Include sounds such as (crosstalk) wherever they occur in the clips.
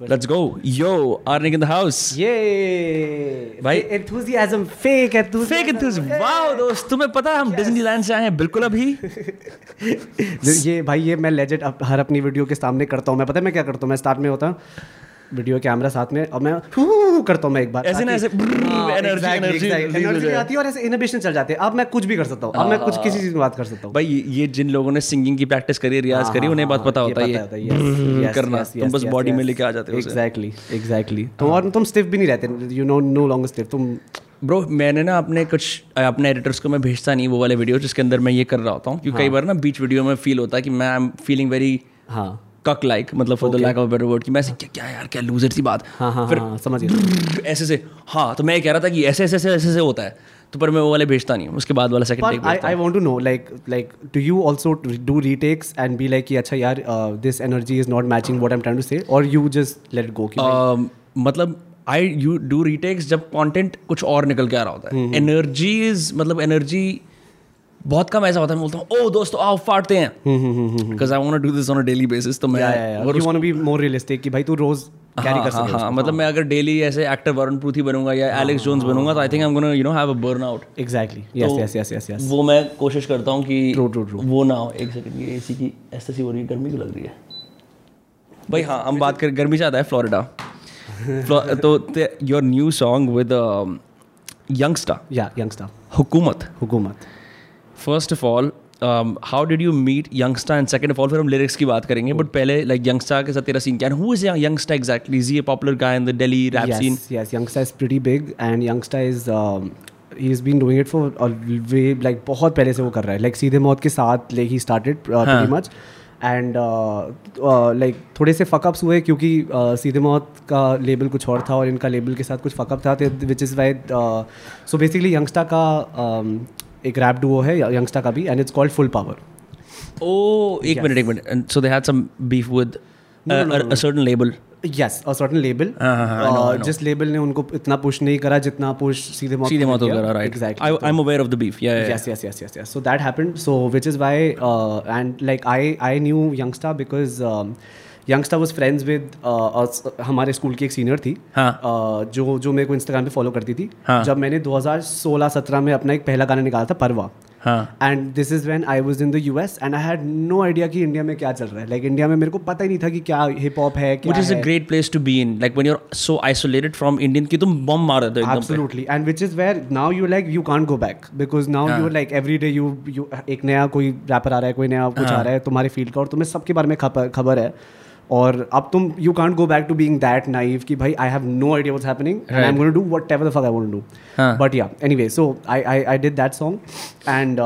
Let's go. Yo, Arnik in the house. ये भाई- enthusiasm fake enthusiasm. Fake enthusiasm. Wow, दोस्त तुम्हें पता है हम डिज्नीलैंड से आए हैं बिल्कुल अभी ये भाई ये मैं लेजेंड हर अपनी वीडियो के सामने करता हूँ। मैं पता है मैं क्या करता हूँ? मैं स्टार्ट में होता हूँ। वीडियो कैमरा साथ में और मैं हू करता हूँ मैं एक बार ऐसे ना, ऐसे एनर्जी आती है और ऐसे इनहिबिशन चल जाते हैं। अब मैं कुछ भी कर सकता हूँ अब मैं कुछ किसी चीज़ में बात कर सकता हूँ। भाई ये- जिन लोगों ने सिंगिंग की प्रैक्टिस करी रियाज करी उन्हें बात पता होता है करना। तुम बस बॉडी में लेके आ जाते हो। एग्जैक्टली एग्जैक्टली तो और तुम स्टिफ भी नहीं रहते you know no longer stiff तुम ब्रो मैंने ना अपने कुछ अपने एडिटर्स को मैं भेजता नहीं वो वाले वीडियो जिसके अंदर मैं ये कर रहा होता हूँ क्योंकि कई बार ना बीच वीडियो में फील होता है कि मैं आई एम फीलिंग वेरी हाँ। कक लाइक मतलब for the lack of better word कि मैं ऐसे क्या क्या यार क्या लूजर सी बात. हाँ हाँ फिर हाँ समझ गया। ऐसे से हाँ तो मैं ये कह रहा था कि ऐसे ऐसे ऐसे ऐसे से होता है। तो पर मैं वो वाले भेजता नहीं हूँ उसके बाद वाला second take I, I want to know, like, like, do you also do retakes and be like, कि अच्छा यार, not matching what I'm trying to say, or you just let it go? कि भाई- Um, मतलब I you do retakes जब content कुछ और निकल के आ रहा होता हम्म, है एनर्जी इज़ मतलब एनर्जी बहुत कम ऐसा होता है मैं बोलता हूँ ओ दोस्तों आओ फाड़ते हैं। Because I want do this on a daily basis तो मैं. You want to be more realistic कि भाई तू रोज कैरी हाँ, कर हाँ, सके हाँ, मतलब मैं अगर डेली ऐसे एक्टर वरुण पृथ्वी बनूँगा या एलेक्स जोन्स बनूँगा तो I think I am gonna you know have a burn out exactly yes yes yes yes yes वो मैं कोशिश करता हूँ कि True, true, true. वो ना हो। एक सेकंड ये एसी की ऐसे सी हो रही है गर्मी क्यों लग रही है? भाई हाँ हम बात करें गर्मी ज़्यादा है फ्लोरिडा (laughs) तो your new song with Yungsta या यंगस्टर हुकूमत. हुकूमत. First of all how did you meet Yungsta and second of all फिर हम लिरिक्स की बात करेंगे बट पहले लाइक यंगस्टर के साथ तेरा सीन क्या है? Who is Yungsta exactly is he a popular guy in the Delhi rap scene? yes yes youngster is pretty big and youngster is um, he's been doing it for a way like बहुत पहले से वो कर रहा है. Like सीधे मौत के साथ like ही started pretty much. And like थोड़े से फकअप्स हुए क्योंकि uh, सीधे मौत का लेबल कुछ और था और इनका लेबल के साथ कुछ फकअप था which is why so basically Yungsta का um, एक रैप डुओ है यंगस्टर का भी and it's called Full Power oh एक मिनट एक minute. So they had some beef with a certain label yes a certain label जिस label ने उनको इतना पुश नहीं करा जितना पुश सीधे मौत सीधे मौत हो गया right exactly I am aware of the beef या yes yes yes yes so that happened so which is why and like I I knew Yungsta because um, friends with uh, us, हमारे school की एक senior थी हाँ. uh, जो जो मेरे को इंस्टाग्राम पे फॉलो करती थी हाँ. जब मैंने 2016-17 में अपना एक पहला गाना निकाला था परवा हाँ and this is when I was in the US and I had no idea कि इंडिया में क्या चल रहा है लाइक like, इंडिया में मेरे को पता ही नहीं था कि क्या हिप हॉप है क्या is है a great place to be in like when you're so isolated from Indian तुम बम मार देते हो which is where now you like you can't go back because now हाँ. you like every day you you एक नया कोई wrapper आ रहा है कोई नया कुछ हाँ. आ रहा है तुम्हारे फ़ील्ड का और तुम्हें सबके बारे में खबर है और अब तुम you can't go back to being that naive कि भाई I have no idea what's happening and I am gonna do whatever the fuck I want to do हाँ. But yeah anyway so I I I did that song and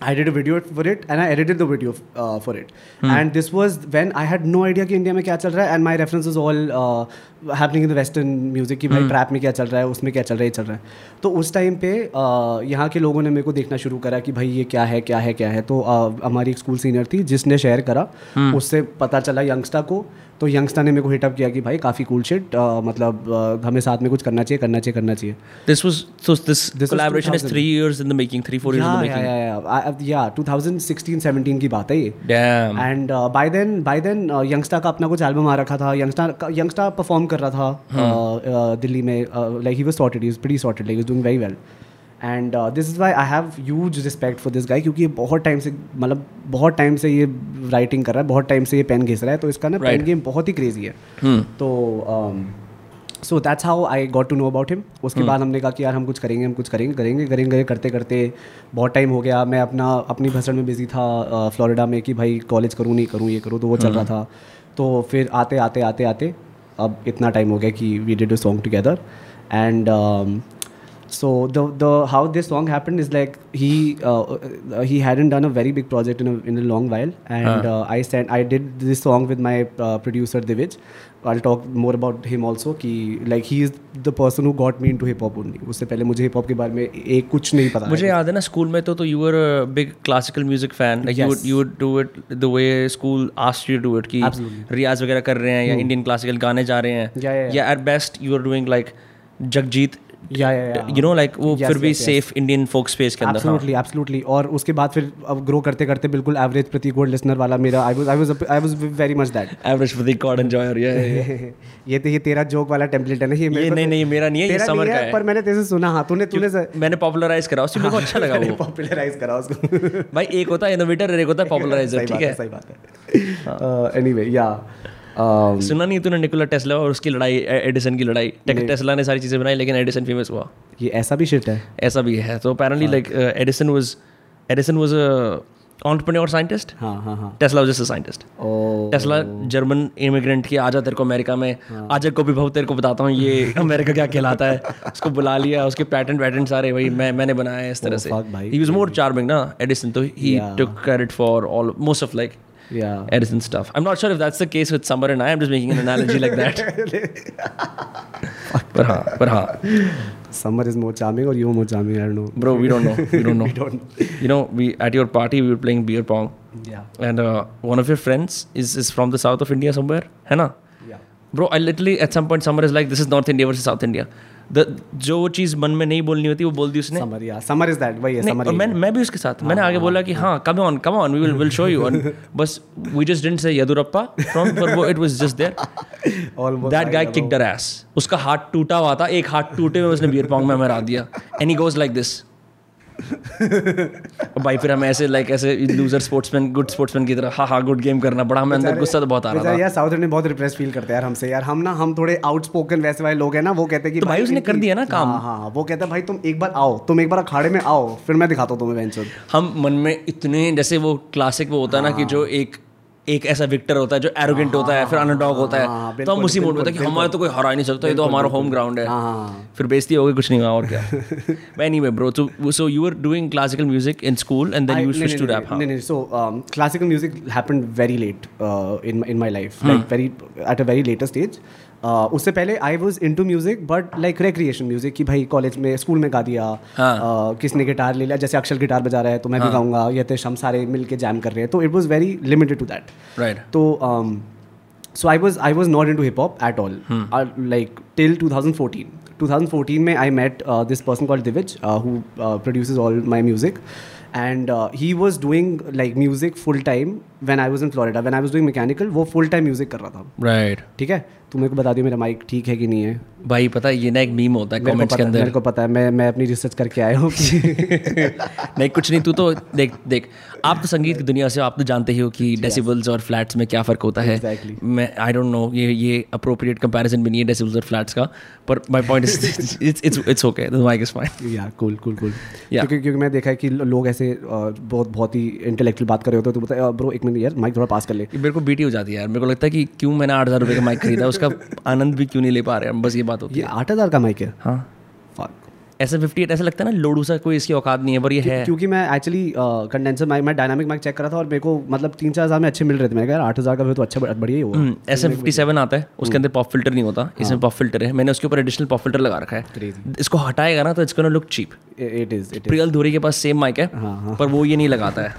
I did a video for it and I edited the video uh, for it. Hmm. And this was when I had no idea कि India में क्या चल रहा है and my references all uh, happening in the western music कि भाई trap में क्या चल रहा है उसमें क्या चल रहा है चल रहा है तो उस टाइम पे uh, यहाँ के लोगों ने मेरे को देखना शुरू करा कि भाई ये क्या है क्या है क्या है तो uh, हमारी एक स्कूल सीनियर थी जिसने शेयर करा उससे पता चला यंगस्टर को तो यंगस्टर ने मेरे को हिटअप किया कि भाई काफ़ी कूल शिट मतलब हमें साथ में कुछ करना चाहिए करना चाहिए करना चाहिए। This was so this, was collaboration is 2000. three years in the making three four years in the या making. या या या 2016 17 की बात है ये। Damn. And by then by then Yungsta का अपना कुछ एल्बम आ रखा था। यंगस्टर यंगस्टर परफॉर्म कर रहा था uh, दिल्ली में like he was sorted he was pretty sorted like he was doing very well and this is why I have huge respect for this guy क्योंकि ये बहुत टाइम से मतलब बहुत टाइम से ये राइटिंग कर रहा है बहुत टाइम से ये पेन घिस रहा है तो इसका ना पेन गेम बहुत ही क्रेजी है। Hmm. तो so that's how I got to know about him उसके बाद हमने कहा कि यार हम कुछ करेंगे हम कुछ करेंगे करेंगे करेंगे करते करते बहुत टाइम हो गया। मैं अपना अपनी भसड़ में बिज़ी था फ्लोरिडा में कि भाई कॉलेज करूँ नहीं करूँ ये करूँ तो वो चल रहा था। तो फिर आते आते आते आते अब इतना टाइम हो गया कि we did a song together and so the the how this song happened is like he uh, uh, he hadn't done a very big project in a, in a long while and uh, Uh, I sent I did this song with my uh, producer Divij I'll talk more about him also कि like he is the person who got me into hip hop only उससे पहले मुझे hip hop के बारे में एक कुछ नहीं पता मुझे याद है ना स्कूल में तो तो you were a big classical music fan like you Yes. Would you would do it the way school asked you to do it कि Absolutely. रियाज वगैरह कर रहे हैं या इंडियन क्लासिकल गाने जा रहे हैं. या at best you are doing like Jagjit या नो लाइक वो Yes, फिर भी yes. Safe Indian folk space के अंदर हाँ। एब्सोल्युटली एब्सोल्युटली और उसके बाद फिर अब ग्रो करते करते बिल्कुल एवरेज प्रतीक गोल्ड लिसनर वाला मेरा I was I was I was very much that average the god enjoyer ये ये तो ये तेरा जोक वाला टेम्पलेट है ना ये नहीं तो- नहीं मेरा नहीं है ये समर का है है। पर मैंने तेरे से सुना हाँ तूने तूने मैंने पॉपुलराइज करा उससे मेरे को अच्छा लगा वो। पॉपुलराइज करा उसको। (laughs) भाई एक होता है इनोवेटर और एक होता है (laughs) पॉपुलराइजर ठीक है? है सही बात है। (laughs) एनीवे या सुना नहीं तूने निकोला टेस्ला और उसकी लड़ाई एडिसन की लड़ाई। टेस्ला ने सारी चीज़ें बनाई लेकिन एडिसन फ़ेमस हुआ। ये ऐसा भी शिट है। ऐसा भी है। तो apparently like Edison was Edison was a entrepreneur scientist हाँ हाँ हाँ। Tesla was just a scientist Tesla German immigrant की आजा तेरे को अमेरिका में। आजा को भी बहुत तेरे को बताता हूँ ये (laughs) अमेरिका क्या कहलाता है। उसको बुला लिया उसके पैटेंट वैटेंट सारे भाई मैं मैंने बनाया इस तरह से। ही वाज मोर चार्मिंग ना एडिसन तो he. Took credit for all most of like yeah. Edison stuff. I'm not sure if that's the case with Summer and I. I'm just making an analogy like that. (laughs) but ha, but ha. Summer is more charming or you're more charming. I don't know. Bro, we don't know. We don't (laughs) know. we don't. You know, we at your party we were playing beer pong. Yeah. And uh, one of your friends is is from the south of India somewhere, Hena. Yeah. Bro, I literally at some point Summer is like, this is North India versus South India. The वो चीज़ मन में नहीं बोलनी होती वो बोल दी उसने। Summer या समर इज़ दैट वही है समर मैं मैं भी उसके साथ मैंने आगे बोला कि हाँ। Come on come on we will will show you on बस we just didn't say Yeddyurappa from for वो it was just there that guy kicked their ass उसका हाथ टूटा हुआ था एक हाथ टूटे हुए उसने बियर पॉन्ग में हमें दिया। And he goes like this भाई फिर हम ऐसे लाइक ऐसे लूजर स्पोर्ट्समैन गुड स्पोर्ट्समैन की तरह हाँ हाँ गुड गेम करना पड़ा हमें अंदर गुस्सा तो बहुत आ रहा था। यार साउथ इंडियन बहुत रिप्रेस फील करते हैं यार हमसे। यार हम ना हम थोड़े आउटस्पोकन वैसे वाले लोग हैं ना वो कहते हैं कि तो भाई उसने कर दिया ना काम। हाँ हाँ वो कहता है भाई तुम एक बार आओ तुम एक बार अखाड़े में आओ फिर मैं दिखाता हूँ तुम्हें वेंचर हम मन में इतने जैसे वो क्लासिक वो होता है ना कि जो एक एक ऐसा विक्टर होता है जो एरोगेंट होता है फिर अनडॉग होता हाँ, है तो हम उसी मूड में है कि हमारे तो कोई हरा नहीं सकता ये तो हमारा होम ग्राउंड है। फिर बेइज्जती हो गई कुछ नहीं हुआ और क्या? मैं नहीं bro so so you are doing classical music in school and then you switch to rap नहीं नहीं so classical music happened very late in in my life like very at a very later उससे पहले I was into music but like recreation music कि भाई college में school में गा दिया हाँ। किसने गिटार ले लिया जैसे अक्षर गिटार बजा रहा है तो मैं भी हाँ। गाऊँगा या तो हम सारे मिल के जैम कर रहे हैं। तो it was very limited to that right तो so I was I was not into hip hop at all like till 2014 2014 में I met this person call Divij who produces all my music and he was doing like music full time when I was in Florida when I was doing mechanical वो full time music कर रहा था। Right ठीक है? तू मेरे को बता दियो मेरा माइक ठीक है कि नहीं है। भाई पता है ये ना एक मीम होता है कमेंट्स के पता मेरे को पता है मैं मैं अपनी रिसर्च करके आया हूँ (laughs) नहीं कुछ नहीं तू तो देख देख। आप तो संगीत की दुनिया से आप तो जानते ही हो कि डेसिबल्स और फ्लैट्स में क्या फ़र्क होता है। Exactly. मैं आई डोंट नो ये ये अप्रोप्रिएट कंपैरिजन भी नहीं है डेसिबल्स और फ्लैट्स का पर my point is it's it's okay the mic is fine yeah cool cool cool क्योंकि क्योंकि मैं देखा है कि लोग ऐसे बहुत बहुत ही इंटेलेक्चुअल बात कर रहे होते हैं तो बता ब्रो एक मिनट यार माइक थोड़ा पास कर ले। मेरे को बीटी हो जाती है यार मेरे को लगता है कि क्यों मैंने आठ हज़ार रुपये का माइक खरीदा उसका आनंद भी क्यों नहीं ले पा रहे हम बस ये बात होती ये है। आठ हज़ार का माइक है? हाँ. ऐसे फिफ्टी एट ऐसा लगता है ना लोडू सा कोई इसकी औकात नहीं है पर ये है। क्योंकि मैं एक्चुअली कंडेंसर माइक मैं डायनामिक माइक चेक करा था और मेरे को मतलब तीन चार हज़ार में अच्छे मिल रहे थे। मैंने कहा यार आठ हज़ार का भी तो अच्छा बढ़िया ही होगा। एस एम फिफ्टी सेवन आता है उसके अंदर पॉप फ़िल्टर नहीं होता इसमें पॉप फ़िल्टर है। मैंने उसके ऊपर एडिशनल पॉप फ़िल्टर लगा रखा है। इसको हटाएगा ना तो it's gonna look cheap it is Priyal Dhori के पास सेम माइक है हाँ, पर वो ये नहीं लगाता है।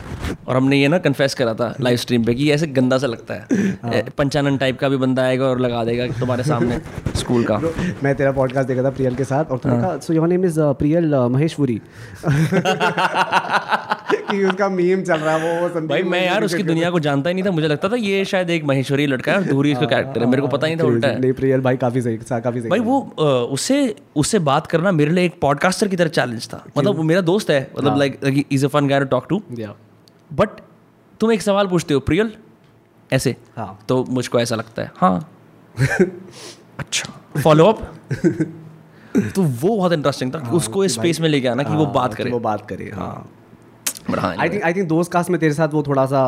और हमने ये ना कन्फेस करा था लाइव स्ट्रीम पे कि ऐसे गंदा सा लगता है। हाँ। पंचानन टाइप का भी बंदा आएगा और लगा देगा तुम्हारे सामने (laughs) स्कूल का। मैं तेरा पॉडकास्ट देखा था प्रियल के साथ और हाँ। कहा so your name is Priyal Maheshpuri कि उसका मीम चल रहा है वो वो भाई मैं यार उसकी दुनिया को जानता ही नहीं था मुझे लगता था ये शायद एक महेश्वरी लड़का है धूरी इसका कैरेक्टर है मेरे को पता नहीं था उल्टा। नहीं प्रियल भाई काफ़ी सही काफ़ी सही भाई वो उससे उससे बात करना मेरे लिए एक पॉडकास्टर की तरह चैलेंज था। मतलब वो मेरा दोस्त है मतलब like is a fun guy to talk to but तुम एक सवाल पूछते हो प्रियल? ऐसे। हाँ। तो मुझको ऐसा लगता है। हाँ। (laughs) अच्छा। फॉलो अप (laughs) तो वो बहुत इंटरेस्टिंग था कि उसको इस स्पेस में लेके आना कि वो बात करे वो बात करे हाँ। But हाँ आई थिंक आई थिंक दोस्त कास्ट में तेरे साथ वो थोड़ा सा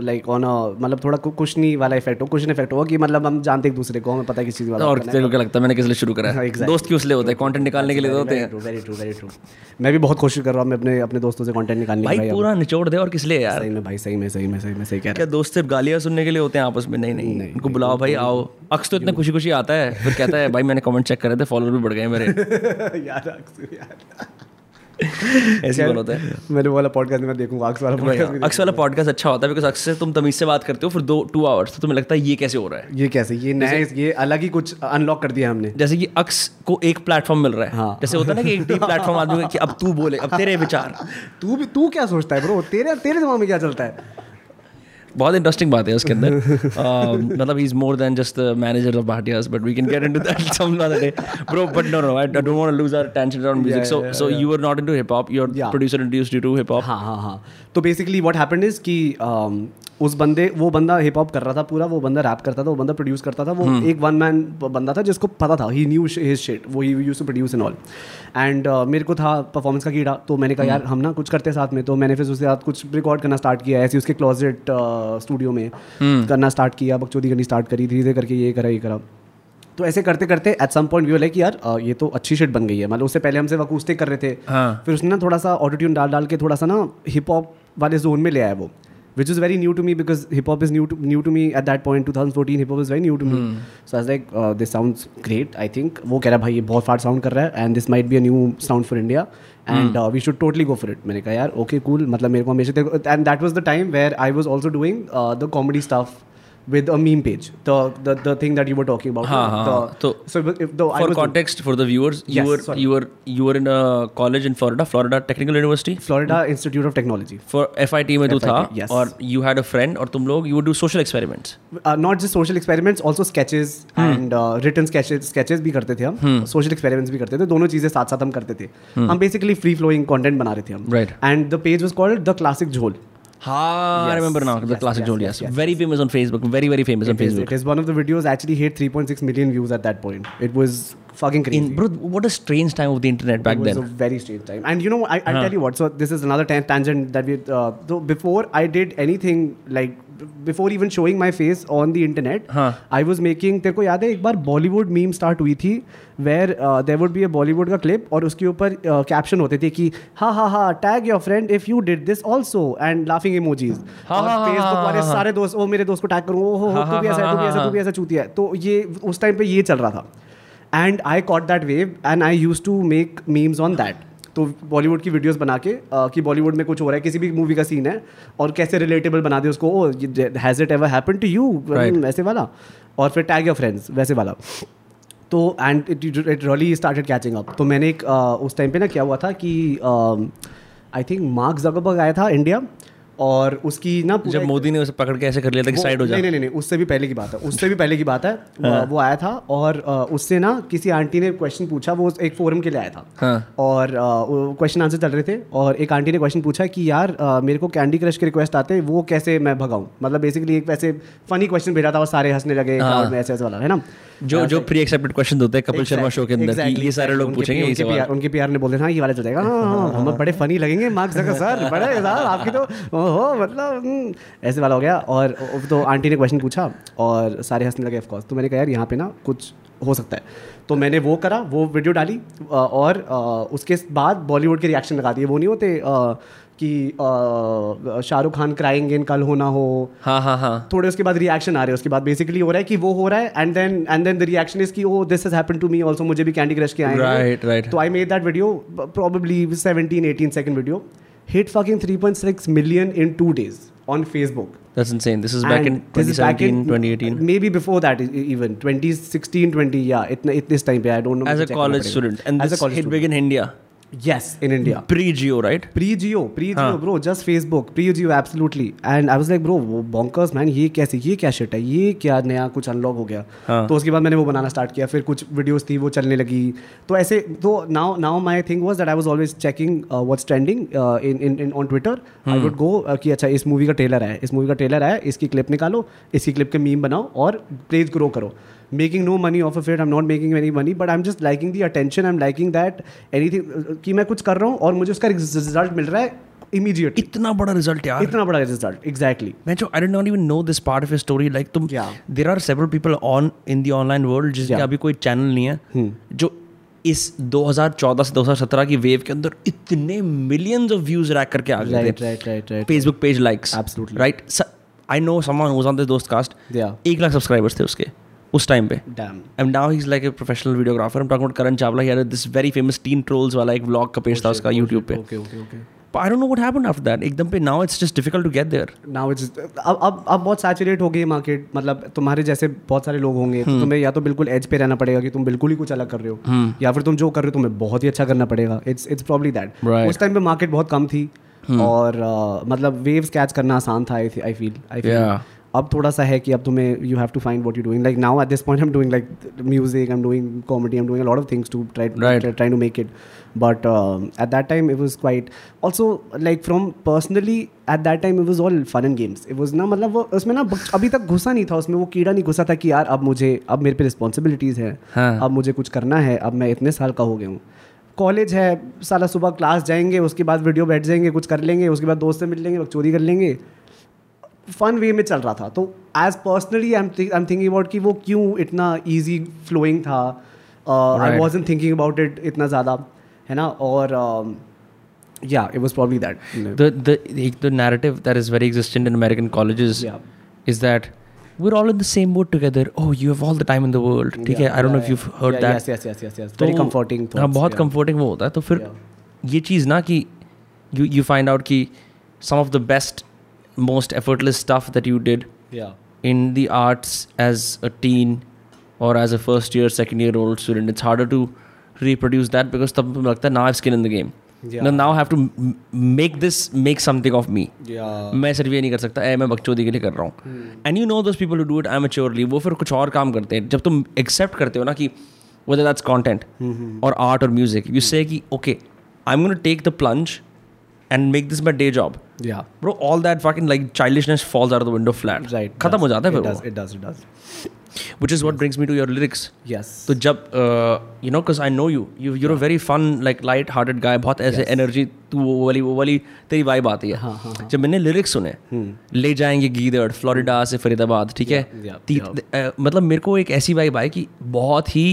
लाइक ऑन मतलब थोड़ा कु- कुशनी वाला इफ़ेक्ट हो कुशन इफ़ेक्ट हो कि मतलब हम जानते एक दूसरे को हमें पता है किस चीज़ वाला और तेरे को क्या लगता है मैंने किस लिए शुरू करा है? (laughs) Exactly. दोस्त क्यों इसलिए होते हैं? कंटेंट निकालने के लिए होते हैं। वेरी ट्रू वेरी ट्रू मैं भी बहुत कोशिश कर रहा हूँ मैं अपने अपने दोस्तों से कंटेंट निकालने भाई भाई पूरा निचोड़ दे और किस लिए यार? सही में भाई सही में सही में सही में सही कह क्या दोस्त सिर्फ़ गालियाँ सुनने के लिए होते हैं आपस में? नहीं नहीं। उनको बुलाओ भाई आओ। अक्स तो इतना खुशी खुशी आता है फिर कहता है भाई मैंने कमेंट चेक करे थे फॉलोअर भी बढ़ गए मेरे। (laughs) यार यार। ऐसे बोल होता है। मैंने वाला पॉडकास्ट मैं देखूँगा अक्स वाला पॉडकास्ट अक्स वाला पॉडकास्ट अच्छा होता है बिकॉज़ अक्सर तुम तमीज से बात करते हो फिर दो टू आवर्स तो तुम्हें लगता है ये कैसे हो रहा है? ये कैसे? ये नया ये अलग ही कुछ अनलॉक कर दिया हमने। जैसे कि अक्स को एक प्लेटफॉर्म मिल रहा है। हाँ। जैसे होता है ना कि एक डी प्लेटफॉर्म (laughs) आदमी कि अब तू बोले अब तेरे विचार। (laughs) तू भी तू क्या सोचता है ब्रो तेरे तेरे दिमाग में क्या चलता है? बहुत इंटरेस्टिंग बात है उसके अंदर। (laughs) Um, मतलब he is more than just the manager of Bhatias but we can get into that some other day bro but no no I don't want to lose our tension around music Yeah, so yeah, so you are not into hip hop your Yeah. Producer introduced you to hip hop हाँ हाँ हाँ तो basically what happen is कि um, उस बंदे वो बंदा hip hop कर रहा था पूरा वो बंदा रैप करता था वो बंदा प्रोड्यूस करता था वो hmm. एक वन मैन बंदा था जिसको पता था ही न्यू हिज शेट वो he used to produce and all and मेरे को था परफॉर्मेंस का कीड़ा तो मैंने कहा hmm. यार हम ना कुछ करते हैं साथ में तो मैंने फिर उसके साथ कुछ रिकॉर्ड करना स्टार्ट किया ऐसे उसके क्लोजेट स्टूडियो में hmm. करना स्टार्ट किया बकचोदी करनी स्टार्ट करी धीरे धीरे करके ये करा ये करा तो ऐसे करते करते at some point we like यार ये तो अच्छी शिट बन गई है मतलब उससे पहले हमसे वकूस्टिक कर रहे थे हाँ। फिर उसने ना थोड़ा सा ऑटोट्यून डाल डाल के थोड़ा सा ना हिप हॉप वाले जोन में ले आया वो which is very new to me because hip hop is new to new to me at that point 2014 hip hop is very new to me so as like this sound great I think वो कह रहा है भाई ये बहुत fast sound कर रहा है and this might be a new sound for India and we should totally go for it मैंने कहा यार ओके कूल मतलब मेरे को हमेशा and that was the time where I was also doing the comedy stuff with a meme page the the, the thing that you were talking about हाँ, हाँ, the, हाँ. तो so if the For context, for the viewers, you Yes, were sorry. you were you were in a college in Florida, Florida Technical University. Florida mm. Institute of Technology For FIT में तू था yes. और you had a friend और तुम लोग you would do social experiments. uh, not just social experiments also sketches hmm. and uh, written sketches sketches भी करते थे हम social experiments भी करते थे दोनों चीज़ें साथ साथ हम करते थे हम basically free flowing content बना रहे थे हम Right. and the page was called the classic Ah, yes. I remember now. The yes, classic yes, Yes, very famous on Facebook. Very, very famous it on is, Facebook. It is one of the videos actually hit 3.6 million views at that point. It was fucking crazy In, bro, what a strange time of the internet back it was then. a very strange time. And you know, I, I'll huh. tell you what. So this is another tan- tangent that we. Uh, so before I did anything like before even showing my face on the internet, हाँ. I was making. तेरे को याद है एक बार Bollywood meme start हुई थी where there would be a Bollywood का clip और उसके ऊपर कैप्शन होते थे कि ha ha ha tag your friend if you did this also and laughing emojis हाँ, और हाँ, हाँ, फेसबुक हाँ, वाले हाँ, सारे दोस्त ओ मेरे दोस्त को टैग करूँ ओ हो हो, हाँ, तू भी हाँ, ऐसा है तू भी हाँ, ऐसा तू भी ऐसा चूतिया है तो ये उस टाइम पे ये चल रहा था and I caught that wave and I used to make memes on that तो बॉलीवुड की वीडियोस बना के uh, कि बॉलीवुड में कुछ हो रहा है किसी भी मूवी का सीन है और कैसे रिलेटेबल बना दे उसको ओ has it ever happen to you वैसे वाला। और फिर टैग योर फ्रेंड्स वैसे वाला। तो and it it really started catching up तो मैंने एक uh, उस टाइम पे ना क्या हुआ था कि आई थिंक मार्क जगरबर्ग आया था इंडिया और उसकी ना जब मोदी ने उसे पकड़ के ऐसे कर लिया था कि साइड हो जा। नहीं नहीं नहीं उससे भी पहले की बात है उससे भी पहले की बात है वो- (laughs) वो आया था और उससे ना किसी आंटी ने क्वेश्चन पूछा वो एक फोरम के लिए आया था। हाँ। और क्वेश्चन आंसर चल रहे थे और एक आंटी ने क्वेश्चन पूछा कि यार मेरे को कैंडी क्रश के रिक्वेस्ट आते हैं वो कैसे मैं भगाऊं? मतलब बेसिकली एक वैसे फनी क्वेश्चन भेजा था और सारे हंसने लगे हाँ। ऐसे ऐसे वाला है ना? जो जो प्री एक्सेप्टेड क्वेश्चन होते हैं कपिल शर्मा शो के अंदर ये सारे लोग पूछेंगे उनके सवाल उनके पीआर ने बोल देना हाँ ये वाला चल जाएगा हाँ हाँ हम बड़े फनी लगेंगे मार्क्स जगह सर बड़े यार आपकी तो ओहो मतलब हम्म, ऐसे वाला हो गया। और तो आंटी ने क्वेश्चन पूछा और सारे हंसने लगे ऑफकोर्स तो मैंने कहा यार यहाँ पे ना कुछ हो सकता है। तो मैंने वो करा वो वीडियो डाली और उसके बाद बॉलीवुड के रिएक्शन लगा दिए। वो नहीं होते कि शाहरुख खान क्राइंग इन कल होना हो हाँ हाँ हाँ थोड़े उसके बाद रिएक्शन आ रहे हैं उसके बाद बेसिकली हो रहा है कि वो हो रहा है and then and then the reaction is कि ओ this has happened to me also मुझे भी कैंडी क्रश के आए राइट राइट तो I made that video probably 17 18 second video hit fucking 3.6 million in 2 days on Facebook That's insane. This is back in 2017, back in, 2018. Maybe before that e-, even. 2016, 20, yeah. It, it, this time, I don't know. As a college student. And As this a college hit student. big in India. Yes. In India. Pre Geo, right? Pre Jio pre Jio हाँ. Bro just Facebook pre Jio absolutely and I was like bro वो bonkers man ये कैसे ये क्या shit है? ये क्या नया कुछ अनलॉक हो गया? हाँ. तो उसके बाद मैंने वो बनाना स्टार्ट किया फिर कुछ वीडियोस थी वो चलने लगी। तो ऐसे तो now now my thing was that I was always checking what's trending in in in on Twitter I would go कि अच्छा इस मूवी का ट्रेलर है इस मूवी का ट्रेलर है इसकी क्लिप निकालो इसकी क्लिप के मीम बनाओ और प्लेज ग्रो करो। Making no money off off it I am not making any money but I am just liking the attention I am liking that anything कि मैं कुछ कर रहा हूँ और मुझे उसका रिज़ल्ट मिल रहा है इमीडिएट इतना बड़ा रिज़ल्ट यार। इतना बड़ा रिज़ल्ट एग्जैक्टली मैं जो I don't even know this part of story like तुम. There are several people on in the online world जिसका. अभी कोई चैनल नहीं है जो इस 2014 से 2017 की वेव के अंदर इतने मिलियंस ऑफ़ व्यूज़ रैक करके आ गए Facebook page likes. Right I know someone who's on this Dost cast. एक लाख सब्सक्राइबर्स थे उसके। उस टाइम पे। And now he is like a professional videographer about Karan Chawla he had this very famous teen trolls वाला एक vlog का page था उसका YouTube पे okay okay okay I don't know what happened after that. एकदम पे now it's just difficult to get there. Now it's अब अब अब बहुत सैचुरेट हो गई मार्केट मतलब तुम्हारे जैसे बहुत सारे लोग होंगे हम्म। तो तुम्हें या तो बिल्कुल एज पे रहना पड़ेगा कि तुम बिल्कुल ही कुछ अलग कर रहे हो या फिर तुम जो कर रहे हो तुम्हें बहुत ही अच्छा करना पड़ेगा it's it's probably that Right. उस टाइम पे मार्केट बहुत कम थी और uh, मतलब वेव्स कैच करना आसान था आई आई फील आई फील. अब थोड़ा सा है कि अब तुम्हें you have to find what you doing like now at this point I am doing like music I am doing comedy I am doing lot of things to try to make it. But um, at that time it was quite also like from personally at that time it was all fun and games. It was ना मतलब वो उसमें ना अभी तक घुसा नहीं था उसमें वो कीड़ा नहीं घुसा था कि यार अब मुझे अब मेरे पे रिस्पॉन्सिबिलिटीज़ हैं हाँ. अब मुझे कुछ करना है अब मैं इतने साल का हो गया हूँ। कॉलेज है साला सुबह क्लास जाएँगे उसके बाद वीडियो बैठ जाएँगे कुछ कर लेंगे उसके बाद दोस्त से मिल लेंगे चोरी कर लेंगे। फन वे में चल रहा था तो as personally I am thinking about कि वो क्यों इतना ईजी फ्लोइंग था I. Was thinking about it इतना ज़्यादा है ना और या it was probably that the the एक the narrative that is very existent in American colleges Yeah. is that we're all in the same boat together. Oh, you have all the time in the world. ठीक है I don't know if you've heard that. yes yes yes yes yes very तो- comforting हाँ thoughts, बहुत yeah. comforting वो होता है तो फिर Yeah. ये चीज़ ना कि you you find out कि some of the best most effortless stuff that you did yeah in the arts as a teen or as a first year second year old student it's harder to reproduce that because तब तुम्हें लगता है now I have skin in the game Yeah. now now I have to m- make this make something of me yeah मैं सिर्फ ये नहीं कर सकता ए मैं बकचोदी के लिए कर रहा Hmm. हूँ and you know those people do it I maturely वो फिर कुछ और काम करते हैं जब तुम एक्सेप्ट करते हो ना कि whether that's content Hmm, or art or music you say कि okay I'm going to take the plunge and make this my day job yeah bro all that fucking like childishness falls out of the window flat right खत्म हो जाता है फिर it does it does which is what brings me to your lyrics yes तो जब you know because I know you you you're a very fun like light hearted guy बहुत ऐसे energy तू वो वाली वो वाली तेरी वाइब आती हाँ, है जब मैंने लिरिक्स सुने ले जाएँगे गीदड़ फ्लोरिडा से फरीदाबाद ठीक है Hmm. ती- अ, मतलब मेरे को एक ऐसी वाइब आई कि बहुत ही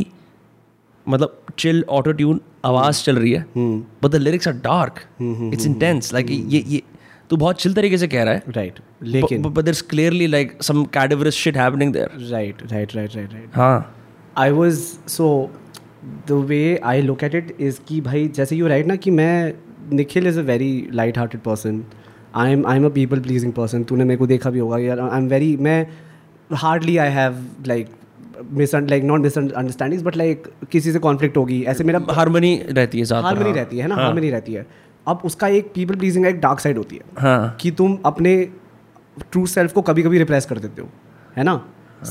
मतलब चिल ऑटो ट्यून आवाज़ चल रही है. But the lyrics are dark it's intense like ये ये तू बहुत चिल तरीके से कह रहा है राइट लेकिन but there is clearly like some cadaverous shit happening there right right right right हाँ। I was so the way I look at it is कि भाई जैसे यू राइट ना कि मैं Nikhil is a very light hearted person I am I am a people pleasing person तूने मेरे को देखा भी होगा यार। आई एम वेरी मैं hardly I have like miss like not misunderstandings but like किसी से कॉन्फ्लिक्ट होगी ऐसे मेरा हारमोनी रहती है हारमनी रहती है ना हारमनी रहती है। अब उसका एक पीपल प्लीजिंग एक डार्क साइड होती है हाँ। कि तुम अपने ट्रू सेल्फ को कभी कभी रिप्रेस कर देते हो है ना?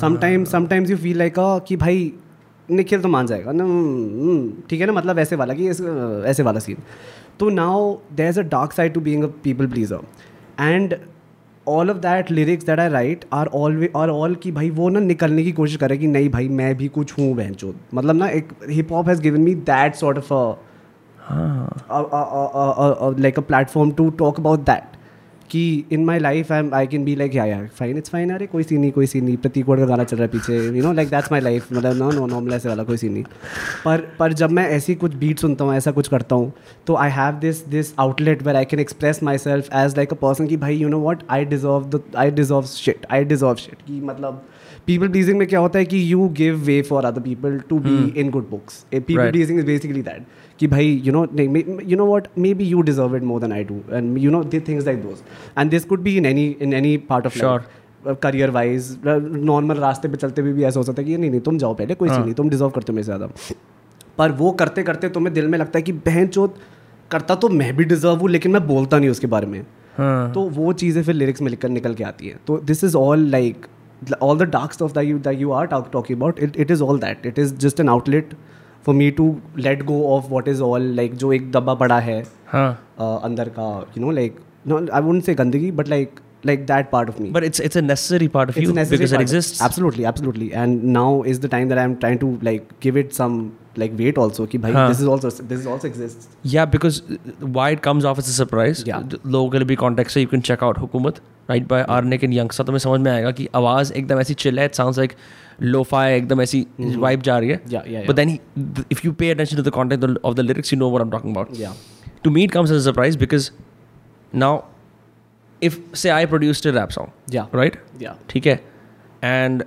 Sometimes sometimes you feel like कि भाई निखिल तो मान जाएगा। ना हम्म, ठीक है ना मतलब ऐसे वाला कि ऐसे वाला सीन तो now there is a dark side to being a people pleaser and all of that lyrics that I write are all are all की भाई वो ना निकलने की कोशिश करे कि नहीं भाई मैं भी कुछ हूँ बहन मतलब ना एक hip hop has given me that sort of like a platform to talk about that कि in my life I I can be like या या फाइन इट्स फाइन अरे कोई सीन नहीं कोई सीन नहीं प्रतीक का गाना चल रहा है पीछे you know like that's my life मतलब नो नो नॉर्मल ऐसे वाला कोई सीन नहीं। पर पर जब मैं ऐसी कुछ बीट सुनता हूँ ऐसा कुछ करता हूँ तो I have this this outlet where I can express myself as like a person कि भाई you know what I deserve the I deserve shit I deserve shit कि मतलब पीपल प्लीजिंग में क्या होता है कि you give way for other people to be in good books people. Pleasing is basically that कि भाई you know you know what? Maybe you deserve it more than I do and know the things like those. And this could be in any in any part of Sure. life career wise normal रास्ते पे चलते हुए भी ऐसा हो सकता है कि नहीं नहीं तुम जाओ पहले कोई चीज़ नहीं तुम डिजर्व करते हो मेरे ज़्यादा. पर वो करते करते तुम्हें दिल में लगता है कि बहन चोत करता तो मैं भी डिजर्व हूँ लेकिन मैं बोलता नहीं उसके बारे में. हाँ। तो वो चीज़ें फिर लिरिक्स में लिखकर निकल के आती हैं। तो this is all like all the dark of that you that you are talking about it it is all that it is just an outlet for me to let go of what is all like जो एक दबा पड़ा है हाँ uh, अंदर का you know like no I wouldn't say गंदगी but like like that part of me But it's it's a necessary part of it's you because it exists. absolutely absolutely and now is the time that i'm trying to like give it some like weight also ki bhai Huh. this is also this is also exists Yeah, because uh, why it comes off as a surprise. Yeah. लोगों के लिए भी context है you can check out हुकूमत right by Arnik and Youngsta तुम्हें समझ में आएगा कि आवाज़ एकदम ऐसी chill है it sounds like लोफा एकदम ऐसी mm-hmm. वाइब जा रही है। But then if you pay attention to the content of the lyrics you know what am talking about to meet comes as surprise because now if say I produce the rap song right ठीक है? And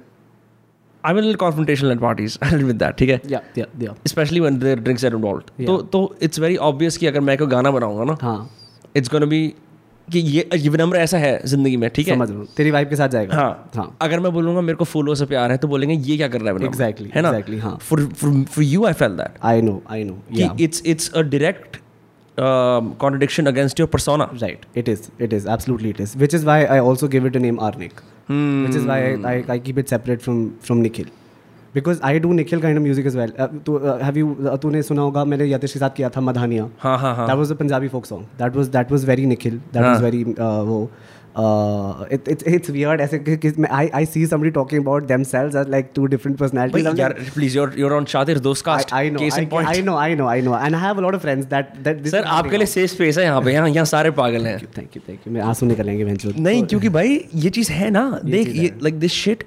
I will confrontation and parties with that ठीक है? Specially when there drinks are involved तो तो it's very obvious कि अगर मैं कोई गाना बनाऊँगा ना इट्स गोन बी कि ये ये विनम्र ऐसा है ज़िंदगी में ठीक है समझ तेरी वाइफ के साथ जाएगा हाँ हाँ अगर मैं बोलूँगा मेरे को फूलों से प्यार है तो बोलेंगे ये क्या कर रहा है? Exactly, है ना exactly, हाँ। For for you I felt that I know I know या कि it's it's a direct contradiction against your persona Right, it is. It is absolutely it is. Which is why I also give it a name Arnik. Which is why I, I, I keep it separate from from Nikhil. Because I do Nikhil kind of music as well. Uh, to, uh, have you uh, तूने सुना होगा मैंने यतिश के साथ किया था मधानिया. हाँ हाँ हाँ That was a Punjabi folk song. That was that was very Nikhil. That was very uh, वो. Uh, it, it's it's weird. ऐसे कि, कि मैं- I I see somebody talking about themselves as like two different personalities. भाई I'm यार like, please your your own शातिर Dost cast I, I know, case I, in point I know, I know, I know, and I have a lot of friends that that this sir is आपके लिए safe space है यहाँ पे यहाँ यहाँ सारे पागल हैं थैंक यू थैंक यू मैं आँसू निकलेंगे वेंचर नहीं क्योंकि भाई ये चीज़ है ना देख ये लाइक दिस शिट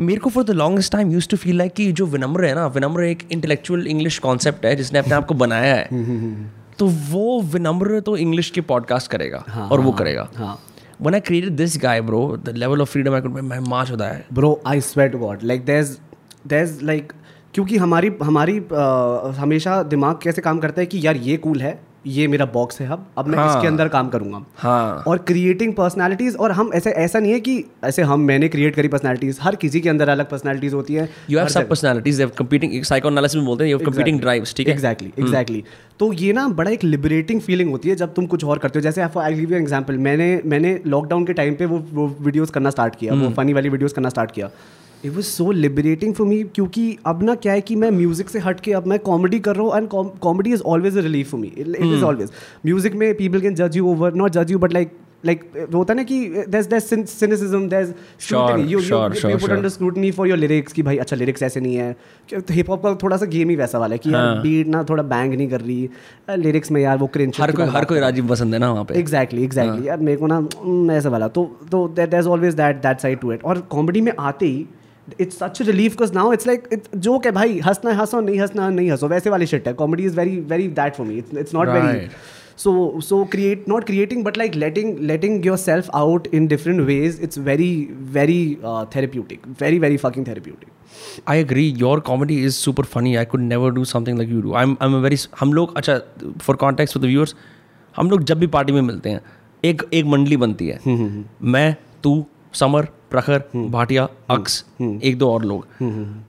मेरे को for the longest time use to feel like कि जो विनम्र है ना विनम्र एक इंटेलेक्चुअल इंग्लिश कॉन्सेप्ट है जिसने अपने आप को बनाया है तो वो विनम्र तो इंग्लिश के पॉडकास्ट करेगा हाँ, और वो करेगा। हाँ। When I created this guy, bro, the level of freedom I could मैं माच होता है। Bro I swear to god like there's there's like क्योंकि हमारी हमारी uh, हमेशा दिमाग कैसे काम करता है कि यार ये कूल है ये मेरा बॉक्स है अब। अब मैं हाँ। इसके अंदर काम करूँगा। हाँ। और क्रिएटिंग पर्सनालिटीज और हम ऐसे ऐसा नहीं है कि ऐसे हम मैंने क्रिएट करी पर्सनालिटीज हर किसी के अंदर अलग पर्सनालिटीज होती है। You have sub personalities they competing psychoanalysis में बोलते हैं यू हैव कंपीटिंग ड्राइव्स ठीक है? एग्जैक्टली एग्जैक्टली तो ये ना बड़ा एक लिबरेटिंग फीलिंग होती है जब तुम कुछ और करते हो। जैसे आई गिव यू एग्जांपल मैंने मैंने लॉकडाउन के टाइम पे वो वो वीडियोस करना स्टार्ट किया वो फनी वाली वीडियोस करना स्टार्ट किया। It was so liberating for me क्योंकि अब ना क्या है कि मैं म्यूज़िक से हट के अब मैं कॉमेडी कर रहा हूँ and comedy is always a relief for me it is always music में पीपल कैन जज यू ओवर नॉट जज यू बट लाइक लाइक होता है ना कि there's there's cyn- cynicism there's scrutiny. You sure, you, sure, you put sure. under scrutiny for your lyrics कि भाई अच्छा लिरिक्स ऐसे नहीं है. हिप हॉप का थोड़ा सा गेम ही वैसा वाला है कि यार हाँ। बीट ना थोड़ा बैंग नहीं कर रही। लिरिक्स में यार वो क्रिंच हर कोई हर कोई राजीव पसंद है ना वहाँ पे। एग्जैक्टली एग्जैक्टली यार मेरे को ना ऐसा वाला। तो तो is always that that side to it और कॉमेडी में आते ही it's such relief because now it's like it's joke है भाई हंसना हंसो नहीं हंसना नहीं हंसो वैसे वाली शिट है। Comedy is very very that for me it's it's not very so so create not creating but like letting letting yourself out in different ways it's very very uh, therapeutic. Very very fucking therapeutic. I agree your comedy is super funny I could never do something like you do I am very हम लोग अच्छा for contact with viewers हम लोग जब भी party में मिलते हैं एक एक मंडली बनती है। मैं तू समर प्रखर भाटिया अक्स एक दो और लोग।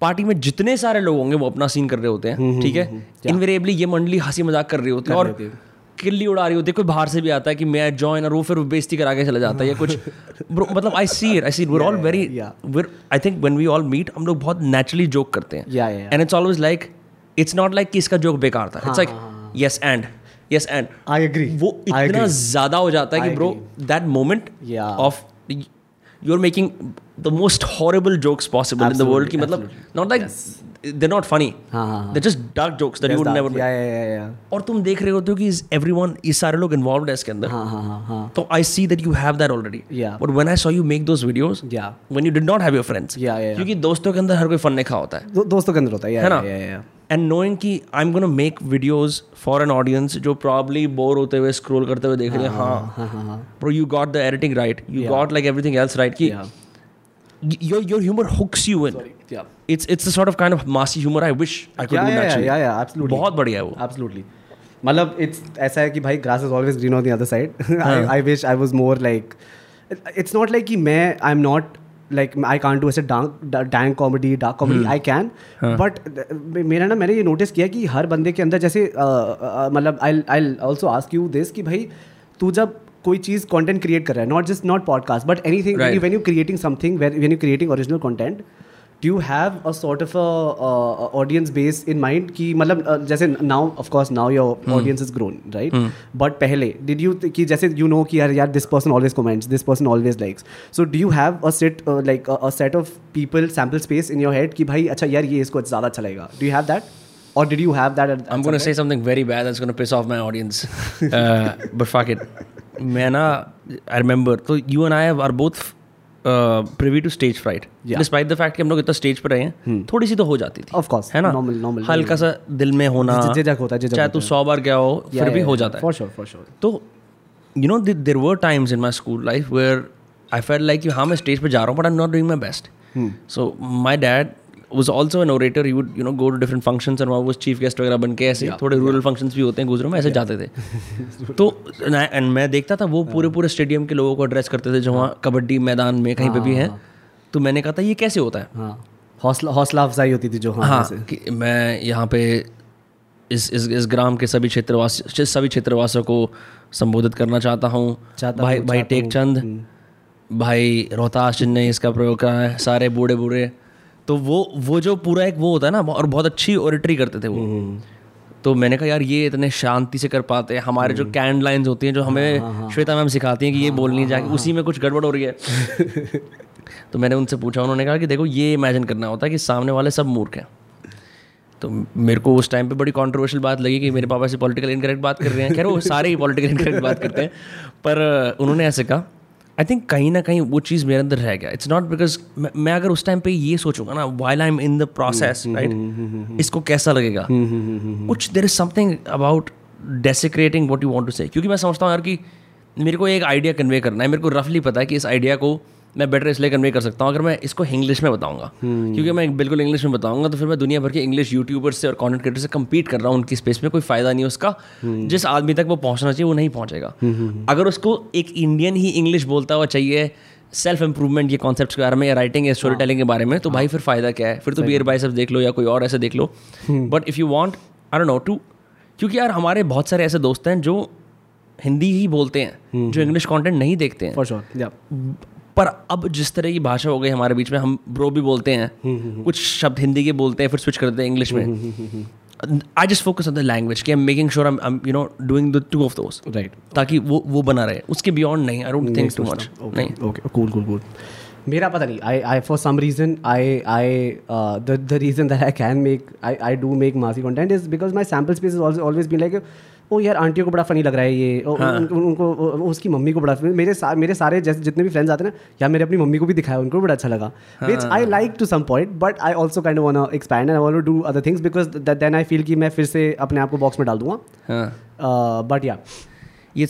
पार्टी में जितने सारे लोग होंगे वो अपना सीन कर रहे होते हैं ठीक है? इनवेरिएबली ये मंडली हँसी मज़ाक कर रही होती है और किल्ली उड़ा रही होती है कोई बाहर से भी आता है कि मैं जॉइन और वो फिर बेइज्जती करा के चला जाता है या कुछ। (laughs) मतलब I see it I see we're all very. I think when we all meet हम लोग बहुत नेचुरली जोक करते हैं. And it's always like it's not like कि इसका जोक बेकार था। It's like yes and yes and I agree. वो इतना ज़्यादा हो जाता है कि bro that moment of you are making the most horrible jokes possible in the world की मतलब not like they not funny they just dark jokes that you would never और तुम देख रहे होते हो कि एवरीवन ये सारे लोग इन्वॉल्वड है इसके अंदर। तो I see that you have that already. But when I saw you make those videos Yeah. When you did not have your friends. क्योंकि दोस्तों के अंदर हर कोई फन लिखा होता है। दोस्तों के अंदर होता है। है ना. एंड नोइंग कि I am gonna make videos for an audience जो प्रॉब्ली बोर होते हुए स्क्रोल करते हुए देख रहे हैं हाँ you got the editing right you got like everything else right कि Yeah. Your your humour hooks you in yeah. It's it's the sort of kind of massy humour I wish I could yeah do yeah yeah yeah absolutely. बहुत बढ़िया है वो। Absolutely. मतलब it's ऐसा है कि भाई grass is always green on the other side I wish I was more like it's not like कि मैं I am not like I can't do ऐसे dank comedy dark comedy I can but मेरा ना मैंने ये notice किया कि हर बंदे के अंदर जैसे अ, अ, मतलब I I also ask you this कि भाई तू जब कोई चीज़ कंटेंट क्रिएट कर रहा है not just not podcast but anything when you creating something when you creating original creating original content do you have a sort of a, uh, audience base in mind कि मतलब uh, जैसे now of course now your audience is grown right but पहले did you th- कि जैसे you know कि यार यार this person always comments this person always likes so do you have a set uh, like a, a set of people sample space in your head कि भाई अच्छा यार ये इसको ज़्यादा अच्छा लगेगा do you have that or did you have that at, I'm going to say something very bad that's going to piss off my audience. uh, but fuck it. मैं ना I remember तो you and I are both uh, to stage fright despite the fact कि हम लोग इतना stage पर रहे हैं थोड़ी सी तो हो जाती थी। Of course. है ना? नॉर्मल नॉर्मल हल्का सा दिल में होना झिझक- होता है, चाहे तू सौ बार गया हो फिर भी हो जाता है। फॉर श्योर फॉर श्योर तो you know there were times in my school life where I felt like you हाँ मैं स्टेज पर जा रहा हूँ but I am not doing my best so my dad was also an orator you you know go to different functions और वहाँ वो chief guest वगैरह बन के ऐसे थोड़े रूरल फ़ंक्शंस भी होते हैं गुजरों में ऐसे जाते थे। (laughs) तो एंड मैं देखता था वो पूरे पूरे स्टेडियम के लोगों को एड्रेस करते थे जो वहाँ कबड्डी मैदान में कहीं पर भी है। तो मैंने कहा था ये कैसे होता है? हाँ। हौसला हौसला अफजाई होती थी जो हाँ, हाँ कि मैं यहाँ पे इस इस इस ग्राम के सभी क्षेत्रवासी सभी क्षेत्रवासियों को संबोधित करना चाहता हूँ। भाई भाई चाहता टेक चंद भाई रोहतास ने इसका प्रयोग करा है सारे बूढ़े बूढ़े तो वो वो जो पूरा एक वो होता है ना और बहुत अच्छी ओरिटरी करते थे वो। तो मैंने कहा यार ये इतने शांति से कर पाते हैं। हमारे जो कैंड लाइन्स होती हैं जो हमें श्वेता मैम सिखाती हैं कि ये बोलनी जाके उसी में कुछ गड़बड़ हो रही है। (laughs) तो मैंने उनसे पूछा उन्होंने कहा कि देखो ये इमेजिन करना होता है कि सामने वाले सब मूर्ख हैं। तो मेरे को उस टाइम पे बड़ी कंट्रोवर्शियल बात लगी कि मेरे पापा से पॉलिटिकल इनकरेक्ट बात कर रहे हैं। खैर वो सारे ही पॉलिटिकल इनकरेक्ट बात करते हैं। पर उन्होंने ऐसे कहा आई थिंक कहीं ना कहीं वो चीज़ मेरे अंदर रह गया। इट्स नॉट बिकॉज़ मैं अगर उस टाइम पे ये सोचूँगा ना while I am in the process right इसको कैसा लगेगा? कुछ there is something about desecrating what you want to say क्योंकि मैं समझता हूँ यार कि मेरे को एक आइडिया कन्वे करना है। मेरे को रफली पता है कि इस आइडिया को मैं बेटर इसलिए कन्वे कर सकता हूँ अगर मैं इसको इंग्लिश में बताऊँगा। क्योंकि मैं बिल्कुल इंग्लिश में बताऊँगा तो फिर मैं दुनिया भर के इंग्लिश यूट्यूबर्स से और कॉन्टेंट क्रिएटर से कम्पीट कर रहा हूँ उनकी स्पेस में कोई फ़ायदा नहीं उसका। जिस आदमी तक वो पहुँचना चाहिए वो नहीं पहुँचेगा। अगर उसको एक इंडियन ही इंग्लिश बोलता हुआ चाहिए सेल्फ इंप्रूवमेंट ये कॉन्सेप्ट के बारे में या राइटिंग या स्टोरी टेलिंग के बारे में तो भाई फिर फ़ायदा क्या है? फिर तो बियर बाइसेप्स देख लो या कोई और ऐसे देख लो। But if you want I don't know to क्योंकि यार हमारे बहुत सारे ऐसे दोस्त हैं जो हिंदी ही बोलते हैं जो इंग्लिश कंटेंट नहीं देखते हैं। फॉर श्योर या पर अब जिस तरह की भाषा हो गई हमारे बीच में हम ब्रो भी बोलते हैं। कुछ शब्द हिंदी के बोलते हैं फिर स्विच करते हैं इंग्लिश में। I just focus on the language कि I am making sure I am you know doing the two of those right ताकि वो वो बना रहे। उसके बियॉन्ड नहीं I don't think too much नहीं। ओके कूल कूल कूल मेरा पता नहीं I I for some reason I I the reason that I can make I I do make messy content is because my sample space is always been like oh यार आंटियों को बड़ा funny लग रहा है ये। ओ, उन, उन, उनको उसकी मम्मी को बड़ा मेरे सा, मेरे सारे जैसे जितने भी फ्रेंड्स आते हैं ना यार मेरे अपनी मम्मी को भी दिखाया उनको बड़ा अच्छा लगा। Which I like to some point but I also kind want expand I want do other things because then I feel कि मैं फिर से अपने आप को बॉक्स में डाल दूँगा। हाँ। बट या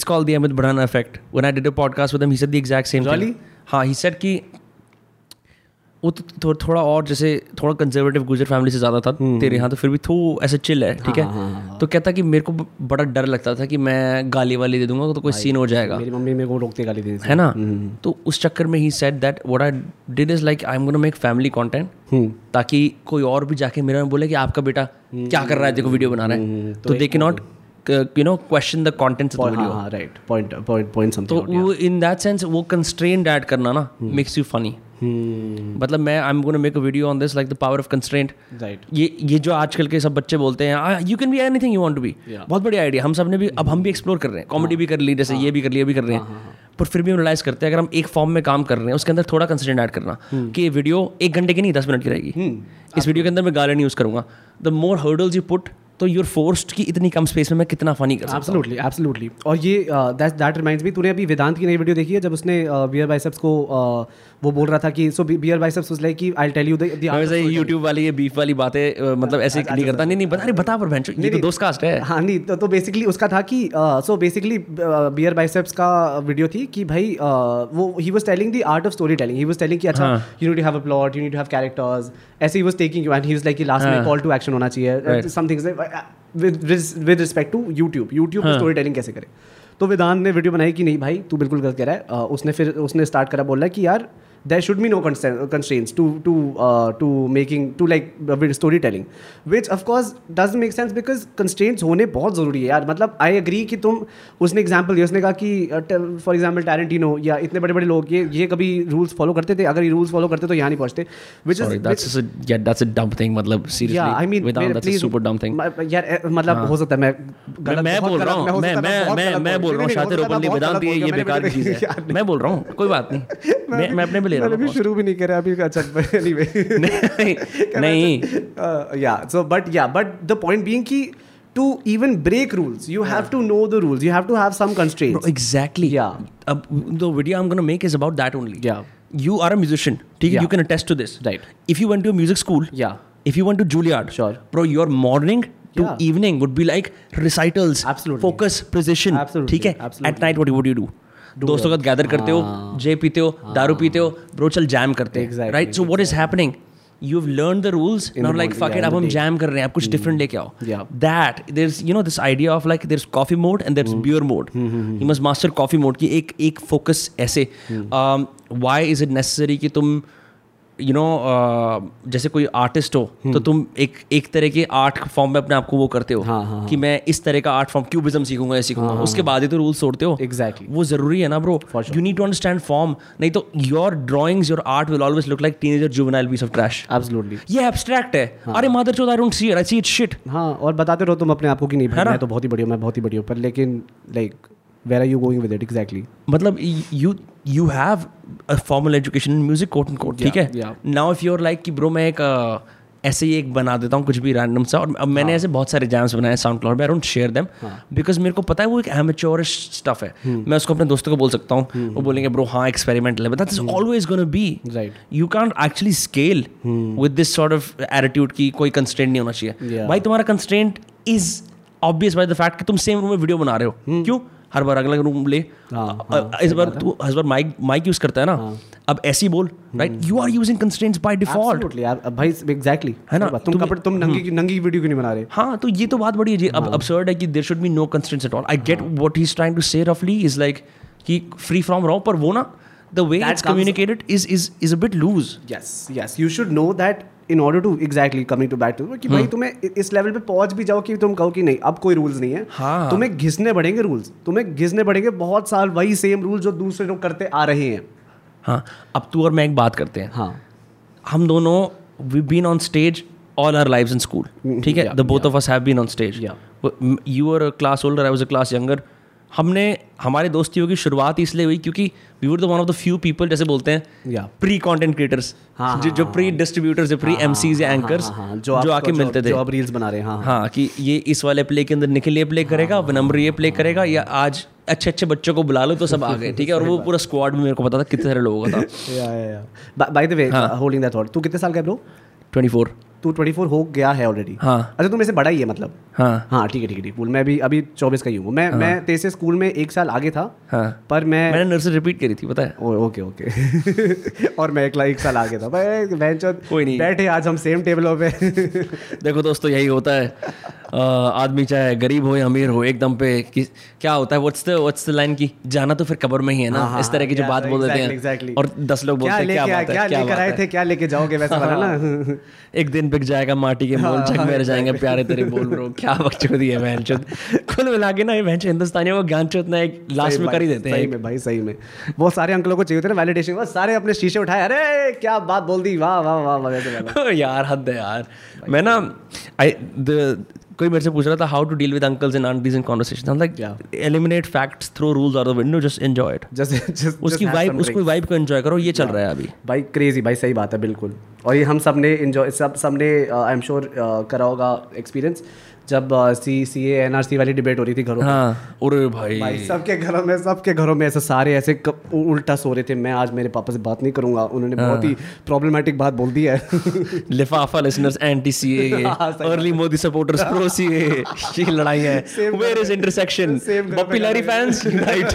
called the Amit Bharana effect. When I did a podcast with him, he said the exact same Really? thing. हाँ he said कि वो तो थो, थोड़ा और जैसे थोड़ा कंजर्वेटिव गुजर फैमिली से ज़्यादा था तेरे यहाँ तो फिर भी थो ऐसे चिल है ठीक है? तो कहता कि मेरे को बड़ा डर लगता था कि मैं गाली वाली दे दूँगा तो कोई सीन हो जाएगा। मेरी मम्मी मेरे को रोकते गाली से है ना? तो उस चक्कर में ही set that what I did is like I am gonna make family content ताकि कोई और भी जाके मेरे में बोले कि आपका बेटा क्या कर रहा है देखो वीडियो बना रहा है। तो दे के not you know question the contents of the video हाँ राइट पॉइंट पॉइंट पॉइंट तो समथिंग इन दैट सेंस वो कंस्ट्रेंट ऐड करना ना मेक्स यू फनी मतलब मैं I am gonna make a video on this like the power of constraint right ये ये जो आजकल के सब बच्चे बोलते हैं you can be anything you want to be बहुत बड़ी आइडिया हम सबने भी अब हम भी एक्सप्लोर कर रहे हैं। कॉमेडी भी कर ली जैसे ये भी कर लिया भी कर रहे हैं। पर फिर भी हम रियलाइज़ करते हैं अगर हम एक फॉर्म में काम कर रहे हैं उसके अंदर थोड़ा कंसिडेंट ऐड करना कि ये वीडियो एक घंटे की नहीं दस मिनट की रहेगी। इस वीडियो के अंदर मैं गाली नहीं यूज़ करूँगा। The more hurdles you put तो यूर फोर्स्ड की इतनी कम स्पेस में मैं कितना फनी कर सकता हूँ। एब्सोल्युटली एब्सोल्युटली और ये दैट दैट रिमाइंड्स मी तूने अभी वेदांत की नई वीडियो देखी है जब उसने बियर बाइसेप्स को uh, वो बोल रहा था कि so beer biceps was like कि I tell you the YouTube वाली ये बीफ वाली बातें अ, मतलब ऐसे नहीं करता। नहीं नहीं बता अरे बता पर बहन ये तो दोस्त कास्ट है। हाँ नहीं तो, तो बेसिकली उसका था कि सो बेसिकली बियर बाइसेप्स का वीडियो थी कि भाई uh, वो ही was telling the art of story telling he was telling कि अच्छा you need to have a plot you need to have characters ऐसे ही was taking you and he was like कि last में call to action होना चाहिए. Some things with respect to YouTube YouTube story telling कैसे करे? तो वेदांत ने video बनाई कि नहीं भाई तू बिल्कुल गलत कह रहा है। उसने फिर उसने स्टार्ट करा बोला कि यार there should be no constraints to to to making to like story telling which of course does make sense because constraints होने बहुत ज़रूरी है यार। मतलब आई अग्री कि तुम उसने एग्ज़ाम्पल दिया उसने कहा कि फॉर एग्ज़ाम्पल टैलेंटिनो या इतने बड़े बड़े लोग ये ये कभी रूल्स फॉलो करते थे? अगर ये रूल्स फॉलो करते तो यहाँ नहीं पहुँचते। विच मतलब, मतलब हो। सकता है ले रहा मैंने भी हूँ शुरू भी नहीं करा अभी अच्छा एनीवे नहीं uh, so but yeah but the point being ki to even break rules you have to know the rules you have to have some constraints Bro, exactly. Yeah. अब the video I'm gonna make is about that only. Yeah. You are a musician. ठीक है? Yeah. You can attest to this. Right. If you went to a music school. Yeah. If you went to Juilliard. Sure. Bro, your morning to Yeah. evening would be like recitals. Absolutely. Focus, precision. Absolutely. ठीक है? Absolutely. At night, what would you do? दोस्तों का साथ gather करते हो जे पीते हो दारू पीते हो ब्रो चल जैम करते हैं right so what is happening you have learn the rules not like fuck it अब हम जैम कर रहे हैं आप कुछ डिफरेंट लेके आओ. That there is you know this idea of like there is coffee mode and there is beer mode you must master coffee mode की एक एक फोकस ऐसे। व्हाई इज़ इट नेसेसरी कि तुम यू नो जैसे कोई आर्टिस्ट हो तो तुम एक एक तरह के आर्ट फॉर्म में अपने आप को वो करते हो हाँ, हाँ, कि मैं इस तरह का आर्ट फॉर्म क्यूबिज्म सीखूँगा या सीखूँगा। उसके बाद ही तो रूल्स तोड़ते हो। Exactly. वो ज़रूरी है ना bro you need to understand form नहीं तो your drawings your art will always look like teenager juvenile piece of trash absolutely ये एब्स्ट्रैक्ट है। अरे मदर चोद I don't see it I see it shit हाँ और बताते रहो तुम अपने आप को कि नहीं है? मैं तो बहुत ही बढ़िया मैं बहुत ही बढ़िया पर लेकिन like where are you going with it exactly मतलब you you have a formal education in music quote and quote ठीक है. नाउ इफ़ यूर लाइक कि ब्रो मैं एक uh, ऐसे ही एक बना देता हूँ कुछ भी रैंडम सा और अब मैंने ऐसे बहुत सारे जैम्स बनाए साउंड क्लाउड में I don't share them because मेरे को पता है वो एक एमेच्योरिश स्टफ़ है। मैं उसको अपने दोस्तों को बोल सकता हूँ वो बोलेंगे ब्रो हाँ एक्सपेरिमेंटल है that is always gonna be Right. You can't actually scale with this sort of attitude की कोई कंस्ट्रेंट नहीं होना चाहिए। भाई तुम्हारा constraint is obvious by the fact कि तुम सेम रूम में वीडियो बना रहे हो। क्यों? हर बार अलग अलग रूम ले। हाँ, अ- इस बार तू इस बार माइक माइक यूज़ करता है ना। अब ऐसी बोल right you are using constraints by default भाई एग्जैक्टली है ना? तुम कपड़े तुम नंगी नंगी वीडियो क्यों नहीं बना रहे? हाँ तो ये तो बात बड़ी है अब absurd है कि there should be no constraints at all I get what he is trying to say रफली इज़ लाइक कि फ्री फ्रॉम रॉ पर वो ना the way it's communicated is is is a bit loose yes yes you should know that in order to exactly coming to back to कि भाई तुम्हें इस level पे पहुँच भी जाओ कि तुम कहो कि नहीं अब कोई रूल्स नहीं है। हाँ। तुम्हें घिसने पड़ेंगे रूल्स तुम्हें घिसने पड़ेंगे बहुत साल वही सेम रूल जो दूसरे लोग करते आ रहे हैं। हाँ अब तू और मैं एक बात करते हैं। हाँ। हम दोनों we been on stage all are lives in school ठीक है? The both of us have been on stage you are class older I was a class younger हमने हमारे दोस्तियों की शुरुआत इसलिए हुई क्योंकि we were the one of the few people जैसे बोलते हैं या प्री कंटेंट क्रिएटर्स हाँ, जो जो प्री डिस्ट्रीब्यूटर्स या प्री एमसीज या एंकर्स जो आके मिलते थे। जो अब रील्स बना रहे हैं हाँ हाँ। कि ये इस वाले प्ले के अंदर निखिल ये प्ले करेगा विनम्र ये प्ले करेगा या आज अच्छे अच्छे बच्चों को बुला लो तो सब आ गए ठीक है? और (laughs) वो पूरा स्क्वाड में मेरे को पता था कितने सारे लोगों का था। Yeah yeah by the way holding that thought तू कितने साल का है ब्रो ट्वेंटी फोर हो गया है ऑलरेडी हाँ। अच्छा तू मेरे से बड़ा ही। है मतलब हाँ हाँ ठीक है ठीक है। ठीक मैं भी अभी 24 का ही हूँ। मैं हाँ. मैं तेरे से स्कूल में एक साल आगे था हाँ। पर मैं मैंने नर्सरी रिपीट करी थी पता है। ओ, ओके ओके। (laughs) और मैं एक एक साल आगे था। भाई बेंचोद कोई नहीं। बैठे आज हम सेम टेबलों पे। (laughs) देखो दोस्तों यही होता है। आदमी चाहे गरीब हो या अमीर हो एकदम पे क्या होता है what's the what's the line की? जाना तो फिर कब्र में ही है ना। हाँ, इस तरह की जो बात बोल देते. हैं। और दस लोग बोलते हैं क्या लेके आए बात है लेकर आए थे क्या लेके जाओगे वैसा ना? एक दिन बिक जाएगा माटी के मोल चक मेरे जाएँगे प्यारे तेरे बोल ब्रो क्या बकचोदी है बहन चोद। कुल मिला के ना ये बहन हिंदुस्तानी वो ज्ञान चोद ना एक लास्ट में कर ही देते सही हैं में भाई सही में। वो सारे अंकलों को चाहिए थे ना वैलिडेशन बस सारे अपने शीशे उठाए अरे क्या बात बोल दी वाह वाह वाह वाह (laughs) यार हद है यार। मैं ना आई कोई मेरे से पूछ रहा था how to deal with uncles and aunties in conversation like. Eliminate facts through rules are the window just enjoy it just just उसकी वाइब उसको वाइब को एंजॉय करो ये चल रहा है अभी। भाई क्रेजी भाई सही बात है बिल्कुल। और ये हम सबने इन्जॉय सब सबने आई एम श्योर करा होगा एक्सपीरियंस जब सी सी ए एन आर सी वाली डिबेट हो रही थी घरों में। हाँ। अरे भाई। भाई सबके घरों में सबके घरों में ऐसे सारे ऐसे उल्टा सो रहे थे। मैं आज मेरे पापा से बात नहीं करूँगा। उन्होंने हाँ। बहुत ही प्रॉब्लमेटिक बात बोल दी है। (laughs) लिफाफा लिसनर्स एंटी सीए हाँ, early Modi supporters pro CAA ये लड़ाई है। Where is intersection popularly fans unite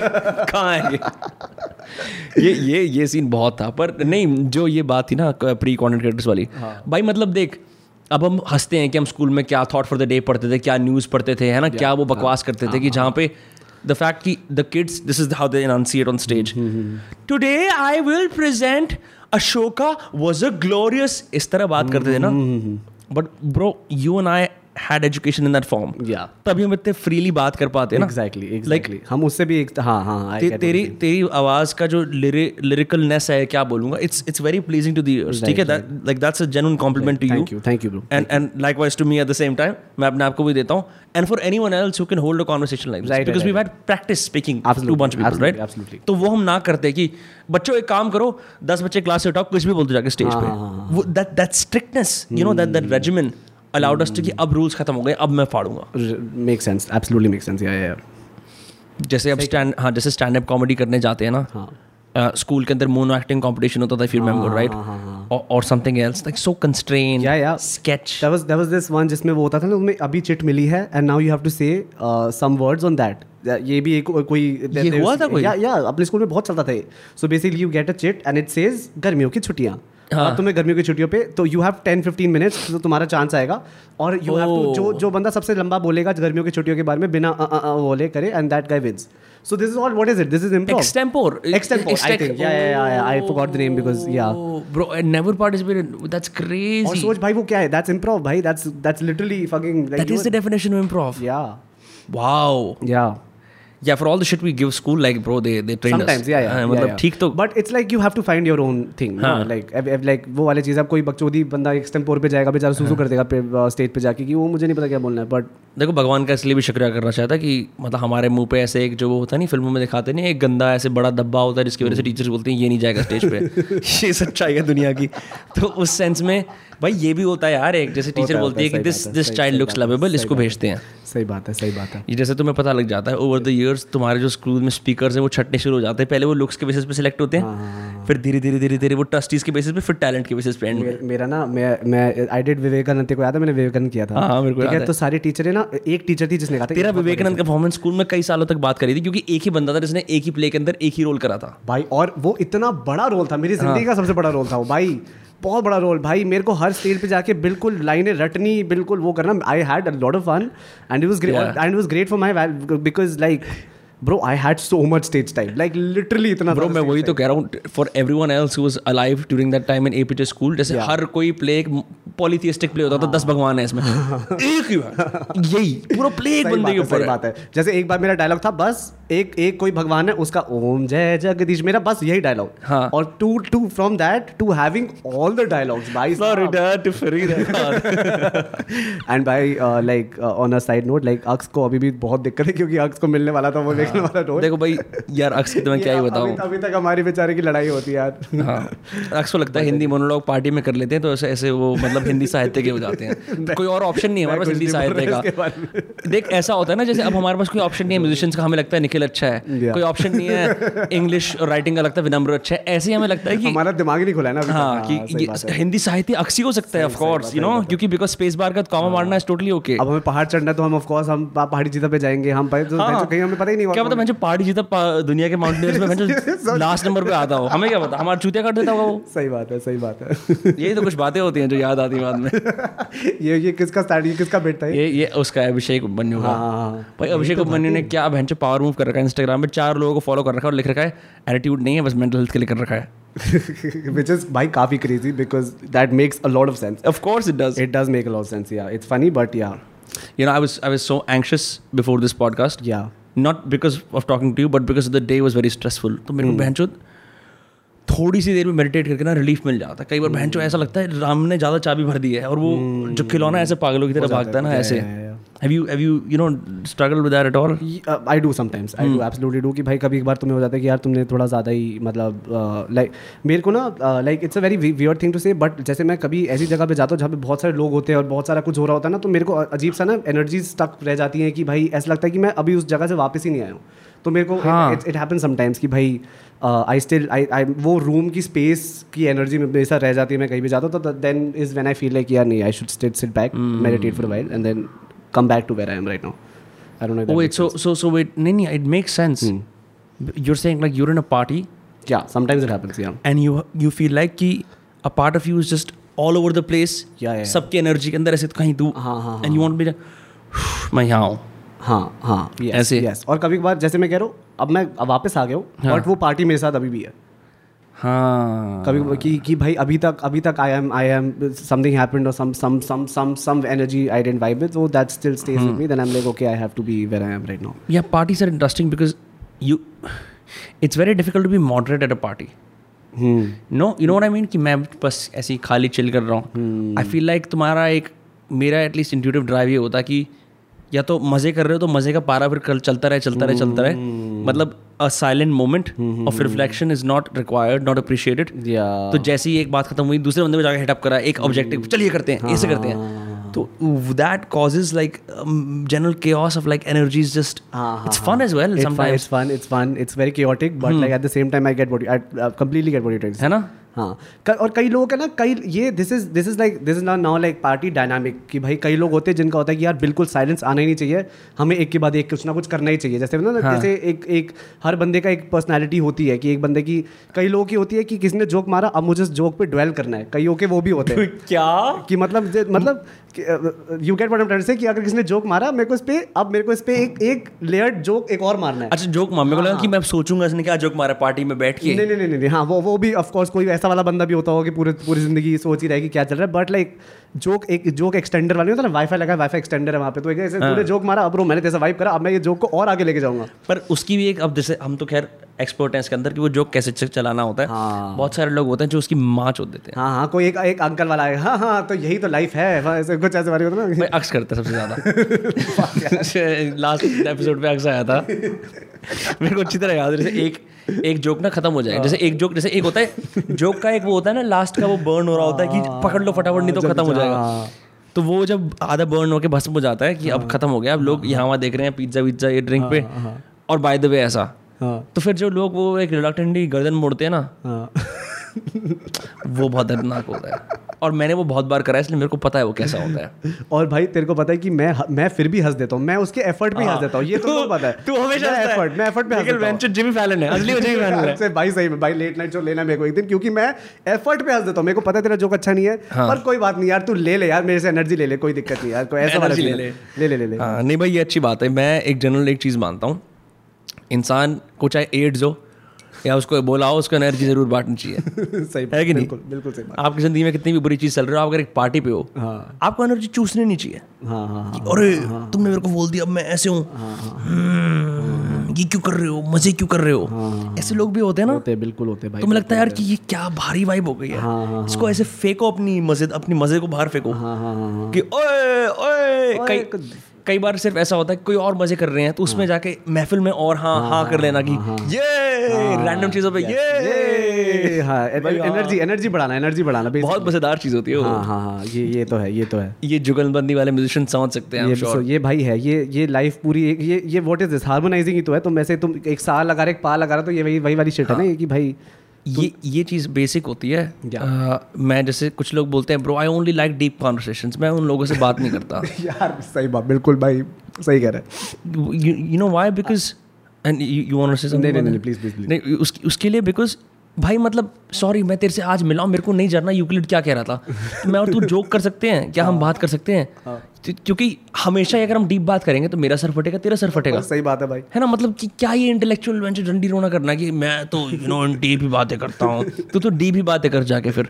कहाँ है ये? ये ये सीन बहुत था। पर नहीं जो ये बात थी ना प्री कंटेंट क्रिएटर्स वाली। हाँ। भाई मतलब देख अब हम हँसते हैं कि हम स्कूल में क्या थॉट फॉर द डे पढ़ते थे क्या न्यूज़ पढ़ते थे है ना? क्या वो बकवास करते थे कि जहाँ पे द फैक्ट कि the kids this is how they enunciate on stage today I will present Ashoka was a glorious इस तरह बात करते थे ना? But bro you and I had education in that form या तभी हम इतने फ्रीली बात कर पाते हैं ना एग्जैक्टली एग्जैक्टली हम उससे भी एक हाँ हाँ ते, तेरी तेरी आवाज़ का जो लिरिकलनेस है क्या बोलूँगा it's it's very pleasing to the ears ठीक है like that's a genuine compliment to you thank you you bro and and likewise to me at the मैं अपने आप को भी देता हूँ and for anyone else who can hold a conversation like this Right, because right, we've had practice speaking to Absolutely, a bunch of people absolutely, right absolutely. तो वो हम ना करते कि बच्चों एक काम करो दस बच्चे क्लास से उठाओ कुछ भी बोलते जाके स्टेज पे वो that that strictness you know that that allowed us कि अब रूल्स खत्म हो गए अब मैं फाड़ूँगा। Make sense absolutely make sense yeah yeah जैसे अब स्टैंड हाँ जैसे स्टैंड अप कॉमेडी करने जाते हैं ना हाँ। स्कूल के अंदर मोनो एक्टिंग कंपटीशन होता था फिर रिमेंबर राइट और something else like so constrain Yeah, yeah. Sketch There was there was this one जिसमें वो होता था ना उसमें अभी चिट मिली है and now you have to say some words on that ये भी एक कोई ये हुआ था कोई? या या अपने स्कूल में बहुत चलता था so basically you get a chit and it says गर्मियों की छुट्टियाँ। हाँ। तुम्हें गर्मियों की छुट्टियों पे तो you have ten fifteen minutes तो तुम्हारा चांस आएगा और यू हैव टू. जो जो बंदा सबसे लंबा बोलेगा गर्मियों की छुट्टियों के बारे में बिना बोले करे and that guy wins so this is all what is it this is improv Extempore. Extempore, I Extec- think. Yeah, yeah, yeah, yeah. I forgot the name because, yeah. Oh, bro, I never participated. That's crazy. और सोच भाई वो क्या है that's improv भाई that's that's literally fucking like that is the definition of improv. या Wow. या Yeah, for all the shit we give school, like bro, they they train sometimes us. yeah yeah हाँ, yeah, मतलब. ठीक तो but it's like you have to find your own thing? हाँ. like if, if, like वो वाली चीज़ अब कोई बकचोदी बंदा एक्सटेम्पोर पे जाएगा बेचारा सूसू कर देगा स्टेज पे जाके कि वो मुझे नहीं पता क्या बोलना है बट देखो भगवान का इसलिए भी शुक्रिया करना चाहता कि मतलब हमारे मुँह पे ऐसे एक जो वो होता है नहीं फ़िल्मों में दिखाते नहीं एक गंदा ऐसे बड़ा डब्बा होता है जिसकी वजह से टीचर्स बोलते हैं ये नहीं जाएगा स्टेज पे (laughs) (laughs) ये सच्चाई है दुनिया की तो उस सेंस में भाई ये भी होता है यार एक जैसे टीचर बोलती है कि this this child looks lovable इसको भेजते हैं सही बात है सही बात है। ये जैसे तुम्हें पता लग जाता है ओवर द इयर्स तुम्हारे जो स्कूल में स्पीकर्स हैं वो छटने शुरू हो जाते हैं। पहले वो लुक्स के बेसिस पे सिलेक्ट होते हाँ, हैं फिर धीरे धीरे धीरे धीरे वो ट्रस्टीज के बेसिस पे फिर टैलेंट के बेसिस पे एंड मेर- मेरा ना मैं मैं आई डिड विवेकानंद को याद है? मैंने विवेकानंद किया था। हाँ, हाँ, मेरे को ठीक याद है। तो सारे टीचर ना एक टीचर थी जिसने कहा था तेरा विवेकानंद का परफॉर्मेंस स्कूल में कई सालों तक बात करी थी क्योंकि एक ही बंदा था जिसने एक ही प्ले के अंदर एक ही रोल करा था। भाई और वो इतना बड़ा रोल था मेरी ज़िंदगी का सबसे बड़ा रोल था वो भाई। बहुत बड़ा रोल भाई मेरे को हर स्टेज पे जाके बिल्कुल लाइनें रटनी बिल्कुल वो करना। I had a lot of fun and it was great and it was great for my because like bro I had so much stage time like literally इतना ब्रो मैं वही तो कह रहा हूँ for every one else was alive during that time in APJ school जैसे Yeah. हर कोई प्ले एक पॉलीथियस्टिक प्ले होता था दस भगवान है इसमें। (laughs) एक ही (laughs) यही पूरा प्ले एक बंदे के ऊपर बात है। जैसे एक बार मेरा डायलॉग था बस एक एक कोई भगवान है उसका ओम जय जगदीश मेरा बस यही डायलॉग हाँ। और to to from that to having all the dialogues भाई एंड (laughs) भाई like on a side note like अक्स को अभी भी बहुत दिक्कत है क्योंकि अक्स को मिलने वाला था वो देखने वाला रोल देखो भाई यार अक्स की तो मैं (laughs) क्या ही बताऊँ। अभी तक हमारी बेचारे की लड़ाई होती है यार। हाँ। अक्स को लगता है (laughs) हिंदी मोनोलॉग पार्टी में कर लेते हैं तो ऐसे ऐसे वो मतलब हिंदी साहित्य के हो जाते हैं। कोई और ऑप्शन नहीं है हमारे पास हिंदी साहित्य का। देख ऐसा होता है ना जैसे अब हमारे पास कोई ऑप्शन नहीं है म्यूजिशियंस का हमें लगता है निखिल अच्छा है। Yeah. कोई ऑप्शन नहीं है। (laughs) इंग्लिश राइटिंग का लगता है विनम्र अच्छा है। ऐसे ही हमें लगता है कि हमारा दिमाग ही नहीं खुला है ना अभी हाँ कि है। हिंदी साहित्य अक्सी हो सकता है ऑफ़ कोर्स यू नो क्योंकि बिकॉज़ स्पेस बार का कॉमा मारना इज़ टोटली ओके अब हमें पहाड़ चढ़ना है तो हम ऑफ़ कोर्स हम पहाड़ी जीता पे जाएँगे। हम भाई तो हाँ। कहीं हमें पता ही नहीं क्या पता मैं पहाड़ी जीता दुनिया के माउंटेनियर्स में (laughs) लास्ट नंबर पे आता हो। हमें क्या पता? हमारा चूतिया काट देता होगा वो। सही बात है सही बात है। (laughs) यही तो कुछ बातें होती हैं जो याद आती हैं बाद में। ये ये किसका स्टार्ट ये किसका बेट था ये? ये उसका है अभिषेक उपमन्यु का। हाँ, हाँ, हाँ। भाई अभिषेक उपमन्यु ने क्या भैंस पावर मूव कर रखा है इंस्टाग्राम में चार लोगों को फॉलो कर रखा है और लिख रखा है एटीट्यूड नहीं है बस मेंटल हेल्थ के लिए कर रखा है। (laughs) Which is भाई काफ़ी crazy because that makes a lot of sense. Of course it does it does make a lot of sense yeah. It's funny but yeah. You know I was I was so anxious before this podcast yeah. Not because of talking to you but because the day was very stressful तो मेरे को बहन थोड़ी सी देर में meditate करके ना relief मिल जाता है। कई बार बहन ऐसा लगता है राम ने ज़्यादा चाबी भर दी है और वो जो खिलौना ऐसे पागलों की तरह भागता है ना ऐसे। Have you have you you know struggle with that at all I do sometimes I do absolutely do कि भाई कभी एक बार तुम्हें हो जाता है कि यार तुमने थोड़ा ज़्यादा ही मतलब लाइक मेरे को ना like it's a very weird thing to say but जैसे मैं कभी ऐसी जगह पे जाता हूँ जहाँ पे बहुत सारे लोग होते हैं और बहुत सारा कुछ हो रहा होता है ना तो मेरे को अजीब सा ना एनर्जी स्टक रह जाती है कि भाई ऐसा लगता है कि मैं अभी उस जगह से वापस ही नहीं आया हूँ। तो मेरे को। इट हैपन समटाइम्स कि भाई आई स्टिल आई आई वो रूम की स्पेस की एनर्जी में हमेशा रह जाती है मैं कहीं भी जाता हूँ तो then is when I feel like यार नहीं I should still sit back meditate for while and then come back to where I am right now I don't know wait so so so wait नहीं नहीं it makes sense Hmm. you're saying like you're in a party Yeah, sometimes it happens. Yeah. and you you feel like कि a part of you is just all over the place Yeah, yeah. सबकी energy के अंदर ऐसे कहीं तू हाँ, हाँ, and you want to be like मैं यहाँ हूँ हाँ हाँ yes, ऐसे? yes. और कभी कभार जैसे मैं कह रहा हूँ अब मैं वापस आ गया हूँ हाँ। वो पार्टी मेरे साथ अभी भी है हाँ कभी कि कि भाई अभी तक अभी तक I am I am something happened और some some some some some energy I didn't vibe with वो that still stays with me then I am like okay I have to be where I am right now parties are interesting because you. It's very difficult to be moderate at a party. No, you know what I mean? कि मैं बस ऐसे ही खाली chill कर रहा हूँ आई feel like तुम्हारा एक मेरा एटलीस्ट इंट्यूटिव ड्राइव ये होता कि या तो मज़े कर रहे हो तो मज़े का पारा फिर चलता रहे चलता रहे चलता रहे। मतलब a silent moment of reflection is not required not appreciated तो जैसे ही एक बात खत्म हुई दूसरे बंदे में जाकर हेटअप करा एक ऑब्जेक्टिव चलिए करते हैं ऐसे करते हैं। तो that cause is like general के of like energy is just it's fun as well it's very chaotic but like at the same time I get body I completely get body है ना? हाँ और कई लोगों का ना कई ये this is this is like this is not now like party dynamic कि भाई कई लोग होते हैं जिनका होता है कि यार बिल्कुल साइलेंस आना ही नहीं चाहिए हमें एक के बाद एक कुछ ना कुछ करना ही चाहिए। जैसे ना हाँ। जैसे एक एक हर बंदे का एक पर्सनालिटी होती है कि एक बंदे की कई लोगों की होती है कि किसी ने जोक मारा अब मुझे उस जोक पे ड्वेल करना है। कईयों के वो भी होते हैं। (laughs) क्या? कि मतलब मतलब यू आई एम से कि अगर किसी ने जोक मारा मेरे को इस पर अब मेरे को इस पे एक एक लेयर्ड जोक एक और मारना है। अच्छा जोक मार मेरे को लगा कि मैं सोचूँगा इसने क्या जोक मारा पार्टी में बैठ के। नहीं नहीं नहीं नहीं हाँ वो वो भी ऑफ़ कोर्स कोई ऐसा वाला बंदा भी होता होगा कि पूरे पूरी ज़िंदगी सोच ही रहेगी क्या चल रहा है। बट लाइक जोक एक जोक एक्सटेंडर वाली होता है ना वाईफाई लगा वाईफाई एक्सटेंडर है वहाँ पे। तो एक ऐसे हाँ। तूने जोक मारा अब ब्रो मैंने जैसा वाइप करा अब मैं ये जोक को और आगे लेके जाऊँगा। पर उसकी भी एक अब जैसे हम तो खैर एक्सपर्ट हैं इसके अंदर कि वो जोक कैसे चलाना होता है। हाँ। बहुत सारे लोग होते हैं जो उसकी माँ चोद देते हैं। हाँ हाँ कोई एक एक अंकल वाला है हाँ हाँ तो यही तो लाइफ है हाँ, ऐसे कुछ ऐसे वाली होता ना। अक्स करता सबसे ज़्यादा। (laughs) लास्ट एपिसोड (laughs) पे अक्स आया था। मेरे को अच्छी तरह याद है जैसे एक एक जोक ना खत्म हो जाए। जैसे एक जोक जैसे एक होता है जोक का एक वो होता है ना लास्ट का वो बर्न हो रहा होता है कि पकड़ लो फटाफट नहीं तो खत्म हो जाएगा। हाँ। तो वो जब आधा बर्न होकर भस्म हो जाता है कि अब खत्म हो गया अब लोग यहाँ वहाँ देख रहे हैं पिज्जा विज्जा ये ड्रिंक पे। और बाय द वे ऐसा। हाँ। तो फिर जो लोग वो एक रिलेक्टेंटली गर्दन मोड़ते हैं ना हाँ। वो बहुत दर्दनाक होता है। और मैंने वो बहुत बार करा है इसलिए मेरे को पता है वो कैसा होता है। और भाई तेरे को पता है कि मैं मैं फिर भी हंस देता हूँ। मैं उसके एफर्ट पे हंस देता हूँ। ये तो पता है। तू हमेशा एफर्ट मैं एफर्ट पे हंस देता हूँ। जिमी फैलन है। असली जिमी फैलन (laughs) है। भाई सही में भाई लेट नाइट शो लेना मेरे को एक दिन क्योंकि मैं एफर्ट पे हंस देता हूँ। मेरे को पता है तेरा जोक अच्छा नहीं है हाँ। पर कोई बात नहीं यार तू ले ले यार मेरे से एनर्जी ले ले कोई दिक्कत नहीं यार कोई ऐसा वाला ले ले। ले ले ले हाँ नहीं भाई ये अच्छी बात है। मैं एक जनरल एक चीज़ मानता हूँ। इंसान को चाहे एड्स हो या उसको बोला उसको एनर्जी ज़रूर बांटनी चाहिए। (laughs) सही है कि नहीं? बिल्कुल बिल्कुल सही बात। आपकी ज़िंदगी में कितनी भी बुरी चीज़ चल रही हो आप अगर एक पार्टी पे हो हाँ। आपको एनर्जी चूसनी नहीं चाहिए। हाँ हाँ हाँ अरे तुमने मेरे को बोल दिया अब मैं ऐसे हूँ। हम्म, ये क्यों कर रहे हो? मज़े क्यों कर रहे हो? ऐसे लोग भी होते हैं ना। होते बिल्कुल होते हैं भाई तुम्हें लगता है यार कि ये क्या भारी वाइब हो गई है? हाँ, हाँ, इसको ऐसे फेंको अपनी मज़े अपनी मज़े को बाहर फेंको हाँ हाँ हाँ हाँ। कि ओए ओए कई बार सिर्फ़ ऐसा होता है कोई और मज़े कर रहे हैं तो उसमें जाके महफिल में और हाँ हाँ कर लेना कि ये रैंडम चीज़ों पे ये! हाँ (laughs) एनर्जी एनर्जी बढ़ाना एनर्जी बढ़ाना बहुत मज़ेदार चीज़ होती है हाँ हाँ हाँ ये ये तो है ये तो है। ये जुगलबंदी वाले म्यूजिशियन समझ सकते हैं ये sure. ये भाई है ये ये लाइफ पूरी एक ये ये व्हाट इज़ दिस हार्मोनाइजिंग ही तो है तुम ऐसे तुम एक साल लगा रहे एक पा लगा रहे तो ये वही वही वाली शिट है ना ये कि भाई ये ये चीज़ बेसिक होती है? अ, मैं जैसे कुछ लोग बोलते हैं bro I only like deep conversations मैं उन लोगों से बात नहीं करता। (laughs) यार सही बात बिल्कुल भाई सही कह रहे हैं। You know why because and you want to say नहीं नहीं नहीं प्लीज़ प्लीज़ नहीं उसके उसके लिए बिकॉज़ भाई मतलब सॉरी मैं तेरे से आज मिला हूँ मेरे को नहीं जानना यूक्लिड क्या कह रहा था? (laughs) तो मैं और तू जोक कर सकते हैं? क्या हम बात कर सकते हैं? क्यों- क्योंकि हमेशा ही अगर हम डीप बात करेंगे तो मेरा सर फटेगा तेरा सर फटेगा। सही बात है भाई। है ना? मतलब कि क्या ये इंटेलेक्चुअल वेंचर डंडी रोना करना कि मैं तो यू नो डीप ही बातें करता हूँ। तू तो डीप ही बातें कर जाके फिर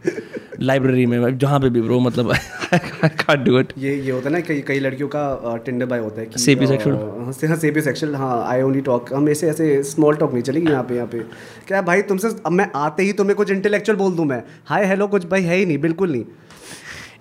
लाइब्रेरी में जहाँ पे भी ब्रो मतलब आई डू इट ये ये होता है ना कई कई लड़कियों का टिंडर बाय होता है कि Sapiosexual? अ, हाँ सेपी सेक्शुअल हाँ आई ओनली टॉक हम ऐसे ऐसे स्मॉल टॉक नहीं चलेगी यहाँ पे यहाँ पे। क्या भाई तुमसे अब मैं आते ही तुम्हें कुछ इंटेलेक्चुअल बोल दूँ मैं? हाय हेलो कुछ भाई है ही नहीं बिल्कुल नहीं।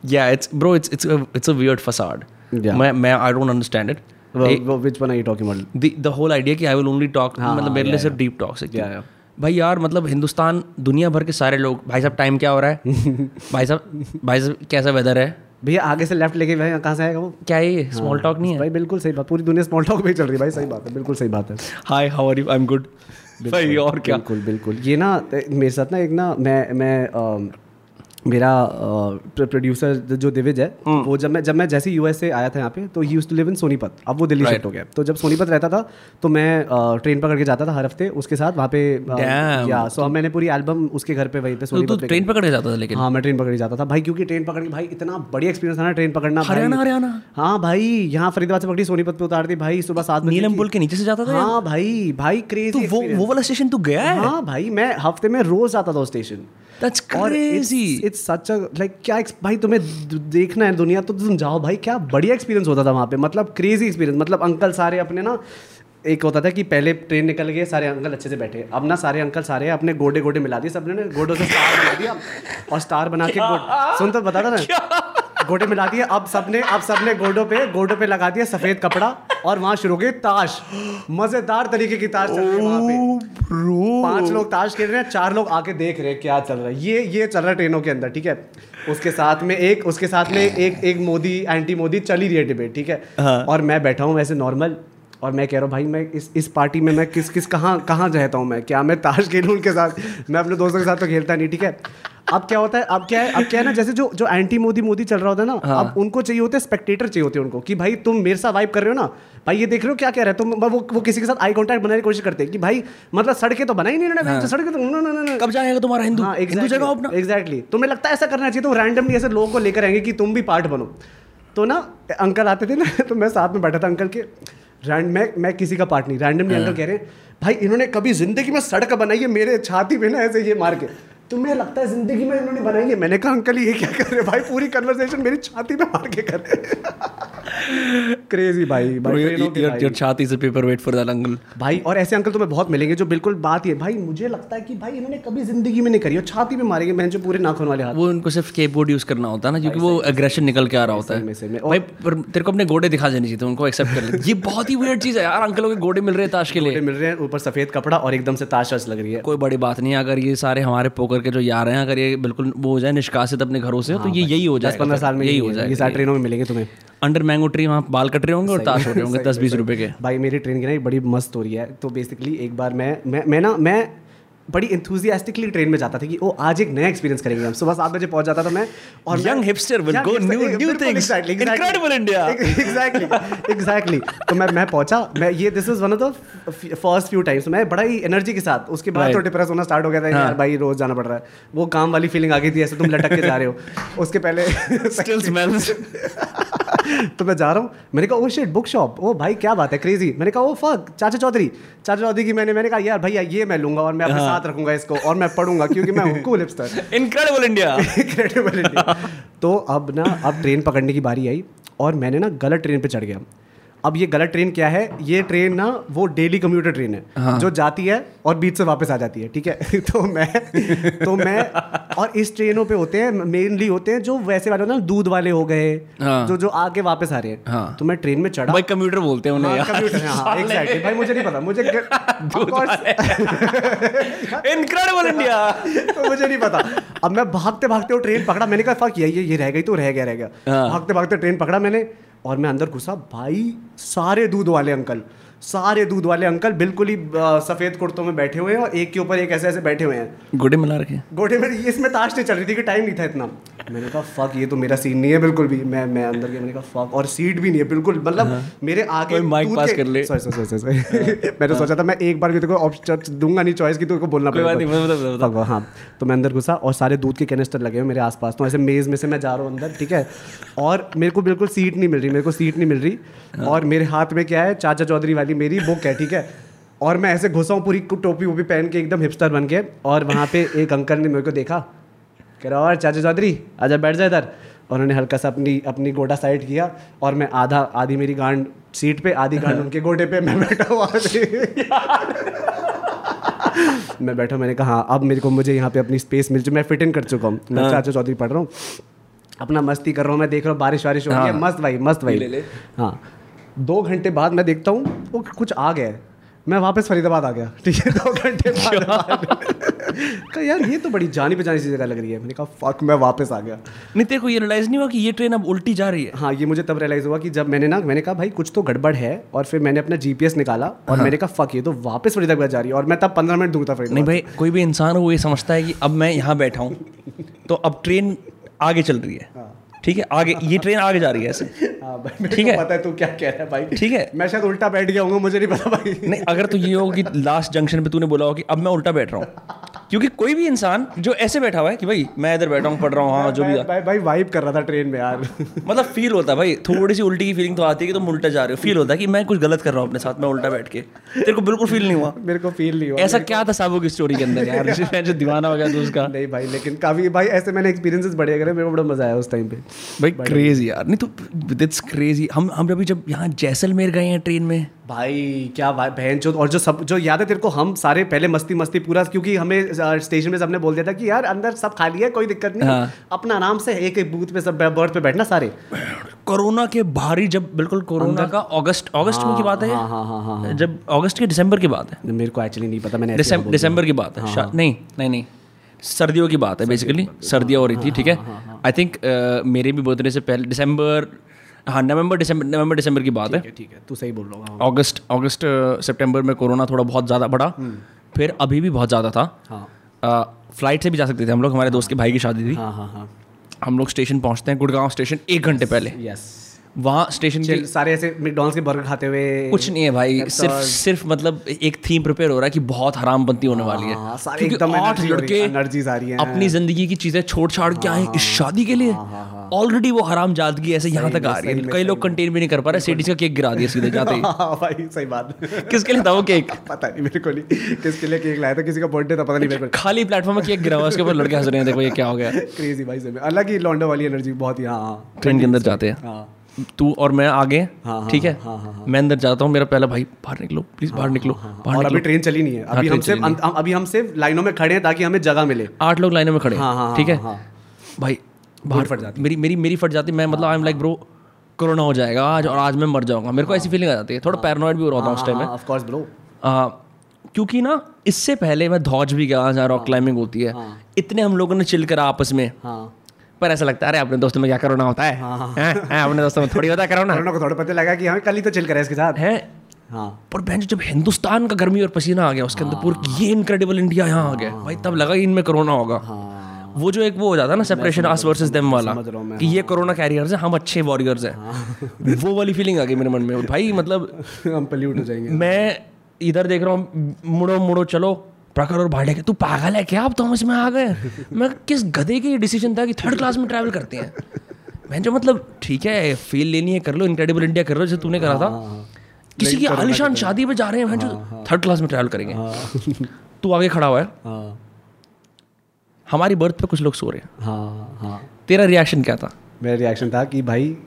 Yeah, it's bro. It's it's a it's a weird facade. Yeah. मैं मैं I don't understand it. Which one are you talking about The the whole idea कि I will only talk हाँ, मतलब मेरे लिए सिर्फ़ deep talks है Yeah, yeah. भाई यार मतलब हिंदुस्तान दुनिया भर के सारे लोग भाई साहब टाइम क्या हो रहा है? (laughs) भाई साहब भाई साहब कैसा वेदर है? भैया आगे से लेफ़्ट लेके भाई कहाँ से आएगा वो? क्या ये? स्मॉल टॉक नहीं है? भाई बिल्कुल सही बात पूरी दुनिया स्मॉल टॉक ही चल रही है भाई सही बात है बिल्कुल सही बात है। Hi how are you I am good भाई और क्या? बिल्कुल बिल्कुल। ये ना मेरे साथ ना एक ना मैं मैं मेरा प्रोड्यूसर जो दिविज है हम्म। वो जब मैं जब मैं जैसे यूएस से आया था यहाँ पे तो ही used to live in Sonipat अब वो दिल्ली शिफ्ट हो गया. तो जब सोनीपत रहता था तो मैं ट्रेन पकड़ के जाता था हर हफ़्ते. उसके साथ वहाँ पे. या सो मैंने पूरी एल्बम उसके घर पे वहीं पे तो सोनीपत ट्रेन पकड़ के जाता था लेकिन? हाँ मैं ट्रेन पकड़ के जाता था. भाई क्योंकि ट्रेन पकड़ के भाई इतना बढ़िया एक्सपीरियंस था ना ट्रेन पकड़ना हरियाणा हरियाणा? हाँ भाई यहाँ फरीदाबाद से पकड़ी सोनीपत पे उतार दी भाई सुबह सात नीलम पुल के नीचे से जाता था हाँ भाई भाई तू क्रेजी वो वो वाला स्टेशन तू गया है? हाँ भाई मैं हफ़्ते में रोज जाता था station that's crazy. It's, it's such a like क्या भाई तुम्हें देखना है दुनिया तो तुम जाओ भाई क्या बढ़िया एक्सपीरियंस होता था वहाँ पे मतलब क्रेजी एक्सपीरियंस मतलब अंकल सारे अपने ना एक होता था कि पहले ट्रेन निकल गए सारे अंकल अच्छे से बैठे अब ना सारे अंकल सारे अपने गोडे गोडे मिला दिए सबने ना गोडों से स्टार बना दिया और स्टार बना के सुन तो बता था ना गोडे मिला दिए अब सबने अब सबने गोडों पे गोडों पे लगा दिया सफ़ेद कपड़ा और वहाँ शुरू हो गई ताश। मज़ेदार तरीके की ताश चल रही है वहाँ पे। पाँच लोग ताश खेल रहे हैं चार लोग आके देख रहे हैं क्या चल रहा है। ये ये चल रहा है ट्रेनों के अंदर ठीक है? उसके साथ में एक उसके साथ में एक एक मोदी एंटी मोदी चली ही रही है डिबेट ठीक है? हाँ। और मैं बैठा हूँ वैसे नॉर्मल और मैं कह रहा हूँ भाई मैं इस इस पार्टी में मैं किस किस कहाँ कहाँ रहता हूँ मैं? क्या मैं ताश खेलूँ उनके साथ? मैं अपने दोस्तों के साथ तो खेलता नहीं ठीक है? अब क्या होता है अब क्या है अब क्या है ना जैसे जो जो एंटी मोदी मोदी चल रहा होता है ना हाँ। अब उनको चाहिए होते हैं स्पेक्टेटर चाहिए होते हैं उनको कि भाई तुम मेरे साथ वाइब कर रहे हो ना? भाई ये देख रहे हो क्या कह रहे हो? तुम वो वो किसी के साथ आई कॉन्टैक्ट बनाने की कोशिश करते हैं कि भाई मतलब सड़कें तो बना ही नहीं उन्होंने सड़कें तो ना ना ना कब जाएगा तुम्हारा हिंदू? हाँ हिंदू जगह अपना। एग्जैक्टली तो मैं लगता है ऐसा करना चाहिए तो रैंडमली ऐसे लोगों को लेकर आएँगे कि तुम भी पार्ट बनो। तो ना अंकल आते थे ना (laughs) तो मैं साथ में बैठा था अंकल के रैंड मैं मैं किसी का पार्ट नहीं रैंडमली हाँ। अंकल कह रहे हैं भाई इन्होंने कभी ज़िंदगी में सड़क बनाई है मेरे छाती में ना ऐसे ये मार के तुम्हें लगता है ज़िंदगी में इन्होंने बनाई है? मैंने कहा अंकल ये क्या कर रहे भाई? पूरी कन्वर्सेशन मेरी छाती पे मार के कर रहे क्रेजी भाई। योर छाती से paper wait for that uncle भाई और ऐसे अंकल तुम्हें बहुत मिलेंगे जो बिल्कुल बात ही है भाई मुझे लगता है कि भाई इन्होंने कभी ज़िंदगी में नहीं करी और छाती पे मारेंगे मैं जो पूरे नाखून वाले हाथ। वो उनको सिर्फ़ केबोर्ड यूज़ करना होता है ना क्योंकि वो एग्रेशन निकल के आ रहा होता है। भाई पर तेरे को अपने गोडे दिखा देने चाहिए उनको एक्सेप्ट कर ले। ये बहुत ही वियर्ड चीज़ है यार अंकलों के गोडे मिल रहे हैं ताश के लिए। मिल रहे हैं ऊपर सफ़ेद कपड़ा और एकदम से ताश लग रही है। कोई बड़ी बात नहीं अगर ये सारे हमारे पोकर के जो यार हैं अगर ये बिल्कुल वो हो जाए निष्कासित अपने घरों से हाँ, तो ये यही हो जाए पंद्रह साल में यही हो जाए ये सारे ट्रेनों में मिलेंगे तुम्हें। अंडर मैंगो ट्री वहाँ बाल कट रहे होंगे और ताश हो रहे होंगे दस बीस रुपए के। भाई मेरी ट्रेन की ना बड़ी मस्त हो रही है तो बेसिकली एक बार मैं मैं ना मैं बड़ी इंथुजियास्टिकली ट्रेन में जाता था कि ओ आज एक नया एक्सपीरियंस करेंगे हम। सुबह सात बजे पहुँच जाता था मैं और Young hipster will go new- new things. Incredible India. (laughs) Exactly exactly तो मैं मैं पहुँचा मैं ये this is one of the first few times मैं बड़ा ही एनर्जी के साथ उसके बाद. तो डिप्रेस होना स्टार्ट हो गया था यार भाई रोज जाना पड़ रहा है। वो काम वाली फीलिंग आ गई थी ऐसे तुम लटक के जा रहे हो। उसके पहले Still smells. (laughs) तो मैं जा रहा हूँ मैंने कहा ओ शिट बुक शॉप ओ भाई क्या बात है क्रेजी मैंने कहा ओ फक चाचा चौधरी। चाचा चौधरी की मैंने मैंने कहा यार भैया ये मैं लूँगा और मैं अपने साथ रखूँगा इसको और मैं पढ़ूँगा क्योंकि मैं हूँ cool hipster incredible India incredible India तो अब ना अब ट्रेन पकड़ने की बारी आई और मैंने ना गलत ट्रेन पे चढ़ गया। अब ये गलत ट्रेन क्या है? ये ट्रेन ना वो डेली कम्यूटर ट्रेन है। हाँ. जो जाती है और बीच से वापस आ जाती है ठीक है? (laughs) तो मैं तो मैं और इस ट्रेनों पे होते हैं मेनली होते हैं जो वैसे वाले होते हैं ना, दूध वाले हो गए हाँ। जो जो आके वापस आ रहे हैं। हाँ। तो मैं ट्रेन में चढ़ा। भाई कंप्यूटर बोलते हैं उन्हें हाँ, हाँ, (laughs) exactly. भाई मुझे नहीं पता मुझे (laughs) इनक्रेडिबल इंडिया तो मुझे नहीं पता। अब मैं भागते भागते वो ट्रेन पकड़ा मैंने कहा फक ये ये रह गई तो रह गया रह गया। हाँ। भागते भागते ट्रेन पकड़ा मैंने और मैं अंदर घुसा भाई सारे दूध वाले अंकल सारे दूध वाले अंकल बिल्कुल ही सफ़ेद कुर्तों में बैठे हुए हैं और एक के ऊपर एक ऐसे ऐसे बैठे हुए हैं। गुडे मिला रखे गोटे में इसमें ताश नहीं चल रही थी कि टाइम नहीं था इतना। मैंने कहा फक ये तो मेरा सीन नहीं है बिल्कुल भी। मैं मैं अंदर गया मैंने कहा फक और सीट भी नहीं है बिल्कुल। मतलब मेरे आगे हाँ। कोई mic दूध pass के- कर ले। Sorry, sorry, sorry, sorry. मैं तो सोचा था मैं एक बार भी तेरे को दूँगा नहीं चॉइस की तो तेरे को बोलना पड़ेगा। हाँ। तो मैं अंदर घुसा और सारे दूध के कैनिस्टर लगे हुए मेरे आसपास। तो ऐसे मेज में से मैं जा रहा हूँ अंदर ठीक है? और मेरे को बिल्कुल सीट नहीं मिल रही मेरे को सीट नहीं मिल रही। और मेरे हाथ में क्या है? चाचा चौधरी वाली मेरी बुक है ठीक है? और मैं ऐसे घुसा हूँ पूरी टोपी वोपी पहन के एकदम हिपस्टर बन के और वहाँ पे एक अंकल ने मेरे को देखा। कह रहा और चाचा चौधरी आजा बैठ जा इधर। और उन्होंने हल्का सा अपनी अपनी गोटा साइड किया और मैं आधा आधी मेरी गांड सीट पे आधी गांड (laughs) उनके गोटे पे मैं बैठा हुआ (laughs) मैं बैठा मैंने कहा हाँ अब मेरे को मुझे यहाँ पे अपनी स्पेस मिल चुकी मैं फिट इन कर चुका हूँ। मैं चाचा चौधरी पढ़ रहा हूँ अपना मस्ती कर रहा हूँ मैं देख रहा हूँ बारिश वारिश हो रही है हाँ। मस्त भाई मस्त भाई। हाँ। दो घंटे बाद मैं देखता हूँ वो कुछ आ गया है। मैं वापस फरीदाबाद आ गया। (laughs) ठीक है दो घंटे बाद। कहा यार ये तो बड़ी जानी पहचानी सी जगह लग रही है। मैंने कहा फक मैं वापस आ गया। नहीं तेरे को ये रियलाइज़ नहीं हुआ कि ये ट्रेन अब उल्टी जा रही है? हाँ ये मुझे तब रियलाइज़ हुआ कि जब मैंने ना मैंने कहा भाई कुछ तो गड़बड़ है। और फिर मैंने अपना जीपीएस निकाला और हाँ। मैंने कहा फक ये तो वापस फरीदाबाद जा रही है। और मैं तब पंद्रह मिनट दूर था नहीं भाई कोई भी इंसान हो वो ये समझता है कि अब मैं यहाँ बैठा हूँ। (laughs) तो अब ट्रेन आगे चल रही है। ठीक है आगे ये (laughs) ट्रेन आगे जा रही है ऐसे हाँ ठीक है। पता है तू क्या कह रहा है भाई ठीक है। मैं शायद उल्टा बैठ गया हूँ मुझे नहीं पता भाई नहीं अगर तो ये हो कि (laughs) लास्ट जंक्शन पे तूने बोला हो कि अब मैं उल्टा बैठ रहा हूँ क्योंकि कोई भी इंसान जो ऐसे बैठा हुआ है कि भाई मैं इधर बैठा हूँ पढ़ रहा हूँ हाँ जो भी भाई भाई वाइब कर रहा था ट्रेन में यार। मतलब फील होता है भाई थोड़ी सी उल्टी की फीलिंग तो आती है कि तुम तो उल्टा जा रहे हो। फील होता है कि मैं कुछ गलत कर रहा हूँ अपने साथ में उल्टा बैठ के। तेरे को बिल्कुल फील नहीं हुआ। (laughs) मेरे को फील नहीं हुआ ऐसा क्या था साबू की स्टोरी के अंदर यार? (laughs) (laughs) मैं जो दीवाना हो गया तो उसका। नहीं भाई लेकिन काफ़ी भाई ऐसे मैंने एक्सपीरियंसेस बढ़िया करे मेरे को बड़ा मज़ा आया उस टाइम पे। भाई क्रेजी यार। नहीं तो इट्स क्रेजी हम हम अभी जब यहाँ जैसलमेर गए हैं ट्रेन में भाई क्या भाई बहन चोद और जो सब जो याद है तेरे को हम सारे पहले मस्ती मस्ती पूरा क्योंकि हमें स्टेशन में सबने बोल दिया था कि यार अंदर सब खाली है कोई दिक्कत नहीं। हाँ। अपना आराम से एक एक बूथ पे सब बर्थ पे बैठना सारे। कोरोना के भारी जब बिल्कुल कोरोना का अगस्त अगस्त में की बात है? हाँ हाँ हाँ हाँ जब अगस्त के दिसंबर की बात है। मेरे को एक्चुअली नहीं पता मैंने दिसंबर दिसंबर की बात है। नहीं नहीं नहीं। सर्दियों की बात है बेसिकली सर्दियाँ हो रही थी ठीक है? आई थिंक मेरे भी बर्थडे से पहले दिसंबर हाँ नवंबर दिसंबर नवंबर दिसंबर की बात है। ठीक है तू सही बोल रहा हूँ। हाँ अगस्त अगस्त सितंबर में कोरोना थोड़ा बहुत ज़्यादा बढ़ा। फिर अभी भी बहुत ज़्यादा था। हाँ। फ़्लाइट से भी जा सकते थे हम लोग हमारे दोस्त के भाई की शादी थी। हाँ हाँ हाँ। हम लोग स्टेशन पहुँचते हैं गुड़गांव स्टेशन एक घंटे पहले। यस वहाँ स्टेशन के सारे ऐसे मैकडॉनल्ड्स के बर्गर खाते हुए कुछ नहीं है भाई सिर्फ़ सिर्फ़ मतलब एक थीम प्रिपेयर हो रहा है कि बहुत हराम बनती होने वाली है। हाँ, सारे क्योंकि एकदम आठ हो लड़के है, आ रही हैं। अपनी ज़िंदगी की चीज़ें छोड़ छाड़ के आए इस शादी के लिए। ऑलरेडी वो हराम जादगी ऐसे यहाँ तक आ रही है। कई लोग कंटेन भी नहीं कर पा रहे सीडीज का केक गिरा दिया सीधे जाते ही। (laughs) हाँ भाई सही बात। किसके लिए था वो केक (laughs) पता नहीं मेरे को नहीं। किसके लिए केक लाया था? किसी का बर्थडे था पता नहीं मेरे को खाली प्लेटफॉर्म में केक गिरा हुआ उसके ऊपर लड़के हंस रहे हैं देखो ये क्या हो गया। (laughs) क्रेजी भाई अलग ही लौंडा वाली एनर्जी बहुत ही हाँ हाँ ट्रेन के अंदर जाते हैं। हाँ। तू और मैं आगे हाँ, ठीक है? हाँ, हाँ, मैं अंदर जाता हूँ मेरा पहला भाई बाहर निकलो प्लीज़ बाहर निकलो बाहर और अभी ट्रेन चली नहीं है। अभी हम सिर्फ़ अभी हम सिर्फ़ लाइनों में खड़े हैं ताकि हमें जगह मिले। आठ लोग लाइनों में खड़े हैं, हाँ, हाँ, ठीक है? हाँ, भाई बाहर फट जाती मेरी मेरी मेरी फट जाती मैं मतलब I am like bro corona हो जाएगा आज और आज मैं मर जाऊँगा। मेरे को ऐसी फीलिंग आ जाती है। थोड़ा पैरानॉइड भी हो रहा था उस टाइम में। ऑफ़ कोर्स ब्रो क्योंकि ना इससे पहले मैं धौज भी गया जहाँ रॉक क्लाइंबिंग होती है। इतने हम लोगों ने चिल करा आपस में। हाँ। पर ऐसा लगता है अरे अपने दोस्तों में क्या कोरोना होता है? हैं? हैं, अपने दोस्तों में थोड़ी होता है कोरोना? को थोड़ा पता लगा कि हमें कल ही तो चिल करें इसके साथ। है? हाँ। पर बहन जब हिंदुस्तान का गर्मी और पसीना आ गया उसके अंदर पूरा ये इनक्रेडिबल इंडिया यहाँ आ गया। भाई तब लगा कि इनमें कोरोना होगा। वो जो एक वो हो जाता है ना सेपरेशन आस वर्सेस देम वाला हूँ कि ये कोरोना कैरियर्स हैं। हम अच्छे वॉरियर्स हैं। (laughs) वो वाली फीलिंग आ गई मेरे मन में। भाई मतलब (laughs) हम पल्यूट हो जाएँगे। मैं इधर देख रहा हूँ मुड़ो मुड़ो चलो। प्रखर और भाड़े के। तू पागल है क्या? अब तो हम इसमें आ गए। मैं किस गधे की डिसीज़न था कि थर्ड क्लास में ट्रैवल करते हैं? मैं जो मतलब ठीक है फील लेनी है कर लो इनक्रेडिबल इंडिया कर लो जैसे तूने करा था। किसी की आलिशान शादी में जा रहे हैं जो थर्ड क्लास में ट्रैवल करेंगे। तू आगे खड़ा हुआ है। हाँ। हमारी बर्थ पे कुछ लोग सो रहे हैं। हाँ हाँ। तेरा रिएक्शन क्या था? मेरा रिएक्शन था कि भाई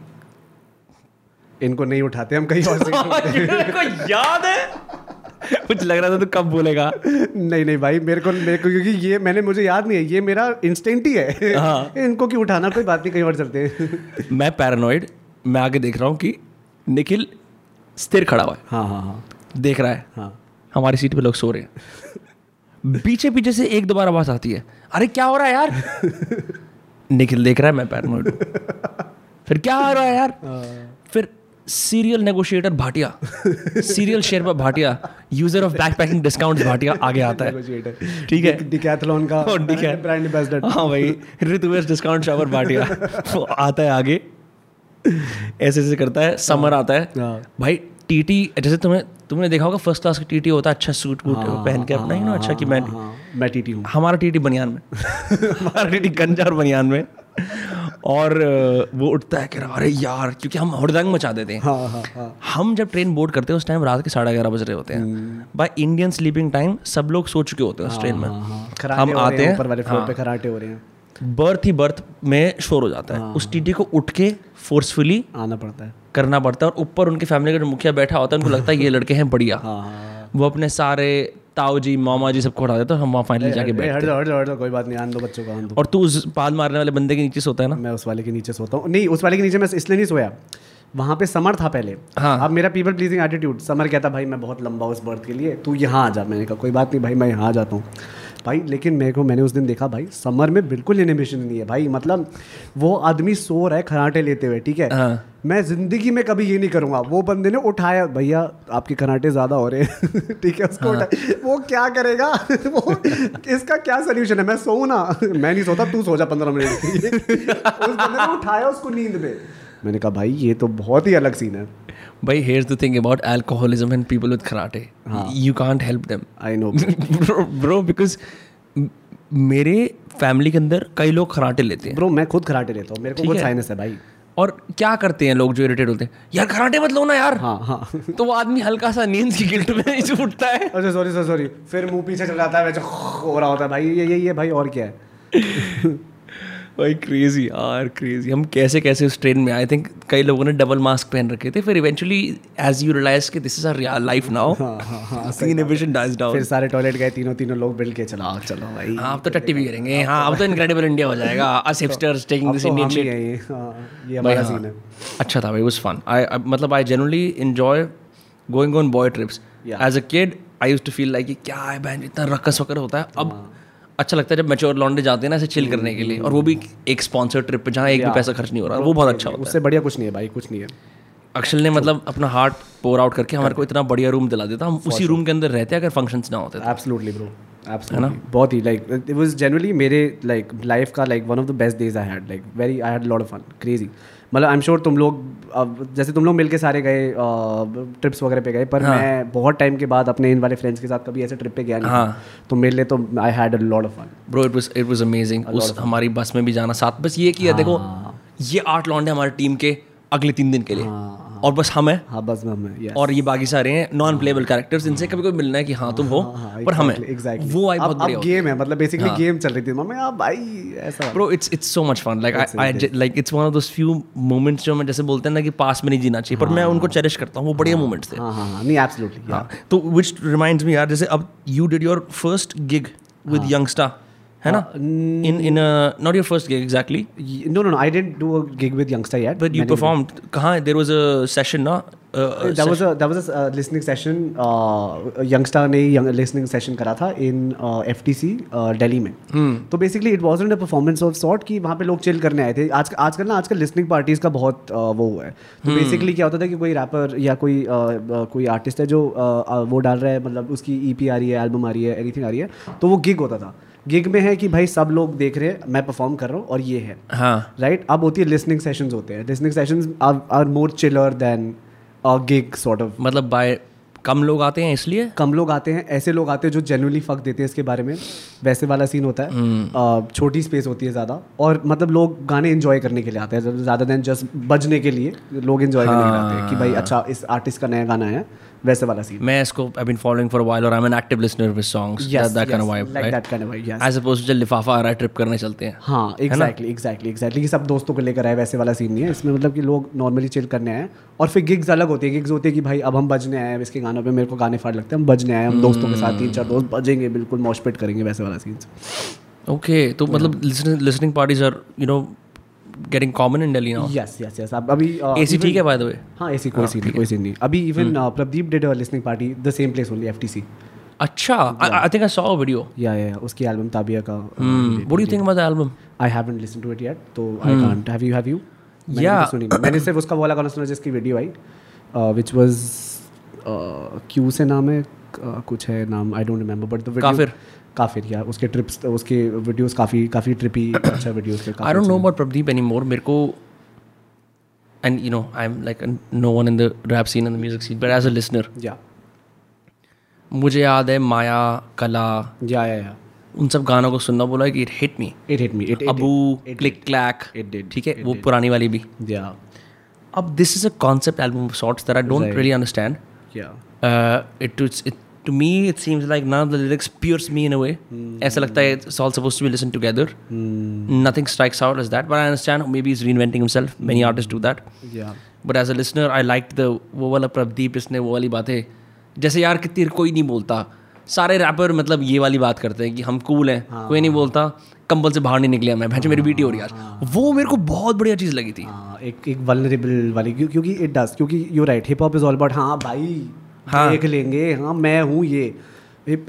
इनको नहीं उठाते हम कहीं और से। (laughs) याद है? (laughs) कुछ लग रहा था तो कब बोलेगा? नहीं नहीं भाई मेरे को मेरे को क्योंकि ये मैंने मुझे याद नहीं है ये मेरा इंस्टिंक्ट ही है। हाँ। (laughs) इनको क्यों उठाना? कोई बात नहीं कहीं और चलते हैं। (laughs) मैं पैरानॉइड मैं आगे देख रहा हूँ कि निखिल स्थिर खड़ा हुआ है। हाँ हाँ हाँ। देख रहा है। हाँ। हमारी सीट पे लोग सो रहे हैं। पीछे पीछे से एक दोबारा आवाज़ आती है। अरे क्या हो रहा है यार? निखिल देख रहा है मैं पैरानोइड फिर क्या हो रहा है यार? फिर serial negotiator Bhatia serial sherpa Bhatia user of backpacking discount Bhatia आगे आता है। ठीक है। डिकैथलॉन का और। ब्रांड एम्बेसडर हाँ भाई ऋतुवेश डिस्काउंट शॉपर भाटिया वो आता है आगे। ऐसे ऐसे करता है समर आता है। हाँ। भाई टीटी जैसे तुम्हें तुमने देखा होगा फ़र्स्ट क्लास का टीटी होता है अच्छा सूट वूट पहन के अपना ही ना अच्छा कि मैं हाँ मैं टीटी हूँ। हमारा टीटी बनियान में। (laughs) हमारा टीटी गंजा और बनियान में। और वो उठता है कह रहा अरे यार क्योंकि हम हुड़दंग मचा देते हैं। हाँ हाँ हाँ। हम जब ट्रेन बोर्ड करते हैं उस टाइम रात के साढ़े ग्यारह बज रहे होते हम्म। हैं बाय इंडियन स्लीपिंग टाइम सब लोग सो चुके होते हैं उस ट्रेन में। हम आते हैं हैं ऊपर वाले फ्लोर हाँ। पे खराटे हो रहे हैं। बर्थ ही बर्थ में शोर हो जाता है। हाँ। उस टीटी को उठ के फोर्सफुली आना पड़ता है। करना पड़ता है और ऊपर उनकी फैमिली का जो मुखिया बैठा होता है उनको लगता है ये लड़के हैं बढ़िया। हाँ हाँ। वो अपने सारे ताऊ जी मामा जी सबको उठा देते हम वहाँ फाइनली जाके बैठ हट जाओ हट जाओ हट जाओ कोई बात नहीं आन दो बच्चों का आन दो। और तू उस पाल मारने वाले बंदे के नीचे सोता है ना? मैं उस वाले के नीचे सोता हूँ। नहीं उस वाले के नीचे मैं इसलिए नहीं सोया। वहाँ पे समर था पहले। हाँ। अब मेरा पीपल प्लीजिंग एटीट्यूड समर कहता भाई मैं बहुत लंबा उस बर्थ के लिए तू यहाँ आ जा मैंने कहा कोई बात नहीं भाई मैं यहाँ आ जाता हूँ। भाई लेकिन मेरे को मैंने उस दिन देखा भाई समर में बिल्कुल इनिबिशन नहीं है। भाई मतलब वो आदमी सो रहा है खराटे लेते हुए ठीक है? हाँ। मैं ज़िंदगी में कभी ये नहीं करूँगा। वो बंदे ने उठाया भैया आपके खराटे ज़्यादा हो रहे हैं। (laughs) ठीक है उसको हाँ। वो क्या करेगा? (laughs) वो इसका क्या सोल्यूशन है? मैं सोऊं ना? (laughs) मैं नहीं सोता तू सो जा पंद्रह मिनट उस बंदे ने उठाया उसको नींद में। मैंने कहा भाई ये तो बहुत ही अलग सीन है। भाई here's the thing about alcoholism and people with karate you can't help them I know bro because मेरे फैमिली के अंदर कई लोग खराटे लेते हैं। ब्रो मैं खुद खराटे लेता हूँ। मेरे को खुद साइनस है भाई। और क्या करते हैं लोग जो इरिटेट होते हैं? यार कराटे मत लो ना यार। हाँ हाँ। तो वो आदमी हल्का सा नींद की गिल्ट में ही उठता है। अच्छा सॉरी सॉरी सॉरी फिर मुँह पीछे चल जाता है वैसे हो रहा होता है। भाई ये ये ये भाई और क्या है? भाई क्रेजी यार क्रेजी हम कैसे कैसे उस ट्रेन में आए? थिंक कई लोगों ने डबल मास्क पहन रखे थे फिर इवेंचुअली एज यू रियलाइज़ कि this is our life now हाँ हाँ हाँ इनहिबिशन डाइज डाउन फिर सारे टॉयलेट गए तीनों तीनों लोग मिल के चलो। चलो भाई हाँ अब तो टट्टी भी करेंगे। हाँ अब तो इनक्रेडिबल इंडिया हो जाएगा। Us hipsters taking this Indian shit ये। हाँ हमारा हाँ, सीन है। अच्छा था भाई वाज फन आई मतलब I generally enjoy going on boy trips as a kid I used to feel like क्या है बहन इतना रक्कस वगैरह होता है। अब अच्छा लगता है जब मैच्योर लॉन्डे जाते हैं ना ऐसे चिल करने के लिए और वो भी एक स्पॉन्सर ट्रिप पे जहाँ एक भी पैसा खर्च नहीं हो रहा वो बहुत अच्छा होता है। उससे बढ़िया कुछ नहीं है भाई कुछ नहीं है। अक्षल ने मतलब अपना हार्ट पोर आउट करके हमारे को इतना बढ़िया रूम दिला देता। हम उसी रूम के अंदर रहते अगर फ़ंक्शंस ना होते तो। एब्सोल्युटली ब्रो एब्सोल्युटली बहुत ही लाइक इट वाज जनरली मेरे लाइक लाइफ का like one of the best days I had like very I had lot of fun crazy मतलब आई एम श्योर तुम लोग जैसे तुम लोग मिलके सारे गए ट्रिप्स वगैरह पे गए पर हाँ. मैं बहुत टाइम के बाद अपने इन वाले फ्रेंड्स के साथ कभी ऐसे ट्रिप पे गया नहीं हाँ. तो मेरे लिए तो I had a lot of fun bro it was it was amazing उस हमारी बस में भी जाना साथ बस ये किया हाँ. देखो ये आठ लॉन्डे हमारी टीम के अगले तीन दिन के लिए और बस हम हैं। हाँ बस मैं मैं yes. और ये बाकी सारे हैं नॉन प्लेबल कैरेक्टर्स इनसे कभी कोई मिलना है कि हाँ तुम हो पर हमें। एग्जैक्टली वो आई बहुत बढ़िया गेम है। मतलब बेसिकली गेम चल रही थी मम्मी आप भाई ऐसा। Bro it's it's so much fun like I like it's one of those few moments जो मैं जैसे बोलते हैं ना कि पास में नहीं जीना चाहिए पर मैं उनको चेरिश करता हूँ वो बढ़िया मोमेंट्स थे। हाँ हाँ हाँ नहीं एब्सोल्युटली हाँ तो रिमाइंड्स मी यार जैसे अब you did your first gig with youngster है ना? In in not your first gig exactly no no no I didn't do a gig with youngster yet but you perform कहाँ there was a session ना that was a that was a uh, listening session uh, youngster ने young listening session करा था in uh, FTC uh, Delhi में. तो basically it wasn't a performance of sort कि वहाँ पे लोग चिल करने आए थे. आज आजकल ना आजकल लिसनिंग पार्टीज़ का बहुत uh, वो हुआ है. तो बेसिकली क्या होता था कि कोई रैपर या कोई uh, uh, कोई आर्टिस्ट है जो uh, uh, वो डाल रहा है मतलब उसकी ईपी आ रही है एल्बम आ रही है एनीथिंग आ रही है तो वो गिग होता था. गिग में है कि भाई सब लोग देख रहे हैं मैं परफॉर्म कर रहा हूँ और ये है। हाँ। राइट अब होती है लिसनिंग सेशन होते हैं। Listening session are more chiller than gig sort of मतलब बाय कम लोग आते हैं इसलिए? कम लोग आते हैं ऐसे लोग आते हैं जो जेनुअली फक देते हैं इसके बारे में। वैसे वाला सीन होता है। छोटी स्पेस होती है ज़्यादा और मतलब लोग गाने एंजॉय करने के लिए आते हैं ज़्यादा देन जस्ट बजने के लिए लोग एंजॉय करने के लिए आते हैं कि भाई अच्छा इस आर्टिस्ट का नया गाना है वैसे वाला सीन मैं इसको I been following for while और I am an active listener of his songs that that kind of vibe like that kind of vibe yes as opposed to Lifafa आ रहा है ट्रिप करने चलते हैं। हाँ एग्जैक्टली एग्जैक्टली एग्जैक्टली सब दोस्तों को लेकर आए वैसे वाला सीन नहीं है। इसमें मतलब कि लोग नॉर्मली चिल करने आए और फिर गिग्स अलग होती है। गिग्स होती है कि भाई अब हम बजने आए हैं इसके गानों पे मेरे को गाने फाड़ लगते हैं हम बजने आए हैं, हम दोस्तों के साथ तीन चार दोस्त बजेंगे बिल्कुल मॉशपेट करेंगे वैसे वाला सीन ओके तो मतलब listening parties are you know getting common in Delhi now yes yes yes अब अभी एसी ठीक है बाय द वे हाँ ऐसी कोई सीन कोई सीन नहीं। अभी even Prabhdeep did a listening party the same place only FTC अच्छा I think I saw a video या या उसकी एल्बम ताबिया का what do you think about the album I haven't listen to it yet तो I can't have you have you नहीं। मैंने सिर्फ़ उसका वाला गाना सुना जिसकी वीडियो आई व्हिच वाज क्यू से नाम है uh, कुछ है नाम I don't remember but the video Kaafir? Kaafir या उसके ट्रिप्स उसके वीडियोस काफ़ी काफ़ी ट्रिपी अच्छा वीडियोस के I don't know about Prabhdeep anymore मेरे को and you know I am like no one in the rap scene and the music scene but as a listener या मुझे याद है माया कला या या या उन सब गानों को सुनना बोला कि it hit me it hit me it Abu click clack it did, ठीक है? वो पुरानी वाली भी। या अब this is a concept album of sorts that I don't really understand या it it to me it seems like now the lyrics pierce me in a way ऐसा लगता है it's all supposed to be listen together nothing strikes out as that but I understand maybe is reinventing himself many artist do that but as a listener I like the वो वाला प्रदीप इसने वो वाली बातें। जैसे यार कितनी कोई नहीं बोलता। सारे रैपर मतलब ये वाली बात करते हैं कि हम कूल हैं हाँ, कोई नहीं बोलता। कंबल से बाहर नहीं निकले मैं भैंस मेरी बीटी हो रही है आज वो मेरे को बहुत बढ़िया चीज़ लगी थी। हाँ, एक एक वल्नरेबल वाली। क्यों- क्योंकि इट डज क्योंकि you right hip hop is all about हाँ भाई। देख लेंगे। हाँ मैं हूँ ये।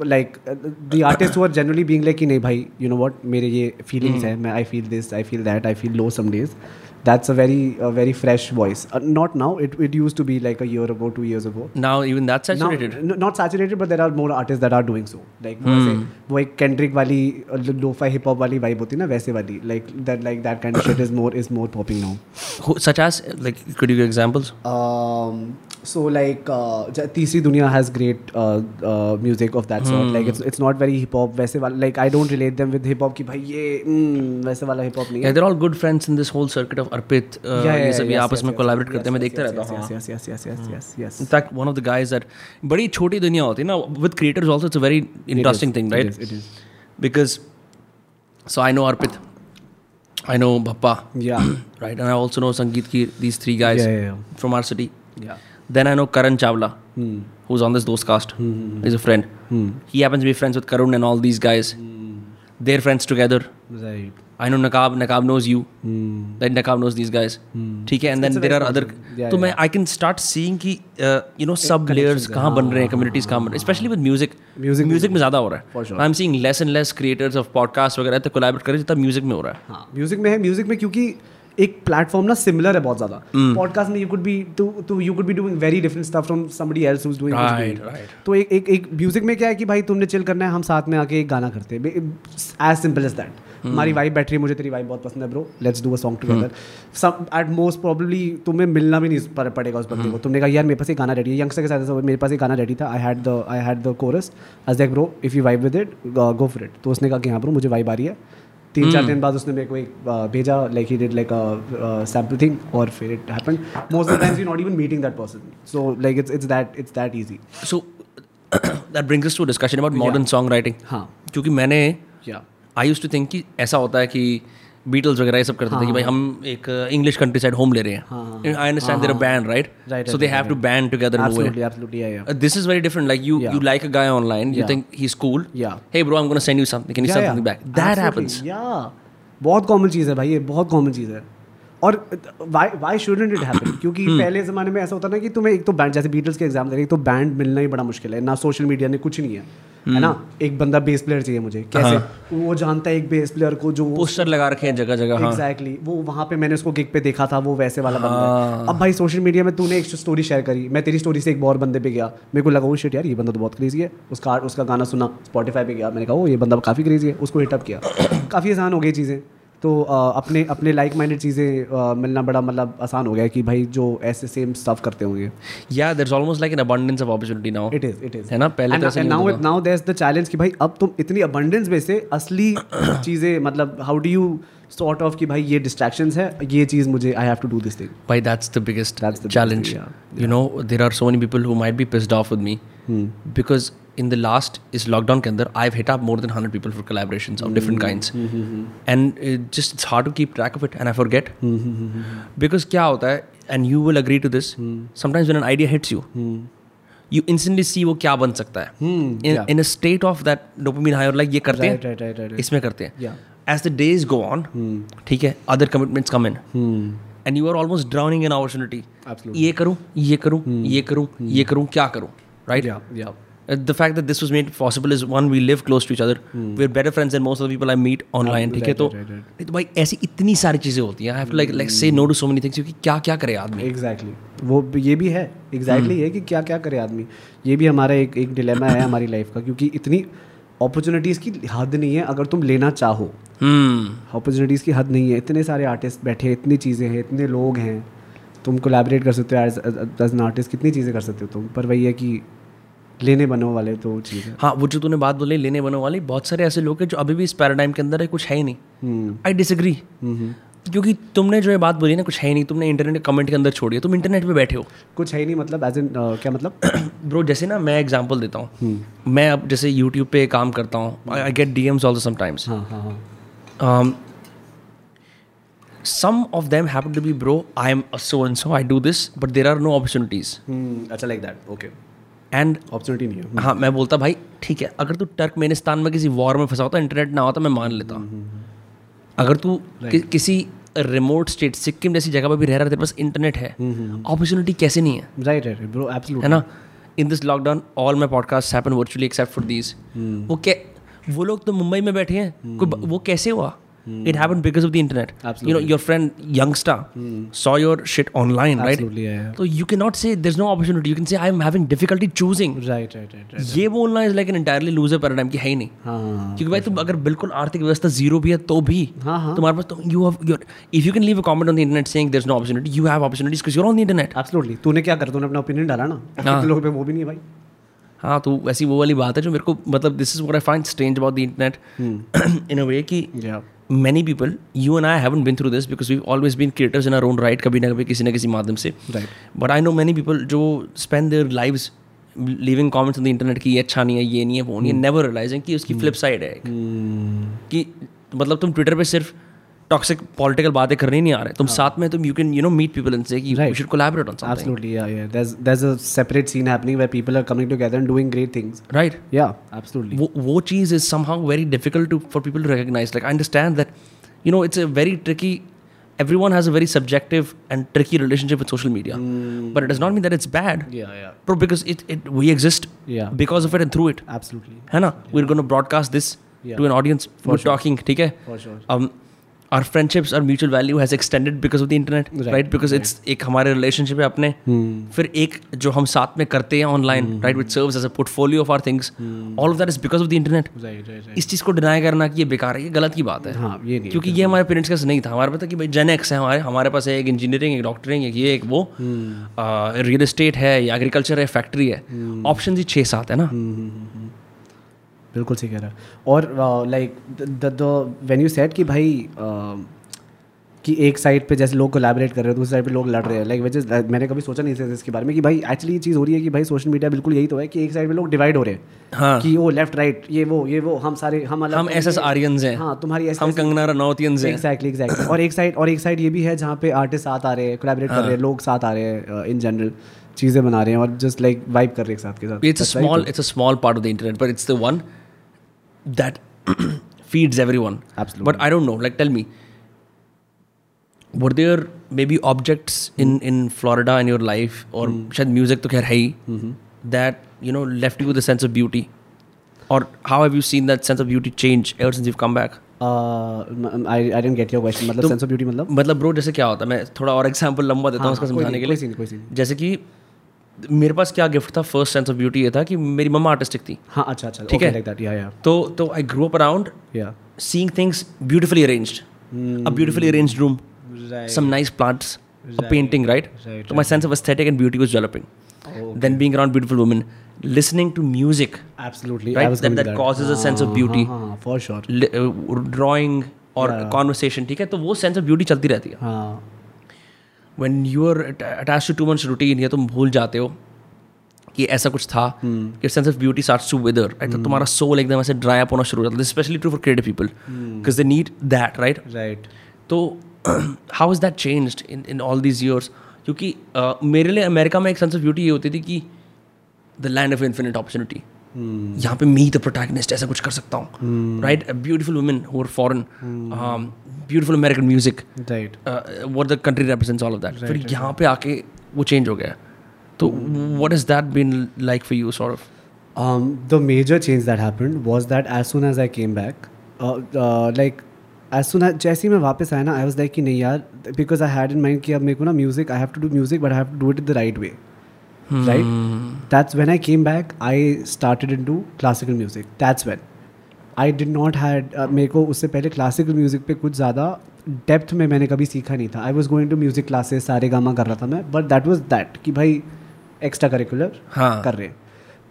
Like the artist are generally being like कि नहीं भाई यू नो व्हाट मेरे ये फीलिंग्स है मैं I feel this I feel that I feel low some days that's a very very fresh voice not now it it used to be like a year ago two years ago now even that Now, saturated n- not saturated but there are more artists that are doing so like वो ऐसे वो एक Kendrick वाली hip hop वाली vibe होती है ना वैसे वाली। Like that like that kind of shit is more is more popping now such as like could you give examples? Um, so like uh, ज- तीसरी दुनिया has great uh, uh, music of that sort like it's it's not very hip hop वैसे वाला like I don't relate them with hip hop कि भाई ये mm, वैसे वाला hip hop नहीं है yeah they're all good friends in this whole circuit of Arpit uh, Yeah, yeah, ये सब ये yes, आपस yes, में yes, कोलैबोरेट yes, करते हैं मैं yes, देखता yes, रहता हूँ yes, yes yes yes yes yes yes In fact, one of the guys that बड़ी छोटी दुनिया होती है ना with creators also it's a very interesting thing right it is, it is. because so I know Arpit I know Bappa yeah (clears throat) right and I also know Sangeet ki these three guys Yeah, yeah, yeah. from our city yeah Then I know Karan Chawla Hmm. who's on this Dost cast. He's a friend. he happens to be friends with Karun and all these guys. They're friends together. Right. I know Naqab Naqab knows you that Naqab knows these guys ठीक है and then there are other तो मैं I can start seeing कि you know सब layers कहाँ बन रहे हैं कम्युनिटीज कहाँ बन रहे हैं especially with music Music music में ज़्यादा हो रहा है। I am seeing less and less creators of podcast वगैरह तो कोलैबोरेट करें जितना म्यूज़िक में हो रहा है। हाँ म्यूज़िक में है म्यूज़िक में क्योंकि एक प्लेटफॉर्म ना सिमिलर है बहुत ज़्यादा। Hmm. पॉडकास्ट में you could be to to you could be doing very different stuff from somebody else who's doing Right, right. तो एक एक एक म्यूज़िक में क्या है कि भाई तुमने चिल करना है हम साथ में आके एक गाना करते हैं। As simple as that Hmm. हमारी रही है मुझे तेरी वाइब बहुत पसंद है bro let's do a song together सब एट मोस्ट प्रोबेबली तुम्हें मिलना भी नहीं पर- पड़ेगा उस Hmm. बंदे को। तुमने कहा यार मेरे पास एक गाना रेडी है। यंगस्टर के साथ मेरे पास एक गाना रेडी था। I had the I had the chorus आज देख bro if you vibe with it go for it तो उसने कहा कि हाँ ब्रो मुझे वाइब आ रही है। तीन Hmm. चार दिन बाद उसने मेरे को एक uh, भेजा like he did like a sample thing और फिर it happened most of the times you not even meeting that person so like it's it's that it's that easy so that brings us to discussion about modern song writing हाँ क्योंकि मैंने या आई used to think कि ऐसा होता है कि Beatles वगैरह ये सब करते थे कि हाँ, भाई हाँ। हम एक इंग्लिश कंट्री साइड होम ले रहे हैं। I understand their band right so they have to band together move absolutely absolutely this is very different like you you like a guy online you think he is cool hey bro I am gonna send you something can you send something back that happens या बहुत common चीज़ है भाई ये बहुत common चीज़ है। और why why shouldn't it happen क्योंकि पहले जमाने में ऐसा होता ना कि तुम्हें एक तो बैंड जैसे बीटल्स के एग्ज़ाम दे एक तो बैंड मिलना ही बड़ा मुश्किल है ना सोशल मीडिया ने कुछ नहीं है। है ना? Hmm. एक बंदा बेस प्लेयर चाहिए मुझे। कैसे? हाँ. वो जानता है एक बेस प्लेयर को जो पोस्टर लगा रखे हैं जगह जगह हाँ। एग्जैक्टली वो वहाँ पे मैंने उसको गिग पे देखा था वो वैसे वाला हाँ. बंदा है। अब भाई सोशल मीडिया में तूने एक स्टोरी शेयर करी। मैं तेरी स्टोरी से एक और बंदे पे गया। मेरे को लगा वो शेट यार ये बंदा तो बहुत क्रेजी है। उसका उसका गाना सुना स्पॉटीफाई पे गया। मैंने कहा वो ये बंदा काफ़ी क्रेजी है। उसको हिटअप किया। (clears throat) काफ़ी आसान हो गई चीज़ें। तो अपने अपने लाइक माइंडेड चीज़ें मिलना बड़ा मतलब आसान हो गया कि भाई जो ऐसे सेम स्टफ़ करते होंगे। Yeah is almost like an abundance of opportunity now it is it is है ना? पहले तो ऐसा now now there the challenge कि भाई अब तुम इतनी अबंडेंस में से असली (clears throat) चीज़ें मतलब how do you sort of कि भाई ये डिस्ट्रैक्शंस है ये चीज़ मुझे I have to do this thing Why that's the biggest That's the biggest challenge. thing, yeah. You know, there are so many people who might be pissed off with me Hmm. because in the last is lockdown के अंदर I've hit up more than 100 people for collaborations of Hmm. different kinds. And it just it's hard to keep track of it and I forget. hmm. Because क्या होता है and you will agree to this sometimes when an idea hits you you instantly see वो क्या बन सकता है in, yeah. in a state of that dopamine high और like ये करते हैं. इसमें करते हैं Yeah. As the days go on ठीक है other commitments come in and you are almost drowning in opportunity Absolutely. ये करूँ ये करूँ ये करूँ ये करूँ क्या करूँ right या Uh, the fact that this was made possible is one we live close to each other hmm. we're better friends than most of the people I meet online ठीक है तो तो भाई ऐसी इतनी सारी चीज़ें होती हैं I have to like like say no to so many things क्योंकि क्या क्या करे आदमी एग्जैक्टली वो ये भी है एग्जैक्टली है कि क्या क्या करे आदमी ये भी हमारा एक एक डिलेमा है हमारी लाइफ का क्योंकि इतनी अपॉर्चुनिटीज़ की हद नहीं है अगर तुम लेना चाहो। Opportunities hmm. की हद नहीं है। इतने सारे आर्टिस्ट बैठे हैं इतनी चीज़ें हैं इतने लोग हैं। तुम कोलेबरेट कर सकते हो एज एन आर्टिस्ट कितनी चीज़ें कर सकते हो तुम? पर वही है कि लेने बनो वाले तो चीज़। है हाँ वो जो तूने बात बोली लेने बनो वाली बहुत सारे ऐसे लोग हैं जो अभी भी इस पैराडाइम के अंदर है कुछ है ही नहीं। आई डिसग्री क्योंकि तुमने जो ये बात बोली ना कुछ है ही नहीं तुमने इंटरनेट कमेंट के अंदर छोड़ी है तुम इंटरनेट पे बैठे हो। कुछ है ही नहीं मतलब एज इन क्या मतलब? (clears throat) ब्रो जैसे ना मैं एग्जांपल देता हूँ। hmm. मैं अब जैसे यूट्यूब पे काम करता हूँ I get D Ms also sometimes हाँ हाँ हाँ। Some of them happen to be bro i am a so and so i do this but there are no opportunities hmm, अच्छा like that okay and opportunity नहीं है। हाँ मैं बोलता भाई ठीक है अगर तू टर्कमेनिस्तान में किसी वॉर में फंसा होता इंटरनेट ना होता मैं मान लेता। अगर तू कि, किसी रिमोट स्टेट सिक्किम जैसी जगह पर भी रह रहा है तेरे पास इंटरनेट है अपॉर्चुनिटी कैसे नहीं है? राइट राइट ब्रो एब्सोल्युटली है ना? In this lockdown all my podcast happen virtually except for these वो क्या वो लोग तो मुंबई में बैठे हैं। कोई वो कैसे हुआ? It happen because of the internet you know your friend youngster saw your shit online right Absolutely, yeah, yeah. तो you can not say there is no opportunity you can say I am having difficulty choosing right right right right ये बोलना is like an entirely looser paradigm की है ही नहीं। हाँ क्योंकि भाई तुम अगर बिल्कुल आर्थिक व्यवस्था ज़ीरो भी है तो भी हाँ, हाँ। तुम्हारे पास तो you have your if you can leave a comment on the internet saying there is no opportunity you have opportunities because you are on the internet absolutely तूने क्या कर? तूने अपना ओपिनियन डाला ना? हाँ। कितने लोगों पे? वो भी नहीं है भाई। हाँ तो ऐसी वो वाली बात है जो मेरे को मतलब this is what I find strange about the internet in a way कि many people you and I haven't been through this because we always been creators in our own right कभी ना कभी किसी ना किसी माध्यम से। Right but I know many people जो spend their live living comments on the internet की ये अच्छा नहीं है ये नहीं है वो नहीं है hmm. नेवर रियलाइजिंग कि उसकी hmm. फ्लिपसाइड है hmm. कि मतलब तुम ट्विटर पर सिर्फ़ टॉक्सिक पॉलिटिकल बातें करने नहीं आ रहे तुम साथ में तुम you can you know meet people and say कि we should collaborate on something Absolutely, yeah, yeah. There's there's a separate scene happening where people are coming together and doing great things. Right Yeah, absolutely. वो वो चीज़ is somehow very difficult to for people to recognise like I understand that you know it's a very tricky everyone has a very subjective and tricky relationship with social media but it does not mean that it's bad Yeah, yeah. bro because it, it we exist Yeah. because of it and through it Absolutely. है ना we're going to broadcast this Yeah. to an audience we're talking ठीक है For sure. um, our friendships और mutual value has extended because of the internet right because it's एक हमारे relationship है अपने। फिर एक जो हम साथ में करते हैं online right which serve as a portfolio of our things all of that is because of the internet इस चीज़ को डिनाई करना कि ये बेकार है ये गलत की बात है। क्योंकि ये हमारे पेरेंट्स का नहीं था। हमारे पास था कि भाई जेनेक्स है हमारे हमारे पास है एक इंजीनियरिंग एक डॉक्टरिंग एक ये एक वो। रियल इस्टेट है या एग्रीकल्चर है फैक्ट्री है। ऑप्शन ही छः सात है ना। बिल्कुल सही कह रहा है। और like the the when you said कि भाई uh, कि एक साइड पे जैसे लोग कोलैबोरेट कर रहे हैं दूसरी साइड पे लोग लड़ रहे हैं लाइक वजह मैंने कभी सोचा नहीं था इसके बारे में कि भाई एक्चुअली ये चीज़ हो रही है कि भाई सोशल मीडिया बिल्कुल यही तो है कि एक साइड पे लोग डिवाइड हो रहे हैं। हाँ। कि वो लेफ़्ट राइट ये वो ये वो हम सारे हम अलग हम एस एस आर्यंस हैं। हाँ तुम्हारी हम कंगना रनौतियंस हैं। एग्जैक्टली एग्जैक्टली और एक साइड और एक साइड ये भी है जहाँ पे आर्टिस्ट साथ आ रहे हैं कोलैबोरेट कर रहे हैं लोग साथ आ रहे हैं इन जनरल चीज़ें बना रहे हैं और जस्ट लाइक वाइब कर रहे हैं एक साथ के साथ। A small it's a small part of the internet but it's the one that feeds everyone Absolutely. but i don't know like tell me were there maybe objects in in florida in your life or शायद music तो खैर है ही that you know left you with a sense of beauty or how have you seen that sense of beauty change ever since you've come back I I didn't get your question मतलब sense of beauty मतलब मतलब bro जैसे क्या होता है मैं थोड़ा और एग्जांपल लंबा देता हूँ हाँ, उसको हाँ, समझाने के लिए सीन सीन। जैसे कि मेरे पास क्या गिफ्ट था फ़र्स्ट सेंस ऑफ़ ब्यूटी ये था कि मेरी मम्मा आर्टिस्टिक थी हाँ अच्छा अच्छा ठीक है। लाइक दैट या या तो तो आई ग्रो अप अराउंड या beautifully arranged a beautifully arranged room Right. some nice plants a painting right, Right, so my sense of aesthetic and beauty was developing then being around beautiful women listening to music absolutely right that, that causes a sense of beauty हाँ for sure li- uh, drawing or conversation ठीक है तो वो sense of beauty चलती रहती है हाँ when you are at- attached to too much routine या तुम भूल जाते हो कि ऐसा कुछ था your sense of beauty starts to wither right? तो तुम्हारा soul एकदम ऐसे dry up होना शुरू हो जाता है especially true for creative people because they need that right? Right तो how is that changed in in all these years क्योंकि uh, मेरे लिए अमेरिका में एक सेंस ऑफ़ ब्यूटी ये होती थी कि the land of infinite opportunity यहाँ पे मी द प्रोटैगनिस्ट ऐसा कुछ कर सकता हूँ right beautiful women are foreign beautiful American music right what the country represents all of that. फिर यहाँ पे आके वो चेंज हो गया। तो what has that been like for you sort of? Um, the major change that happened was that as soon as I came back, uh, uh, like as soon as जैसे ही मैं वापस आया ना आई वॉज़ लाइक कि नहीं यार because I had in mind कि अब मेरे को ना music I have to do music but I have to do it the right way right that's when I came back I started into classical music that's when I did not had मेरे को उससे पहले classical music पे कुछ ज़्यादा depth में मैंने कभी सीखा नहीं था। I was going to music classes सारे गामा कर रहा था मैं बट दैट वॉज़ दैट कि भाई एक्स्ट्रा करिकुलर हाँ। कर रहे हैं।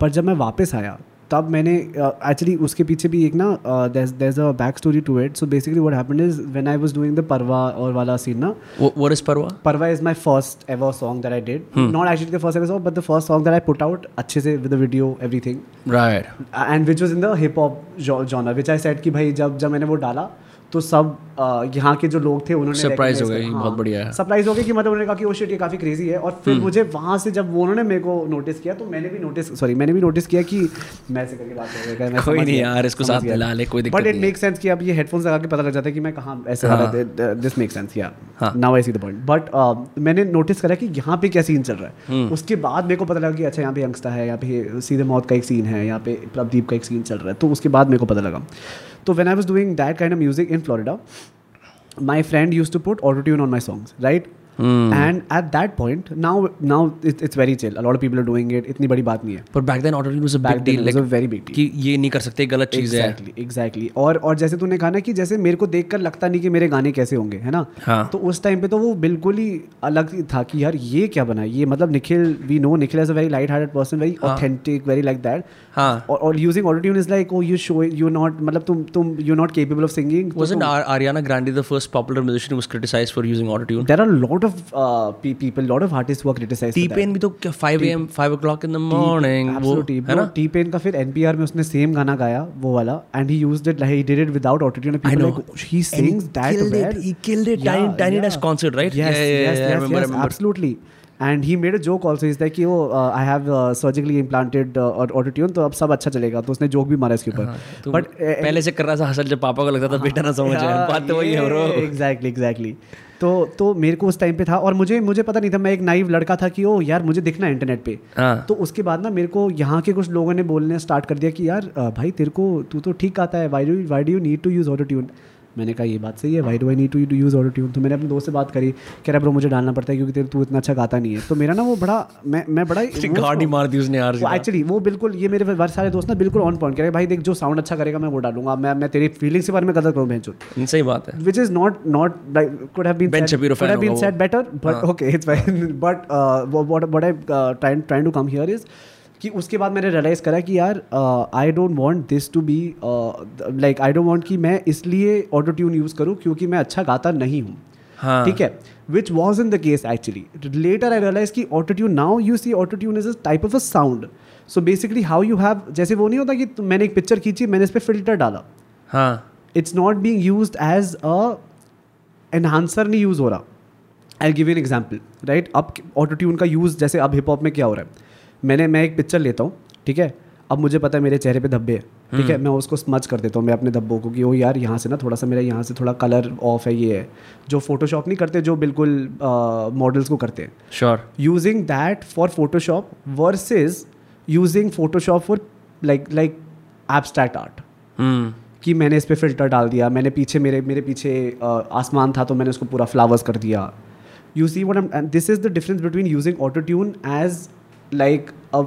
पर जब मैं वापस आया तब मैंने एक्चुअली uh, उसके पीछे भी एक ना there a back story to it so basically what happened is when I was doing the Parwah और वाला सीन ना what is Parwah Parwah is my first ever song that I did not actually the first ever song but the first song that I put out अच्छे से with the video everything right and which was in the hip hop genre which I set कि भाई जब जब मैंने वो डाला तो सब यहाँ के जो लोग थे उन्होंने recognize हो गए, किया। बहुत बढ़िया है। सरप्राइज़ हो गया कि मतलब उन्होंने कहा कि वो शिट ये काफ़ी क्रेजी है। और फिर मुझे वहाँ से जब वो उन्होंने मेरे को नोटिस किया तो मैंने भी नोटिस सॉरी मैंने भी नोटिस किया कि मैं ऐसे करके बात कर रहा है कोई नहीं यार, इसको साथ मिला ले, कोई बट इट मेक सेंस कि अब ये हेडफोन्स लगा के पता लग जाता है कि मैं कहाँ ऐसे दिस मेक सेंस या हाँ। Now I see the point but मैंने नोटिस करा कि यहाँ पे क्या सीन चल रहा है। उसके बाद मेरे को पता लगा कि अच्छा यहाँ पे यंगस्टा है यहाँ पे सीधे मौत का एक सीन है यहाँ पे प्रदीप का एक सीन चल रहा है। तो उसके बाद मेरे को पता लगा। So when I was doing that kind of music in Florida, my friend used to put auto tune on my songs, right? And at that point now now it, it's very chill a lot of people are doing it इतनी बड़ी बात नहीं है but back then auto was a Back big deal it was like a very big deal. कि ये नहीं कर सकते गलत चीज़ है एग्जैक्टली एग्जैक्टली और और जैसे तूने कहा ना कि जैसे मेरे को देखकर लगता नहीं कि मेरे गाने कैसे होंगे है ना हाँ। तो उस टाइम पे तो वो बिल्कुल ही अलग था कि यार ये क्या बना ये मतलब Nikhil we know Nikhil as a very light hearted person very authentic very like that हाँ और using auto tune is like oh you show you not मतलब तुम तुम you not capable of singing wasn't Ariana Grande the first popular musician who was criticized for using auto tune there are a lot of uh, pe- people lot of artists who are criticized for. T-Pain भी तो क्या 5 a.m. 5 o'clock in the morning Absolutely. है ना T Pain का फिर NPR में उसने same गाना गाया वो वाला and he used it he did it without auto tune I know. He sings that killed it. He killed it. Tiny- Tiny Desk concert, right? yes Yeah, yeah, yes yeah, I yes, remember, yes remember. absolutely and he made a joke also is that कि वो I have surgically implanted auto tune तो अब सब अच्छा चलेगा तो उसने joke भी मारा इसके ऊपर तो बट पहले से कर रहा था हसल जब पापा को लगता था बेटा ना समझ हाँ, बात तो वही है ब्रो एग्जैक्टली एग्जैक्टली तो तो मेरे को उस टाइम पे था और मुझे मुझे पता नहीं था मैं एक नाइव लड़का था कि ओ यार मुझे दिखना है इंटरनेट पे। हाँ। तो उसके बाद ना मेरे को यहाँ के कुछ लोगों ने बोलने स्टार्ट कर दिया कि यार भाई तेरे को तू तो ठीक आता है। Why do why do you need to use auto tune मैंने कहा ये बात सही है why do I need to use auto tune तो मैंने अपने दोस्त से बात करी कह रहा ब्रो मुझे डालना पड़ता है क्योंकि तेरे तू इतना अच्छा गाता नहीं है। तो मेरा ना वो बड़ा मैं मैं बड़ा गाड़ी मार दी उसने यार एक्चुअली वो बिल्कुल ये मेरे बार सारे दोस्त ना बिल्कुल ऑन पॉइंट कह रहे भाई देख जो साउंड अच्छा करेगा मैं वो डालूँगा मैं मैं तेरी फीलिंग्स के बारे में कदर करूँ भैंचो सही बात है। Not not like could have been Ben said, Shapiro could fan have been होगा said better but okay it's fine. (laughs) But uh, what what I कि उसके बाद मैंने रियलाइज़ करा कि यार I don't want this to be like I don't want कि मैं इसलिए ऑटो ट्यून यूज़ करूँ क्योंकि मैं अच्छा गाता नहीं हूँ। हाँ। ठीक है? Which was in the case actually later I realise की auto tune now you see auto tune is a type of a sound so basically how you have जैसे वो नहीं होता कि मैंने एक पिक्चर खींची मैंने इस पर फ़िल्टर डाला। हाँ। It's not being use as a enhancer नहीं यूज़ हो रहा। I give an example right अब ऑटो ट्यून का यूज़ जैसे अब हिप हॉप में क्या हो रहा है? मैंने मैं एक पिक्चर लेता हूँ ठीक है? अब मुझे पता है मेरे चेहरे पे धब्बे हैं ठीक है? मैं उसको स्मच कर देता हूँ मैं अपने धब्बों को कि ओ यार यहाँ से ना थोड़ा सा मेरा यहाँ से थोड़ा कलर ऑफ़ है ये है। जो फोटोशॉप नहीं करते जो बिल्कुल मॉडल्स को करते हैं। Sure using that for Photoshop versus using photoshop for like like abstract art hmm. कि मैंने इस पर फ़िल्टर डाल दिया मैंने पीछे मेरे मेरे पीछे आसमान था तो मैंने उसको पूरा फ्लावर्स कर दिया। You see what this is the difference between using auto tune as like a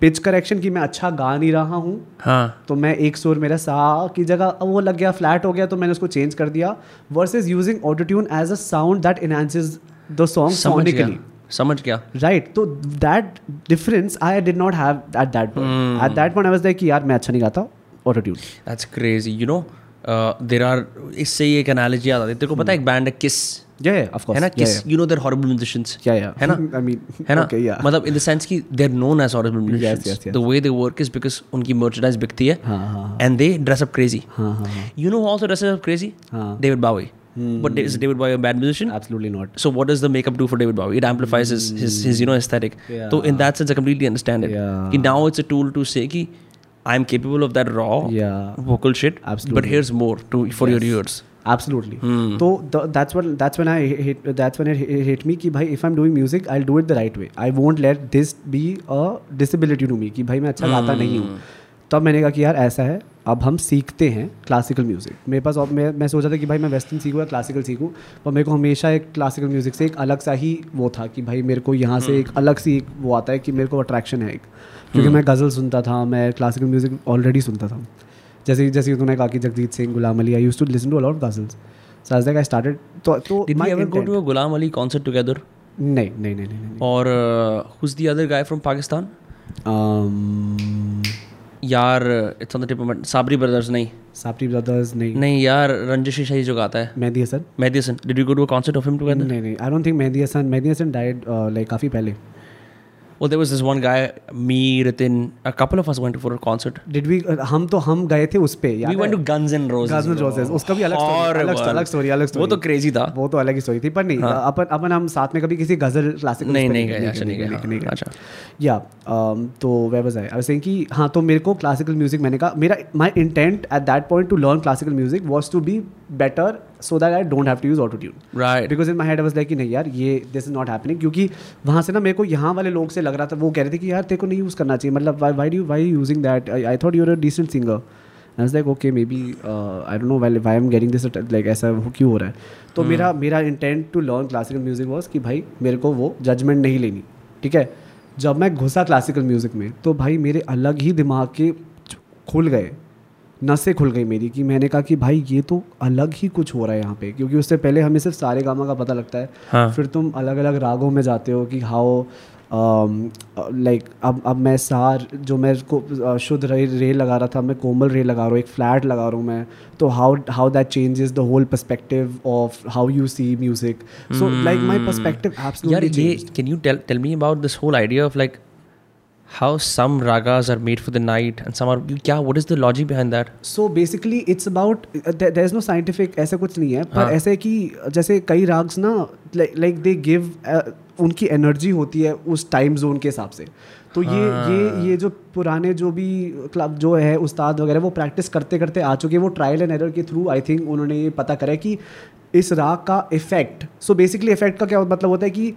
pitch correction कि मैं अच्छा गा नहीं रहा हूँ। हाँ। तो मैं एक सुर मेरा सा की जगह अब वो लग गया फ्लैट हो गया तो मैंने उसको चेंज कर दिया versus using auto tune as a sound that enhances the song sonically समझ गया। राइट तो that difference I did not have at that point at that point I was like कि यार मैं अच्छा नहीं गाता auto tune that's crazy you know there are इससे ही एक एनालॉजी आ जाती है। तेरे को पता है एक बैंड है किस या या ऑफ कोर्स है ना Kiss you know they're horrible musicians या या है ना आई मीन (laughs) है ना ओके या मतलब इन द सेंस कि they are known as horrible yes, musicians yes. The way they work is because उनकी मर्चेंडाइज बिकती है हाँ हाँ and they dress up crazy हाँ हाँ हाँ You know who also dresses up crazy? हाँ. David Bowie. But is David Bowie a bad musician? Absolutely not So what does the makeup do for David Bowie? It amplifies his, his, his you know aesthetic. Yeah. So in that sense, I completely understand it. Yeah. Ki now it's a tool to say कि I'm capable of that raw Yeah. vocal shit. But Absolutely. here's more to for your ears. Absolutely. तो th- that's when that's when I hit that's when it hit- hit me कि भाई if I'm doing music I'll do it the right way. I won't let this be a disability to me कि भाई मैं अच्छा गाता नहीं हूँ। तब मैंने कहा कि यार ऐसा है अब हम सीखते हैं क्लासिकल म्यूज़िक मेरे पास अब मैं मैं सोचा था कि भाई मैं वेस्टर्न सीखूँ या क्लासिकल सीखूँ पर मेरे को हमेशा एक क्लासिकल म्यूज़िक से एक अलग सा ही वो था कि भाई मेरे को यहाँ से एक अलग सी एक वो आता है कि मेरे को अट्रैक्शन है एक। क्योंकि मैं गज़ल सुनता था मैं क्लासिकल म्यूज़िक ऑलरेडी सुनता था। जैसे जैसे तूने कहा कि Jagjit Singh Ghulam Ali I used to listen to a lot ghazals so as I started तो तो did you ever go to a Ghulam Ali concert together नहीं नहीं नहीं नहीं और who is the other guy from Pakistan यार it's on the tip of Sabri Brothers नहीं। Sabri brothers नहीं। नहीं यार रंजेश शाही जो गाता है। Mehdi Hassan Mehdi Hassan did you go to a concert of him together नहीं नहीं I don't think Mehdi Hassan Mehdi Hassan died like काफ़ी पहले। Well, there was this one guy, me, Ritin, a couple of us went for a concert. Did we हम तो हम गए थे उस पे we went to Guns N' Roses. Guns N' Roses, उसका भी अलग story, अलग-. अलग story, अलग वो story. तो क्रेजी था वो तो अलग ही स्टोरी थी पर नहीं अपन अपन हम साथ में कभी किसी गज़ल क्लासिकल नहीं नहीं गए अच्छा नहीं गए अच्छा या um, तो वे वाज आई आई कि हाँ तो मेरे को क्लासिकल म्यूज़िक मैंने कहा मेरा my intent at that point to learn classical music was to be better so that I don't have to use auto tune right because in my head was like कि नहीं यार ये this is not happening क्योंकि वहाँ से ना मेरे को यहाँ वाले लोग से लग रहा था वो कह रहे थे कि यार तेरे को नहीं यूज़ करना चाहिए। मतलब why do why using that I thought you're a decent singer I was like okay maybe I don't know why why am getting this like ऐसा वो क्यों हो रहा है? तो मेरा मेरा intent to learn classical music was कि भाई मेरे को वो जजमेंट नहीं लेनी। ठीक है? जब मैं घुसा क्लासिकल म्यूज़िक में तो भाई मेरे अलग ही दिमाग के खुल गए। नसें खुल गई मेरी कि मैंने कहा कि भाई ये तो अलग ही कुछ हो रहा है यहाँ पे क्योंकि उससे पहले हमें सिर्फ़ सारे गामा का पता लगता है। हाँ। फिर तुम अलग अलग रागों में जाते हो कि हाओ लाइक अब अब मैं सार जो मैं को शुद्ध रे, रे लगा रहा था मैं कोमल रे लगा रहा हूँ एक फ्लैट लगा रहा हूँ मैं तो how how that changes the whole perspective of how you see music. So like my perspective absolutely can you tell tell me about this whole idea of like how some ragas are made for the night and some are क्या what is the logic behind that? So basically it's about there is no scientific ऐसा कुछ नहीं है पर ऐसे कि जैसे कई राग्स ना लाइक दे गिव उनकी एनर्जी होती है उस टाइम जोन के हिसाब से। तो ये ये ये जो पुराने जो भी क्लब जो है उस्ताद वगैरह वो प्रैक्टिस करते करते आ चुके हैं वो ट्रायल एंड एरर के थ्रू आई थिंक उन्होंने ये पता करा कि इस राग का इफ़ेक्ट सो बेसिकली इफ़ेक्ट का क्या मतलब होता है कि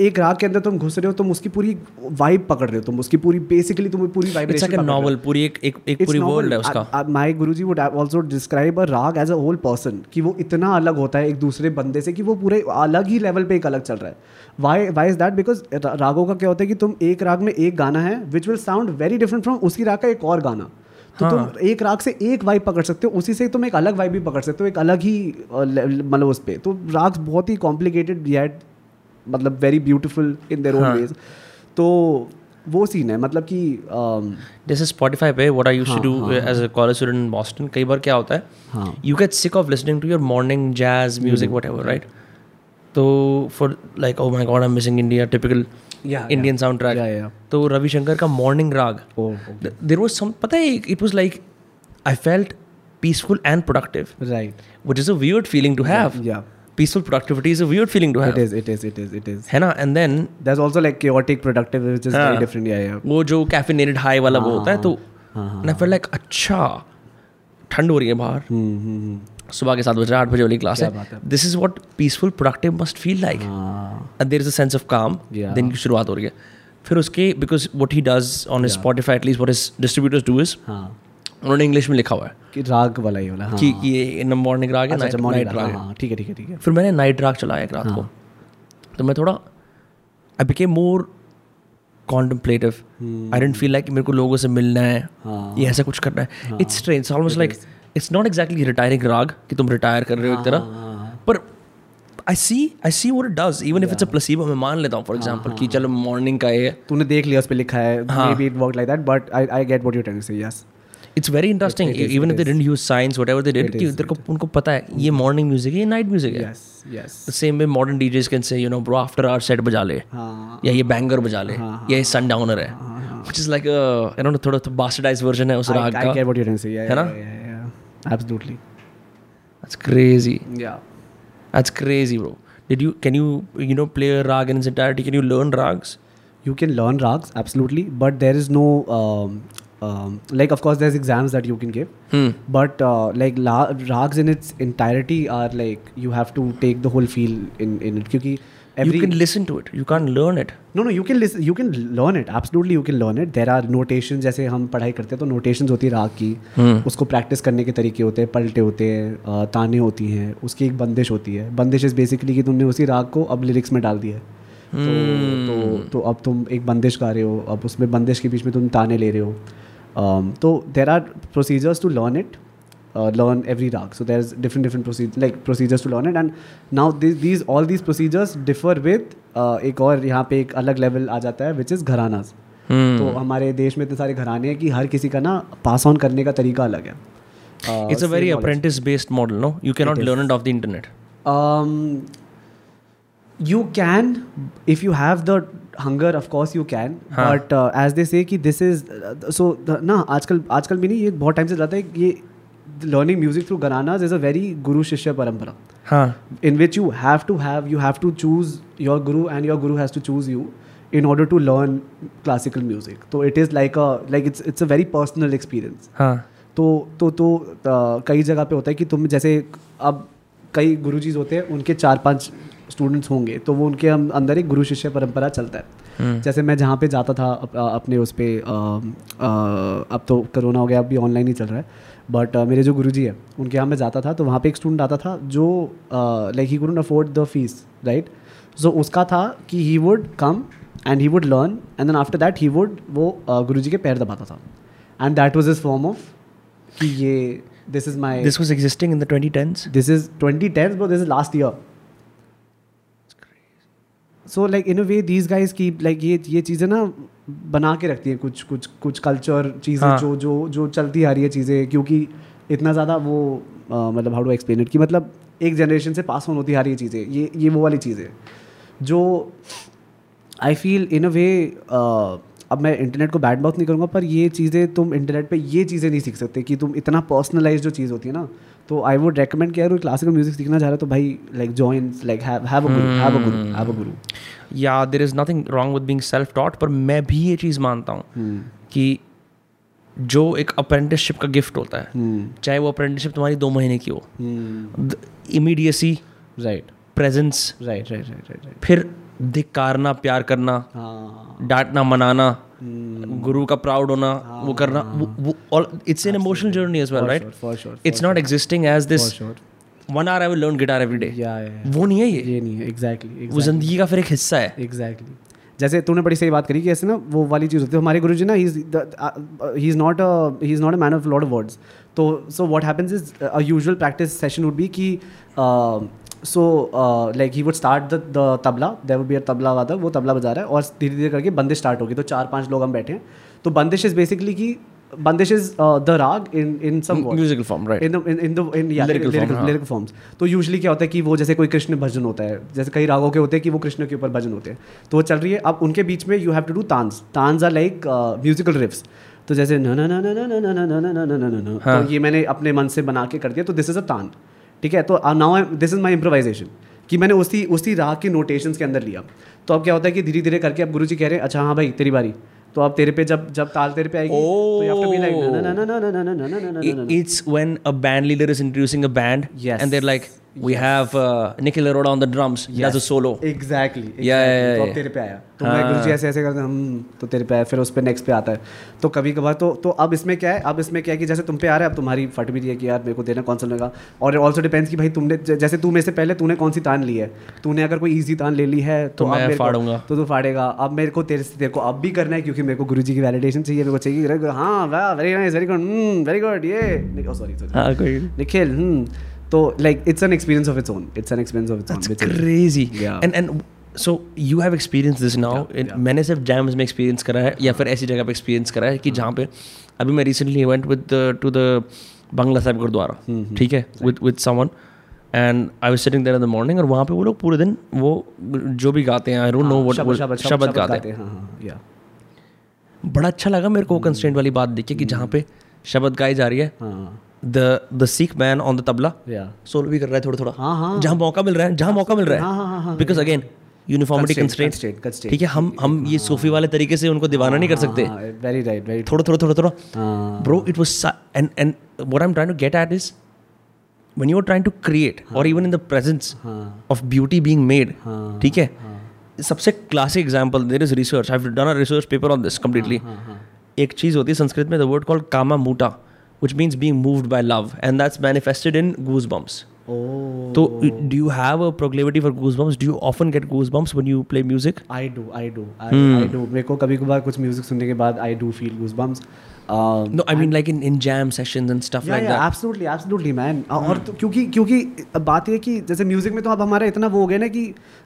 एक राग के अंदर तुम घुस रहे हो तुम उसकी पूरी वाइब पकड़ रहे हो तुम उसकी पूरी बेसिकली तुम पूरी वाइब्रेशन novel पूरी एक एक एक पूरी वर्ल्ड है उसका। My guruji would also describe a raga as a whole person कि वो इतना अलग होता है एक दूसरे बंदे से कि वो पूरे अलग ही लेवल पे एक अलग चल रहा है। Why why is that because रागों का क्या होता है कि तुम एक राग में एक गाना है which will sound very different from उसी राग का एक और गाना। तो हाँ. तुम एक राग से एक वाइब पकड़ सकते हो उसी से तुम एक अलग वाइब भी पकड़ सकते हो एक अलग ही मतलब उस पर तो राग बहुत ही कॉम्प्लिकेटेड येट मतलब very beautiful in their own. Veg तो वो सीन है मतलब कि um, जैसे स्पॉटिफाई पे what I used to do as a college student in Boston कई बार क्या होता है you get sick of listening to your morning jazz music whatever right तो for like oh my God I missing India typical Indian soundtrack. तो रविशंकर का morning राग देर was some पता है it was like I felt peaceful and productive right which is a weird feeling to have yeah peaceful productivity is a weird feeling to it have is it is it is it है ना? And then there's also like chaotic productive which is हाँ. very different yeah yeah. वो जो caffeinated high वाला वो होता है तो हाँ, आई फेल लाइक अच्छा ठंड हो रही है बाहर. हम्म हम्म सुबह के सात बजे आठ बजे वाली क्लास है। This is what peaceful productive must feel like हाँ। There is a sense of calm दिन की शुरुआत हो रही है। फिर उसके because what he does on Spotify at least what is distributors do is हाँ। उन्होंने इंग्लिश में लिखा हुआ है। कि राग वाला ही वाला हाँ। कि ये मॉर्निंग राग है अच्छा नाइट राग, राग है। हाँ ठीक है ठीक है ठीक है। फिर मैंने नाइट राग चलाया एक रात को। तो मैं थोड़ा I became more contemplative I didn't feel like मेरे को लोगों से मिलना है हाँ। ये ऐसा कुछ करना है। It's strange almost like it's not exactly retiring raga कि तुम रिटायर कर रहे हो एक तरह। हाँ, पर I see I see it does even if it's a placebo मैं मान लेता हूँ फॉर एग्जांपल कि चलो मॉर्निंग का है। तूने देख लिया उस पे लिखा है हाँ। Maybe it work like that but I I get what you trying to say yes it's very interesting even if they didn't use science whatever they did कि तेरे को उनको पता है ये मॉर्निंग म्यूज़िक है ये नाइट म्यूज़िक है। Yes yes same way modern DJs can say you know bro after our set बजा ले। हाँ या ये बैंगर बजा ले। या ये सनडाउनर है। Which is like I don't know थोड़ा बास्टर्डाइज वर्जन है उस राग आई का। Get what you trying to say है ना? Absolutely that's crazy yeah that's crazy bro did you can you you know play a rag in its entirety? Can you learn rags? You can learn rags absolutely. But there is no um, um, like of course there's exams that you can give hmm but uh, like la- rags in its entirety are like you have to take the whole feel in in it क्योंकि every you can listen to it you can't learn it no no you can listen you can learn it absolutely you can learn it there are notations जैसे हम पढ़ाई करते हैं तो notations होती है राग की उसको प्रैक्टिस करने के तरीके होते हैं पलटे होते हैं अ, ताने होती हैं उसकी एक बंदिश होती है बंदिश इज़ बेसिकली कि तुमने उसी राग को अब लिरिक्स में डाल दिया है तो तो तो अब तुम एक बंदिश गा रहे हो अब उसमें बंदिश के बीच में तुम ताने ले रहे हो um, तो there are procedures to learn it learn every rag so there's different different procedures like procedures to learn it and now these, these all these procedures differ with uh, एक और यहाँ पे एक अलग लेवल आ जाता है which is gharanas Hmm. तो हमारे देश में इतने सारे घराने हैं कि हर किसी का ना पास ऑन करने का तरीका अलग है Uh, it's a very apprentice based model no you cannot it learn it off the internet um, you can if you have the hunger of course you can but as they say कि this is so ना आजकल आजकल भी नहीं ये बहुत time से जाता है ये लर्निंग म्यूज़िक थ्रू गाना is a very guru shishya parampara in which you have to have you have to choose your guru and your guru has to choose you in order to learn classical music तो it is like a like it's it's a very personal experience तो तो तो uh, कई जगह पे होता है कि तुम जैसे अब कई गुरु जीज होते हैं उनके चार पाँच स्टूडेंट्स होंगे तो वो उनके अं- अंदर एक गुरु शिष्य परंपरा चलता है। जैसे मैं जहाँ पे जाता था अप, अपने उस पर अब तो कोरोना हो गया अब भी ऑनलाइन ही चल रहा है। बट मेरे जो गुरु जी है उनके यहाँ मैं जाता था तो वहाँ पे एक स्टूडेंट आता था जो like he couldn't afford the fees right so उसका था कि he would come and he would learn and then after that he would वो गुरु जी के पैर दबाता था। And that was is form of कि ये this is my this was existing in the 2010s this is 2010 bro this is last year so like in a way these guys की like ये ये चीज़ें ना बना के रखती हैं कुछ कुछ कुछ कल्चर चीज़ें हाँ. जो जो जो चलती आ रही है चीज़ें क्योंकि इतना ज़्यादा वो आ, मतलब हाउ डू एक्सप्लेन इट कि मतलब एक जनरेशन से पास ऑन होती आ रही है चीज़ें ये ये वो वाली चीज़ें जो आई फील इन अ वे अब मैं इंटरनेट को बैड माउथ नहीं करूँगा पर ये चीज़ें तुम इंटरनेट पे ये चीज़ें नहीं सीख सकते कि तुम इतना पर्सनलाइज जो चीज़ होती है ना तो आई वुड रेकमेंड कि यार क्लासिकल म्यूज़िक सीखना चाह रहे है तो भाई like join like have have a guru have a guru have a guru yeah there is nothing wrong with being self taught पर मैं भी ये चीज़ मानता हूँ हम्म। कि जो एक अप्रेंटिसशिप का गिफ्ट होता है हम्म। चाहे वो अप्रेंटिसशिप तुम्हारी दो महीने की हो immediacy right presence right right right right फिर धिक्कारना प्यार करना हाँ। डांटना मनाना गुरु का प्राउड होना वो करना वो it's an emotional journey as well right it's not existing as this one hour I will learn guitar every day वो नहीं है ये। ये नहीं है एग्जैक्टली वो ज़िंदगी का फिर एक हिस्सा है। एग्जैक्टली जैसे तूने बड़ी सही बात करी कि ऐसे ना वो वाली चीज़ होती है। हमारे गुरु जी ना he is not he is not a man of lot of words तो so what happens is a usual practice session would be कि so like he would start the the tabla there would be a tabla vadak वो तबला बजा रहा है और धीरे धीरे करके बंदिश स्टार्ट होगी तो चार पाँच लोग हम बैठे हैं तो बंदिश इज़ बेसिकली की bandish is the raga in in some musical form right in in in the in हाँ। लिरिकल फॉर्म्स तो यूजुअली क्या होता है कि वो जैसे कोई कृष्ण भजन होता है जैसे कई रागों के होते हैं कि वो कृष्ण के ऊपर भजन होते हैं तो वो चल रही है अब उनके बीच में you have to do taans taans are like musical riffs तो जैसे न न न न न न न न न न न न न हाँ। तो ये मैंने अपने मन से बना के कर दिया तो दिस इज़ अ तान ठीक है तो now this is my improvisation कि मैंने उसी उसी राग के नोटेशंस के अंदर लिया तो अब क्या होता है कि धीरे धीरे करके अब गुरु जी कह रहे हैं अच्छा हाँ भाई तेरी बारी तो अब तेरे पे जब जब ताल तेरे पे आएगी तो you a band leader is introducing a band and na, na, na, na, na, na, na, na, na." It's when a band leader is introducing a band Yes. we have uh, Nikhil Arora on the drums, he does a solo. Exactly Yeah, yeah, तो अब yeah. तेरे पे आया। तो मैं गुरु जी ऐसे ऐसे करते हैं, हम तो तेरे पे आया। फिर उस पे नेक्स्ट पे आता है। तो कभी कभार तो तो अब इसमें क्या है अब इसमें क्या है कि जैसे तुम पे आ रहा है अब तुम्हारी फट भी रही है कि यार मेरे को देना कौन सा लगा और ऑल्सो डिपेंड्स कि भाई तुमने जैसे तू मेरे से पहले तूने कौन सी तान ली है? तूने अगर कोई ईजी तान ले ली है तो, तो मैं फाड़ूँगा। तो तू फाड़ेगा। अब मेरे को तेरे से तेरे को अब भी करना है क्योंकि मेरे को गुरु की वैलिडेशन चाहिए मेरे को चाहिए हाँ वाह very nice very good very good ये। सॉरी सॉरी हाँ तो like it's an experience of its own it's an experience of its That's own crazy. Yeah. And and so you have experienced this now. Yeah, yeah. मैंने सिर्फ़ jams में experience करा है या फिर ऐसी जगह पे एक्सपीरियंस करा है कि जहाँ पे अभी मैं recently went with to the Bangla Sahib Gurdwara ठीक है? With with someone and I was sitting there in the morning और वहाँ पे वो लोग पूरे दिन वो जो भी गाते हैं आई डोंट नो व्हाट शब्द गाते हैं। हाँ। हाँ या बड़ा अच्छा लगा मेरे को वो कंस्ट्रेंट वाली बात देखी कि जहाँ पे शब्द गाई जा रही है। हाँ। The the Sikh man on the tabla या सोलो भी कर रहा है थोड़ा थोड़ा हाँ हाँ। जहाँ मौका मिल रहा है जहाँ मौका मिल हाँ, हाँ, रहा हाँ, है। Because again uniformity constraint. ठीक है हम हम ये सूफी वाले तरीके से उनको दीवाना नहीं कर सकते। वेरी राइट वेरी थोड़ा थोड़ा थोड़ा थोड़ा। हाँ। Bro it was su- and and what i'm trying to get at is when you're trying to create or even in the presence हाँ। of beauty being made हाँ, ठीक है? सबसे classic example there is research I done a research paper on this completely हाँ, एक चीज़ होती है संस्कृत में the word called kama muta which means being moved by love and that's manifested in goosebumps goosebumps oh so do you have a proclivity for goosebumps do you often get goosebumps when you play music I do I do Hmm. I do मेरे को कभी कभार कुछ music सुनने के बाद I do feel goosebumps no i mean like in, in jam sessions and stuff yeah, like yeah, that Hmm. Absolutely absolutely man और तो क्योंकि क्योंकि बात ये है कि जैसे म्यूज़िक में तो अब हमारा इतना वो हो गया ना कि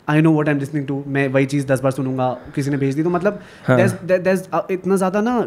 I know what I am listening to मैं वही चीज़ दस बार सुनूँगा किसी ने भेज दी तो मतलब हाँ। there's- there's, uh, इतना ज़्यादा ना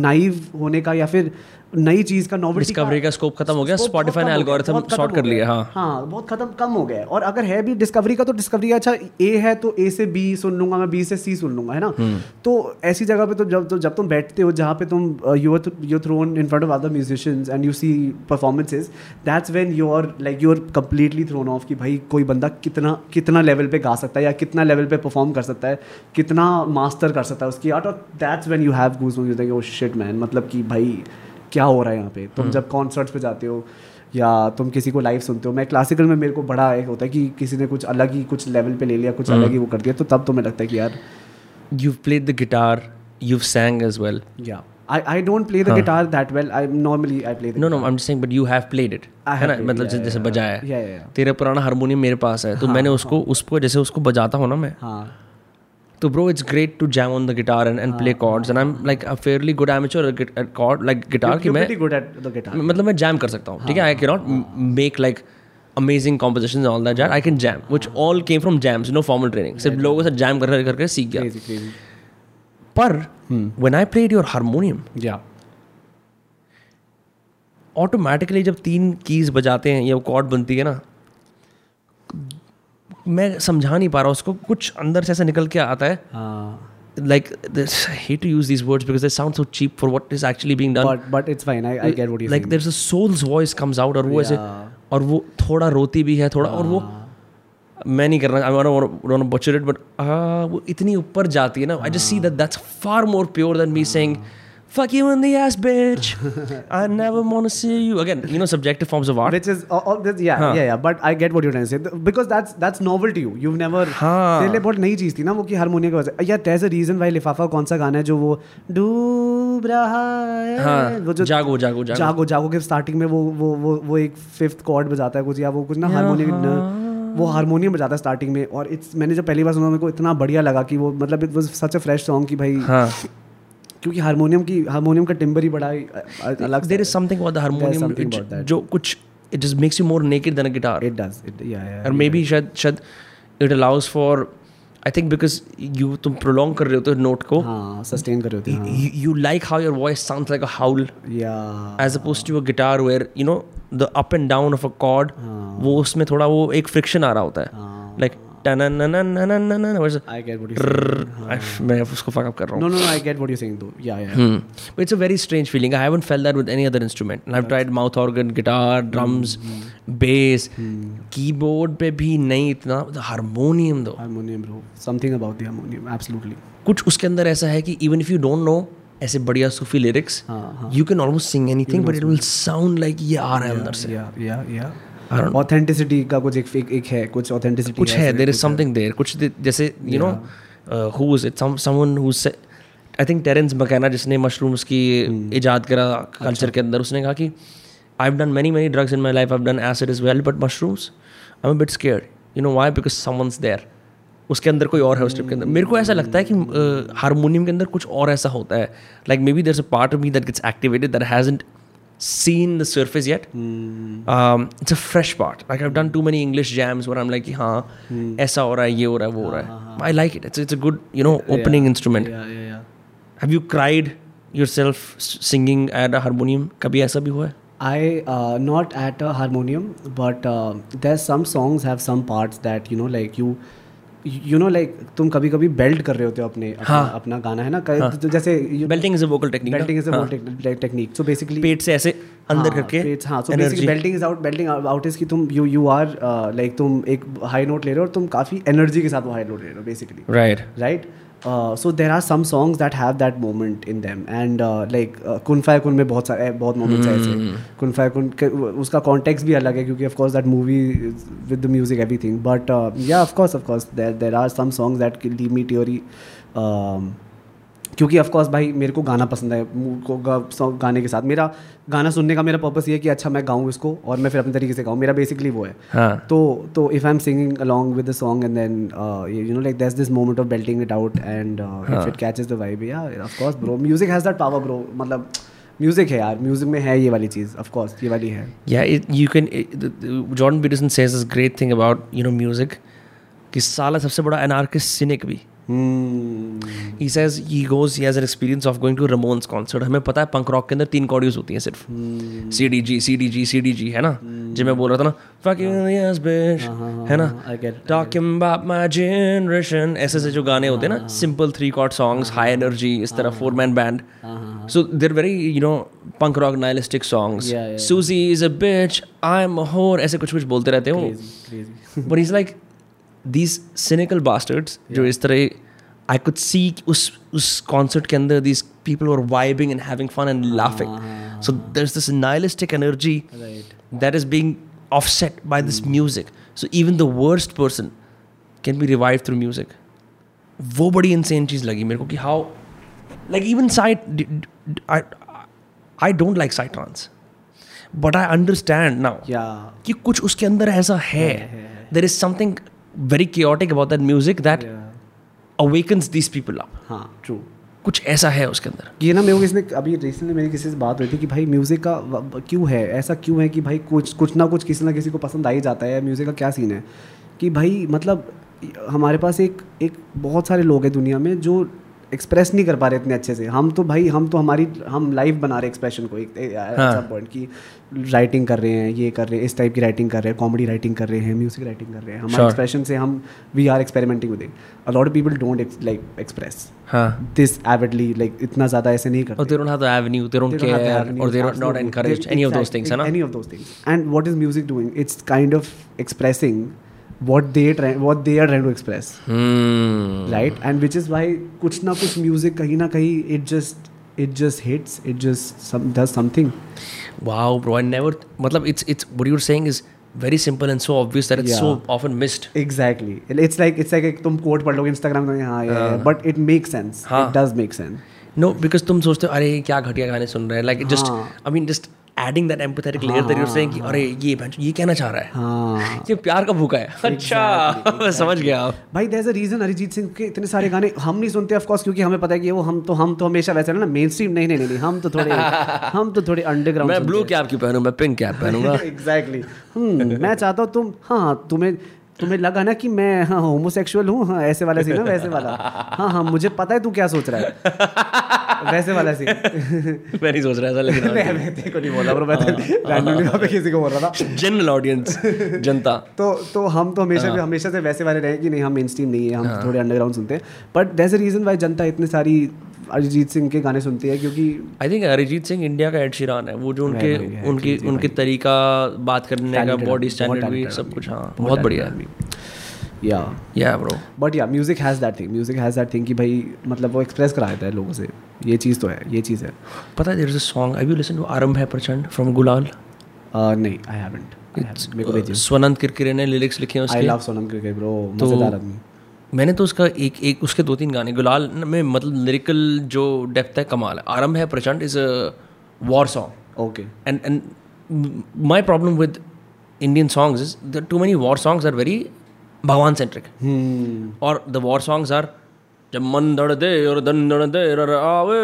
नाइव होने का या फिर नई चीज़ का नॉवल डिस्कवरी का स्कोप खत्म हो गया स्पॉटिफाई ने एल्गोरिथम शॉर्ट कर लिया हाँ। हाँ बहुत खत्म कम हो गया। और अगर है भी डिस्कवरी का तो डिस्कवरी अच्छा ए है तो ए से बी सुन लूँगा मैं बी से सी सुन लूँगा है ना? हम्म। तो ऐसी जगह पे तो जब तो जब तुम बैठते हो जहाँ पे तुम you you thrown in front of other musicians and you see performances that's when you are like you are completely thrown off कि भाई कोई बंदा कितना कितना लेवल पे गा सकता है या कितना लेवल पे परफॉर्म कर सकता है कितना मास्टर कर सकता है उसकी आर्ट और that's when you have goose you oh shit man मतलब कि भाई क्या हो रहा है यहाँ पे? हम्म। तुम जब कॉन्सर्ट्स पे जाते हो या तुम किसी को लाइव सुनते हो मैं क्लासिकल में मेरे को बड़ा एक होता है कि किसी ने कुछ अलग ही कुछ लेवल पे ले लिया कुछ हम्म। अलग ही वो कर दिया तो तब तो मैं लगता है कि यार you've played the guitar you've sang as well. Yeah I I don't play the guitar that well I normally I play no guitar. no i'm just saying but you have played it. I है have ना? मतलब yeah, जैसे yeah, बजाया है। Yeah या तेरा पुराना harmonium मेरे पास है तो मैंने उसको उसको जैसे उसको बजाता हूँ ना मैं हाँ। तो bro it's great to jam on the guitar and and play chords and I am like a fairly good amateur at chord like guitar की मैं गुड एट द गिटार मतलब मैं जैम कर सकता हूँ ठीक है I can not make like amazing composition all that I can jam which all came from jams no formal training सिर्फ़ लोगों से जैम कर सीख गया पर when I played your harmonium yeah automatically जब तीन कीज बजाते हैं या वो कॉर्ड बनती है ना मैं समझा नहीं पा रहा उसको कुछ अंदर से ऐसा निकल के आता है। Like this to use this words because sound so cheap for what is actually being soul's voice comes out और वो ऐसे और वो थोड़ा रोती भी है थोड़ा और वो मैं नहीं करना आई वांट टू बट वो इतनी ऊपर जाती है ना I just see that that's far more pure than me saying fuck you in the ass bitch i never want to see you again you know subjective forms of art which is all, all this, yeah हाँ. yeah yeah but I get what you're trying to say because that's that's novel to you you've never हाँ. तेरे लिए बहुत नई चीज़ थी ना वो कि हारमोनियम की वजह से यार there's a reason why लिफाफा कौन सा गाना है जो वो डूब रहा है हाँ, वो जो जागो, जागो, जागो। जागो जागो के स्टार्टिंग में वो वो वो वो एक फिफ्थ कॉर्ड बजाता है कुछ या वो कुछ ना हारमोनियम वो हारमोनियम बजाता है स्टार्टिंग में और इट्स मैंने जब पहली बार सुना मेरे को इतना बढ़िया लगा कि वो मतलब it was such a fresh song कि भाई हाँ क्योंकि हारमोनियम की हारमोनियम का टिम्बर ही बड़ा अलग there is something about the harmonium जो कुछ it just makes you more naked than a guitar it does yeah maybe शायद शायद it allows for I think because you तुम प्रोलॉन्ग कर रहे हो तो नोट को हाँ, सस्टेन कर रहे हो you like how your voice sound like a howl as opposed to a guitar where you know the up and down of a chord वो उसमें थोड़ा वो एक फ्रिक्शन आ रहा होता है। हाँ। लाइक वेरी दो कुछ उसके अंदर ऐसा है कि even if you don't know ऐसे बढ़िया Sufi lyrics you can almost sing anything but it will sound like ये आ रहा है अंदर से Authenticity का कुछ एक एक, एक है कुछ authenticity कुछ है देर इज़ समथिंग देर कुछ जैसे you know who is it someone who I think Terence McKenna जिसने मशरूम्स की इजाद करा कल्चर के अंदर उसने कहा कि I have done many many drugs in my life I done acid is well but mushrooms I am bit scared you know why because someone's there उसके अंदर कोई और है उस ट्रिप के अंदर। मेरे को ऐसा लगता है कि हारमोनियम के अंदर कुछ और ऐसा होता है। Like maybe there a part of me that gets activated that hasn't seen the surface yet. Mm. Um, it's a fresh part. Like I've done too many English jams where I'm like, mm. aisa ho raha ye ho raha wo ho raha. I like it. It's, it's a good, you know, opening yeah. instrument. Yeah, yeah, yeah. Have you cried yourself singing at a harmonium? Kabhi aisa bhi hua hai? I uh, not at a harmonium, but uh, there's some songs have some parts that you know, like you you know like तुम कभी कभी belt कर रहे होते हो अपने अपना, हाँ. अपना गाना है ना? हाँ. तो जैसे belting is a vocal technique belting is a vocal technique so basically पेट से ऐसे अंदर करके पेट हाँ so basically belting is out belting out is कि तुम यू यू आर लाइक तुम एक हाई नोट ले रहे हो और तुम काफ़ी एनर्जी के साथ वो हाई नोट ले रहे हो basically right right? So there are some songs that have that moment in them and like कुनफाया कुन में बहुत सारे बहुत मोमेंट्स आए थे कुनफाया कुन उसका कॉन्टेक्स भी अलग है क्योंकि of course that movie with the music every thing but yeah of course of course there there are some songs that leave me ट्योरी क्योंकि ऑफकोर्स भाई मेरे को गाना पसंद है को गा, गाने के साथ। मेरा गाना सुनने का मेरा पर्पस ये है कि अच्छा मैं गाऊँ इसको और मैं फिर अपने तरीके से गाऊँ। मेरा बेसिकली वो है। तो तो if I am singing along with song and then you know like this this moment of belting it out and it catches the vibe yeah of course bro music has that power bro मतलब music है यार music में है ये वाली चीज़ of course ये वाली है। Yeah you can John Peterson great thing about you know music किस साल सबसे बड़ा एनआरकिस सिनिक भी। रमोन्स कॉन्सर्ट हमें पता है पंक रॉक के अंदर तीन कॉडियोज होती हैं सिर्फ़। C D G C D G C D G है ना? जो मैं बोल रहा था नाशन ऐसे ऐसे जो गाने होते हैं ना simple three chord song high energy इस तरह four man band so there very you know punk rock nihilistic song Suzy is a I am whore ऐसे कुछ कुछ बोलते रहते हो but is like these cynical bastards जो इस तरह आई कुड सी उस उस कॉन्सर्ट के अंदर this people are vibing and having fun and laughing so there is this nihilistic energy that is being offset by this music so even the worst person can be revive through music वो बड़ी insane चीज़ लगी मेरे को कि how like even psy I don't like psytrance but I understand now कि कुछ उसके अंदर ऐसा है. There is something very chaotic about that music that yeah. awakens these people up. हाँ ट्रू कुछ ऐसा है उसके अंदर। ये ना मेरे को किसी ने अभी रिसेंटली मेरी किसी से बात हुई थी कि भाई म्यूज़िक का क्यों है? ऐसा क्यों है कि भाई कुछ कुछ ना कुछ किसी ना किसी को पसंद आ ही जाता है म्यूज़िक का क्या सीन है? कि भाई मतलब हमारे पास एक एक बहुत सारे लोग हैं दुनिया में जो एक्सप्रेस नहीं कर पा रहे इतने अच्छे से। हम तो भाई हम तो हमारी हम लाइव बना रहे एक्सप्रेशन को एक हाँ। पॉइंट की राइटिंग कर रहे हैं ये कर रहे हैं इस टाइप की राइटिंग कर रहे हैं कॉमेडी राइटिंग कर रहे हैं म्यूज़िक राइटिंग कर रहे हैं। हमारे एक्सप्रेशन से हम we are experimenting with a lot of people don't like express हाँ। दिस एविडली लाइक इतना ज़्यादा ऐसे नहीं करते। or they don't have the avenue they don't, They don't have the care avenues, or they're not absolutely. encouraged They- any of those exact- things है ना? any of those things. And what is music doing? It's kind of expressing what they try what they are trying to express hmm. right and which is why कुछ ना कुछ music कहीं ना कहीं it just it just hits it just some, does something wow bro I never मतलब it's it's what you're saying is very simple and so obvious that it's yeah. so often missed exactly it's like it's like एक तुम quote पढ़ लोगे Instagram में हाँ yeah, but it makes sense हाँ. it does make sense no because तुम सोचते हो अरे क्या घटिया गाने सुन रहे हैं like just हाँ. I mean just adding that empathetic layer that you saying कि अरे ये बंच ये कहना चाह रहा है। हाँ। ये प्यार का भूखा है। अच्छा मैं समझ गया आप भाई there is a reason Arijit Singh के इतने सारे गाने हम नहीं सुनते ऑफ़ कोर्स क्योंकि हमें पता है कि वो हम तो हम तो हमेशा वैसे ना मेन स्ट्रीम नहीं नहीं नहीं हम तो थोड़े (laughs) हम तो थोड़े अंडरग्राउंड मैं ब्लू कैप क्यों पहनूं मैं पिंक कैप पहनूँगा। (laughs) एग्जैक्टली मैं चाहता हूँ तुम हाँ हाँ तुम्हें तुम्हें लगा ना कि मैं हाँ होमोसेक्सुअल हूँ हाँ ऐसे वाला सीन ना वैसे वाला। हाँ हाँ मुझे पता है तू क्या सोच रहा है। वैसे वाला सीन (laughs) मैं नहीं सोच रहा ऐसा लेकिन मैं मैं तेरे को नहीं बोल रहा bro, मैं तो वहाँ पे किसी को बोल रहा था। जनरल ऑडियंस जनता। (laughs) तो तो हम तो हमेशा हाँ। भी हमेशा से वैसे वाले रहे कि नहीं हम मेन स्ट्रीम नहीं है हम थोड़े अंडरग्राउंड सुनते हैं। But there a reason why जनता इतने सारी अरिजीत सिंह के गाने सुनती है क्योंकि I think Arijit Singh India का एड शीरान है। वो जो उनके उनकी उनके तरीका बात करने का बॉडी स्टैंडर्ड भी सब कुछ हाँ बहुत बढ़िया है। Yeah yeah bro but yeah music has that thing music has that thing कि भाई मतलब वो एक्सप्रेस करा देता है लोगों से। ये चीज़ तो है ये चीज़ है। पता है there is a song I you listen to आरंभ है प्रचंड फ्रॉम गुलाल नहीं आई हैवंट स्वनंत किरकिरे ने लिरिक्स लिखे हैं आई उसके। लव सोनम क्रिकेट ब्रो मज़ेदार आदमी। मैंने तो उसका एक एक उसके दो तीन गाने गुलाल में मतलब लिरिकल जो डेप्थ है कमाल है। आरंभ है प्रचंड is a war song okay and and my problem with Indian songs is the too many war songs are very bhagwan centric और द वॉर सॉन्ग्स आर जब मन दड़ दे और दन दड़ दे आवे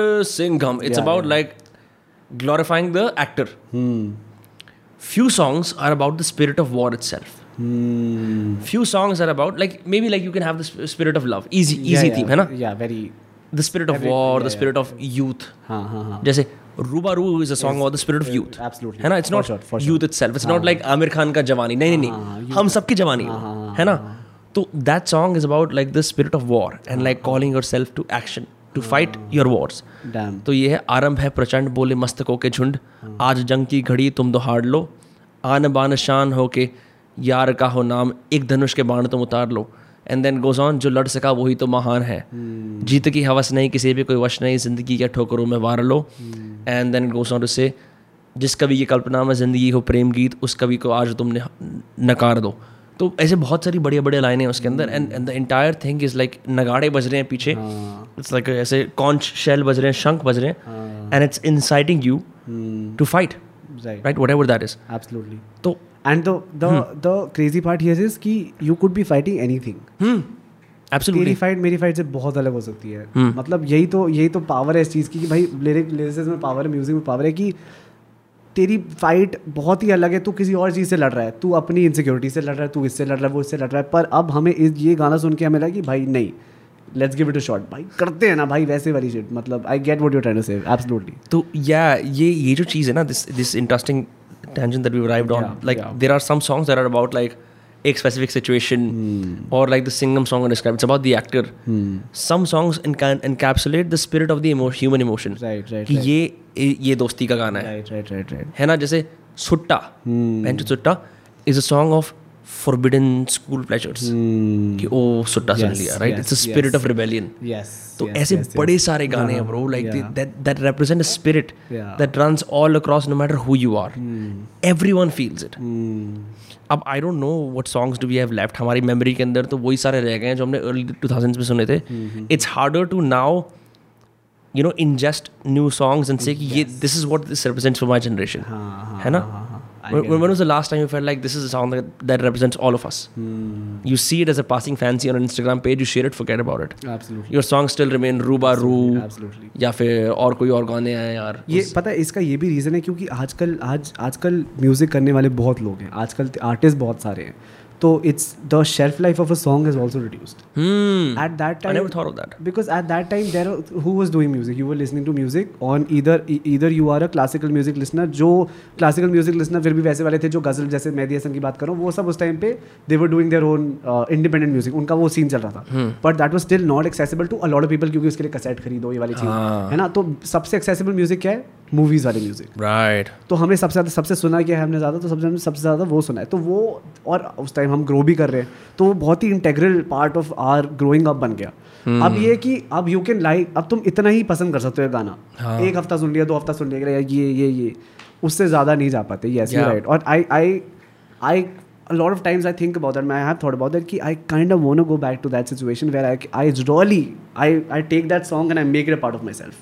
it's about like glorifying the actor few songs are about the spirit of war itself Few songs are about like maybe like you can have the spirit of love. Easy easy yeah, theme है ना? Yeah very The spirit of every, war, yeah, the spirit yeah. of youth. हाँ हाँ हाँ जैसे Roobaroo is a song about the spirit of youth absolutely. है ना it's not हाँ, youth itself it's not like Aamir Khan का जवानी नहीं नहीं नहीं हम सबकी जवानी है है ना तो that song is about like the spirit of war and like calling yourself to action to fight your wars तो ये है आरंभ है प्रचंड बोले मस्तकों के झुंड आज जंग की घड़ी तुम तो हार लो आन बान शान हो के यार का हो नाम एक धनुष के बाण तुम उतार लो। एंड देन गोज ऑन जो लड़ सका वही तो महान है। Hmm. जीत की हवस नहीं किसी भी कोई वश नहीं ज़िंदगी के ठोकरों में वार लो। And then goes on to say जिस कवि की कल्पना में ज़िंदगी हो प्रेम गीत उस कवि को आज तुमने नकार दो। तो ऐसे बहुत सारी बढ़िया बढ़िया लाइनें हैं उसके अंदर। And and the entire thing is like नगाड़े बज रहे हैं पीछे। इट्स लाइक ऐसे कॉन्च शेल बज रहे हैं शंख बज रहे हैं। And it's inciting you to fight right whatever that is absolutely तो and the the crazy part here is कि you could be fighting anything तेरी फाइट मेरी फाइट से बहुत अलग हो सकती है। मतलब यही तो यही तो पावर है इस चीज़ की कि भाई लिरिक लिरिक्स में पावर है म्यूज़िक में पावर है कि तेरी फाइट बहुत ही अलग है तू किसी और चीज़ से लड़ रहा है। तू अपनी इनसिक्योरिटी से लड़ रहा है तू इससे लड़ रहा है वो इससे लड़ रहा है। पर अब हमें इस ये गाना सुन के हमें लगा कि भाई नहीं let's give it a shot भाई करते हैं ना भाई वैसे वाली शिट मतलब I get what you trying to say absolutely तो या ये ये जो चीज़ है ना this this interesting tangent that we arrived on Yeah, like yeah. there are some songs that are about like a specific situation Hmm. or like the Singham song I described it's about the actor some songs enca- encapsulate the spirit of the emo- human emotion Right, right, कि ये ये दोस्ती का गाना है right right right right है ना जैसे सुट्टा Hmm. Bench Sutta is a song of forbidden school pleasures. कि ओ सुट्टा सुन Hmm. Yes, लिया right it's a spirit yes. Of rebellion तो ऐसे बड़े सारे गाने हैं bro like. That that represent a spirit. Hmm. That runs all across no matter who you are everyone feels it अब I don't know what songs do we have left हमारी memory के अंदर तो वही सारे रह गए हैं जो हमने अर्ली टू थाउजेंड्स में सुने थे. Hmm, it's harder to now you know ingest new songs and say कि ये this is what this represents for my generation हाँ, है ना? When, when was the last time you felt like this is a song that, that represents all of us Hmm. you see it as a passing fancy on an instagram page you share it forget about it Absolutely. your songs still remain रूबा रू या फिर और कोई और गाने हैं यार ये पता है इसका ये भी रीज़न है क्योंकि आजकल आज आजकल म्यूज़िक करने वाले बहुत लोग हैं आजकल आर्टिस्ट बहुत सारे हैं तो it's the shelf life of a song is also reduced at that time because at that time there who was doing music you were listening to music on इधर इधर you are a classical music listener जो classical music listener फिर भी वैसे वाले थे जो गज़ल जैसे मेहदी हसन की बात करूँ वो सब उस टाइम पे they were doing their own independent music उनका वो सीन चल रहा था। But that was still not accessible to a lot people क्योंकि उसके लिए कसेट खरीदो ये वाली चीज़। है। ना? तो सबसे एक्सेसिबल म्यूज़िक क्या है? मूवीज़ वाले म्यूज़िक राइट तो हमें सबसे ज़्यादा सबसे सुना क्या है हमने ज़्यादा? तो सबसे सबसे ज़्यादा वो सुना है। तो वो और उस टाइम हम ग्रो भी कर रहे हैं तो वो बहुत ही integral part of our growing up बन गया। hmm. अब ये कि अब यू कैन लाइक अब तुम इतना ही पसंद कर सकते हो गाना। हाँ. एक हफ़्ता सुन लिया दो हफ़्ता सुन लिया ये ये ये उससे ज़्यादा नहीं जा पाते येस यू राइट और I I I lot of times I think about that मैं थॉट अबाउट दैट कि आई काइंड ऑफ़ वो go back to that situation where I I I I take that song and I make it a part of myself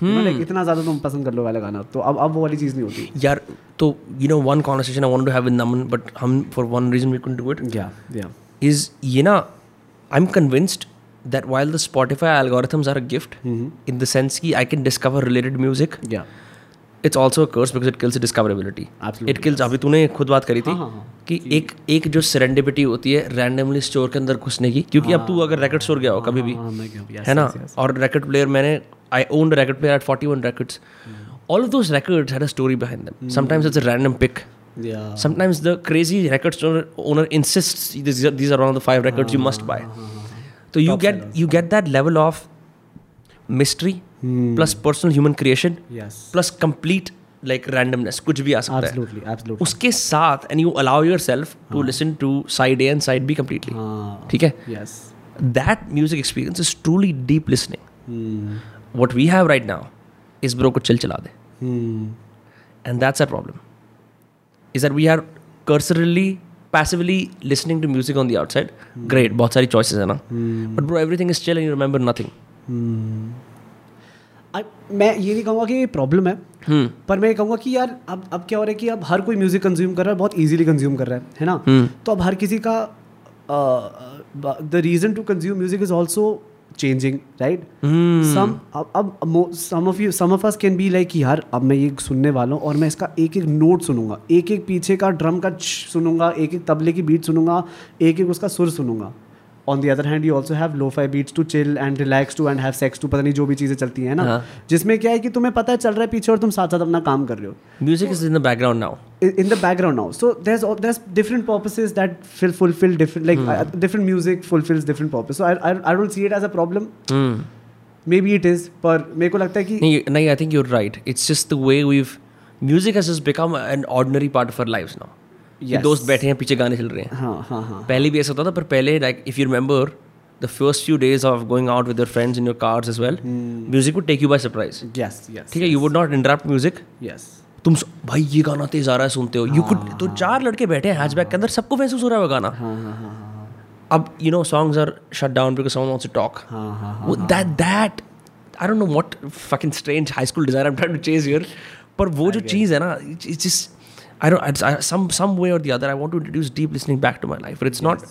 hmm. इतना ज़्यादा तुम पसंद कर लो वाला गाना तो अब अब वो वाली चीज़ नहीं होती। यार तो you know one conversation I to have in Naman but हम for one reason we do it yeah yeah is ये ना I am convinced that while the Spotify algorithms are a gift in the sense की I can discover related music या it's also curse because it kills discoverability it kills अभी तूने खुद बात करी थी हाँ, हाँ, हाँ। कि एक एक जो सरेंडिबिटी होती है रैंडमली स्टोर के अंदर घुसने की क्योंकि अब तू अगर रैकेट स्टोर गया हो कभी भी है ना? और रैकेट प्लेयर मैंने I own racket player at 41 records all of those records had a story behind them sometimes it's a random pick Yeah. sometimes the crazy record store owner insists these are, these are one of the five records you must buy so you get you get that level of mystery plus personal human creation Yes. plus complete like randomness कुछ भी आ सकता है Absolutely, absolutely. उसके साथ and you allow yourself to listen to side A and side B completely हाँ. ठीक है Yes. that music experience is truly deep listening Hmm. What we have right now इस ब्रो को चिल चला दे. And that's a problem is that we are cursorily passively listening to music on the outside great बहुत सारी choices है ना. But bro everything is chill you remember nothing मैं ये नहीं कहूँगा कि ये प्रॉब्लम है Hmm. पर मैं ये कहूँगा कि यार अब अब क्या हो रहा है कि अब हर कोई म्यूज़िक कंज्यूम कर रहा है बहुत इजीली कंज्यूम कर रहा है है ना? Hmm. तो अब हर किसी का the reason to consume music is also changing right some अब some of you some of us can be like यार अब मैं ये सुनने वाला हूँ और मैं इसका एक एक नोट सुनूँगा एक एक पीछे का ड्रम का सुनूँगा एक एक तबले की बीट सुनूँगा एक एक उसका सुर सुनूँगा on the other hand you also have lofi beats to chill and relax to and have sex to पता नहीं जो भी चीज़ें चलती है ना जिसमें क्या है कि तुम्हें पता है चल रहा है पीछे और तुम साथ साथ अपना काम कर रहे हो। Music is in the background now in the background now so this different purposes that fulfil different like different music fulfils different purpose so I don't see it as a problem maybe it is पर मेरे को लगता है कि नहीं I think you right it's just the way we music has become an ordinary part of our life now कि दोस्त बैठे हैं पीछे गाने चल रहे हैं। हाँ हाँ हाँ। पहले भी ऐसा होता था पर पहले like if you remember the first few days of going out with your friends in your cars as well music would take you by surprise yes yes ठीक है you would not interrupt music yes. तुम भाई ये गाना तेज आ रहा है सुनते हो। यू कुड तो चार लड़के बैठे हैं हैचबैक के अंदर सबको महसूस हो रहा है वो गाना। हाँ हाँ हाँ हाँ अब you know songs are shut down because someone wants to talk हाँ हाँ हाँ that that I don't know what fucking strange high school desire I am trying to chase here पर वो जो चीज़ है ना it's just I don't. I, some some way or the other, I want to introduce deep listening back to my life. But it's yes. not,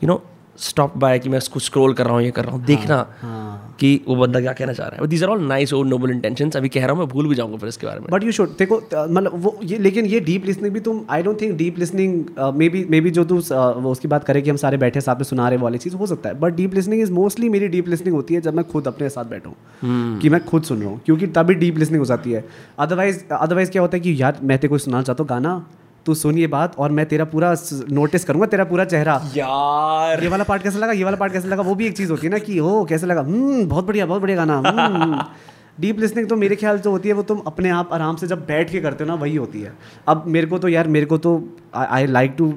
you know, stop by कि मैं उसको scroll कर रहा हूँ ये कर रहा हूँ देखना हाँ कि वो बंदा क्या कहना चाह रहा है। दीज आर ऑल नाइस और नोबल इंटेंशंस अभी कह रहा हूँ मैं भूल भी जाऊँगा फिर इसके बारे में। बट यू शुड देखो मतलब वो ये लेकिन ये डीप लिसनिंग भी तुम I don't think deep listening may be may be जो तू अ, वो उसकी बात करे कि हम सारे बैठे साथ में सुना रहे वाली चीज़ हो सकता है। But deep listening is mostly मेरी डीप लिसनिंग होती है जब मैं खुद अपने साथ बैठा हूँ कि मैं खुद सुन रहा हूँ क्योंकि तभी डीप लिसनिंग हो जाती है। अदरवाइज़ अदरवाइज़ क्या होता है कि यार मैं तेरे को सुनाना चाहता हूँ गाना तू सुन ये बात और मैं तेरा पूरा नोटिस करूँगा तेरा पूरा चेहरा। यार। ये वाला पार्ट कैसा लगा? ये वाला पार्ट कैसा लगा? वो भी एक चीज़ होती है ना कि हो कैसे लगा? हम्म बहुत बढ़िया बहुत बढ़िया गाना। (laughs) डीप लिसनिंग तो मेरे ख्याल से होती है वो तुम अपने आप आराम से जब बैठ के करते हो ना वही होती है अब मेरे को तो यार मेरे को तो I like to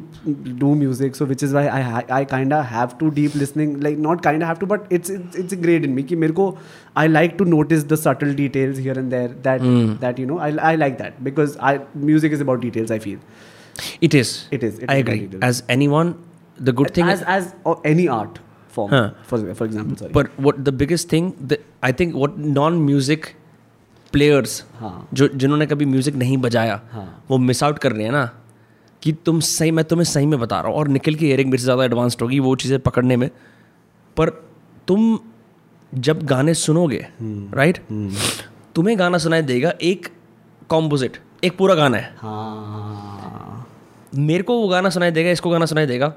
do music so which is why I I kind have to deep listening like not kind have to but it's it's great in me कि मेरे को I like to notice the subtle details here and there that that you know I I like that because I music is about details I feel It is. It is. It I is agree. As anyone, the good thing as as any art form Huh. for for example sorry. But what the biggest thing that I think what non-music players हाँ जो जिन्होंने कभी music नहीं बजाया हाँ। वो miss out कर रहे हैं ना कि तुम सही मैं तुम्हें सही में बता रहा हूँ और निकल की हेयरिंग मेरे से ज़्यादा एडवांस्ड होगी वो चीज़ें पकड़ने में। पर तुम जब गाने सुनोगे राइट तुम्हें गाना सुनाई देगा एक कॉम्पोजिट एक पूरा गाना है। हाँ। मेरे को वो गाना सुनाई देगा इसको गाना सुनाई देगा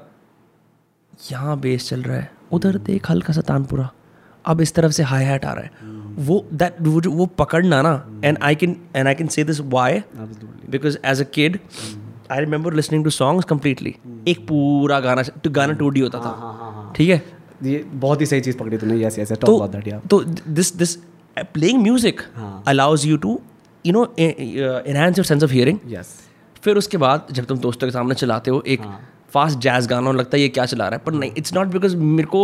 यहाँ बेस चल रहा है। उधर देख हल्का सा तानपुरा। अब इस तरफ़ से हाई हैट आ रहा है। वो दैट वो जो- वो पकड़ना ना and I can and I can say this why because as a kid I remember listening to songs completely एक पूरा गाना तो गाना टू डी होता था। ठीक है? ये बहुत ही सही चीज़ पकड़ी तूने। Yes yes talk about that या तो दिस दिस प्लेइंग म्यूज़िक हाँ। Allows you to you know enhance your sense of hearing yes फिर उसके बाद जब तुम दोस्तों के सामने चलाते हो एक फास्ट जैज गाना लगता है ये क्या चला रहा है। पर नहीं इट्स नॉट बिकॉज़ मेरे को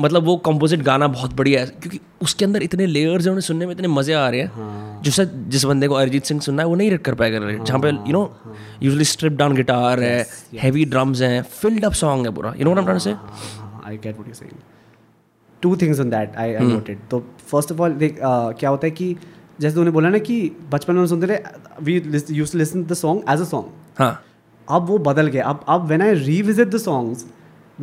मतलब वो कंपोजिट गाना बहुत बढ़िया है क्योंकि उसके अंदर इतने लेयर्स हैं उन्हें सुनने में इतने मज़े आ रहे हैं। जो शायद जिस बंदे को अरिजीत सिंह सुनना है वो नहीं रख कर पाएगा जहाँ पे you know usually strip down guitar है हैवी ड्रम्स हैं फिल्ड अप सॉन्ग है पूरा। You know what say I get what you saying two things on that I I noted तो फ़र्स्ट ऑफ़ ऑल देख क्या होता है कि जैसे तूने बोला ना कि बचपन में सुनते थे we use to listen the song as a song हाँ। अब वो बदल गया अब अब when I revisit the songs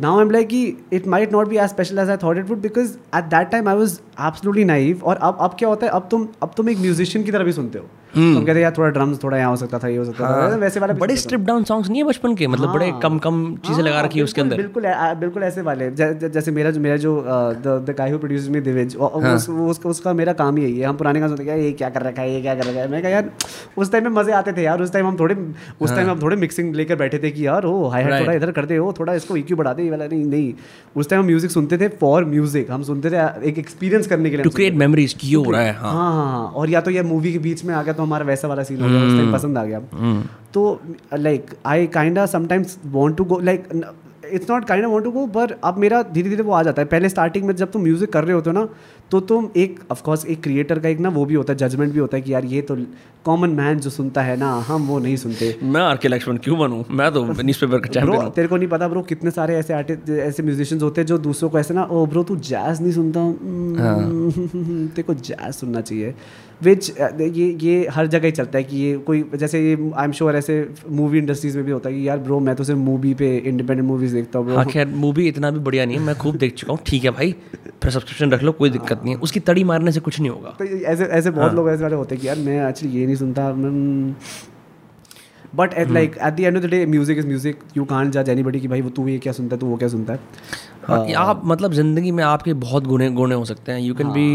now I am like कि it might not be as special as I thought it would because at that time I was absolutely naive और अब अब क्या होता है? अब तुम अब तुम एक म्यूजिशियन की तरह भी सुनते हो। तुम कहते यार थोड़ा ड्रम्स थोड़ा यहाँ हो सकता था ये हो सकता था। वैसे वाला बड़े स्ट्रिप डाउन सॉन्ग्स नहीं है बचपन के मतलब बड़े कम कम चीज़ें लगा हाँ, रखी है उसके अंदर। बिल्कुल बिल्कुल ऐसे वाले। जै- जै- जैसे मेरा जो मेरा जो the guy who. Produce me दिवेज उसका उसका मेरा काम ही यही है। हम पुराने गाने सुनते ये क्या कर रखा है ये क्या कर रखा है? मैं कहा यार उस टाइम में मज़े आते थे यार। उस टाइम हम थोड़े उस टाइम हम थोड़े मिक्सिंग लेकर बैठे थे कि यार ओ हाई Right. थोड़ा इधर करते हो थोड़ा इसको इक्यू बढ़ा दे ये वाला नहीं नहीं। उस टाइम हम म्यूज़िक सुनते थे फॉर म्यूज़िक हम सुनते थे एक एक्सपीरियंस करने के लिए टू क्रिएट मेमोरीज की हो रहा है हाँ। हाँ हाँ हाँ। और या तो ये मूवी के बीच में आ गया तो हमारा वैसा वाला सीन हो गया उस टाइम पसंद आ गया। तो like I kind sometimes want to go like it's not kind of want to go पर अब मेरा धीरे धीरे वो आ जाता है। पहले स्टार्टिंग में जब तुम म्यूज़िक कर रहे होते हो ना तो तुम एक ऑफकोर्स एक क्रिएटर का एक ना वो भी होता है जजमेंट भी होता है कि यार ये तो कॉमन मैन जो सुनता है ना हम वो नहीं सुनते। मैं आर के लक्ष्मण क्यों बनूं? मैं तो न्यूज़पेपर का चैंपियन तेरे को नहीं पता ब्रो कितने सारे ऐसे आर्टिस्ट ऐसे म्यूजिशियंस होते हैं जो दूसरों को ऐसे ना ओ ब्रो तू जैज नहीं सुनता? हम्म, (laughs) तेरे को जैज सुनना चाहिए। विच ये ये हर जगह ही चलता है कि ये कोई जैसे ये आई एम श्योर ऐसे मूवी इंडस्ट्रीज़ में भी होता है कि यार ब्रो मैं तो सिर्फ़ मूवी पे इंडिपेंडेंट मूवीज़ देखता हूँ हाँ खैर मूवी इतना भी बढ़िया नहीं है मैं खूब देख चुका हूँ। ठीक है भाई फिर सब्सक्रिप्शन रख लो कोई दिक्कत नहीं है। उसकी तड़ी मारने से कुछ नहीं होगा। तो ऐसे ऐसे बहुत हाँ. लोग ऐसे वाले होते हैं कि यार मैं एक्चुअली ये नहीं सुनता but at like at the end of the day music is music you can't जज एनीबडी कि भाई वो तू ये क्या सुनता है तू वो क्या सुनता है। हाँ ये आप मतलब ज़िंदगी में आपके बहुत गुने गुने हो सकते हैं। You can be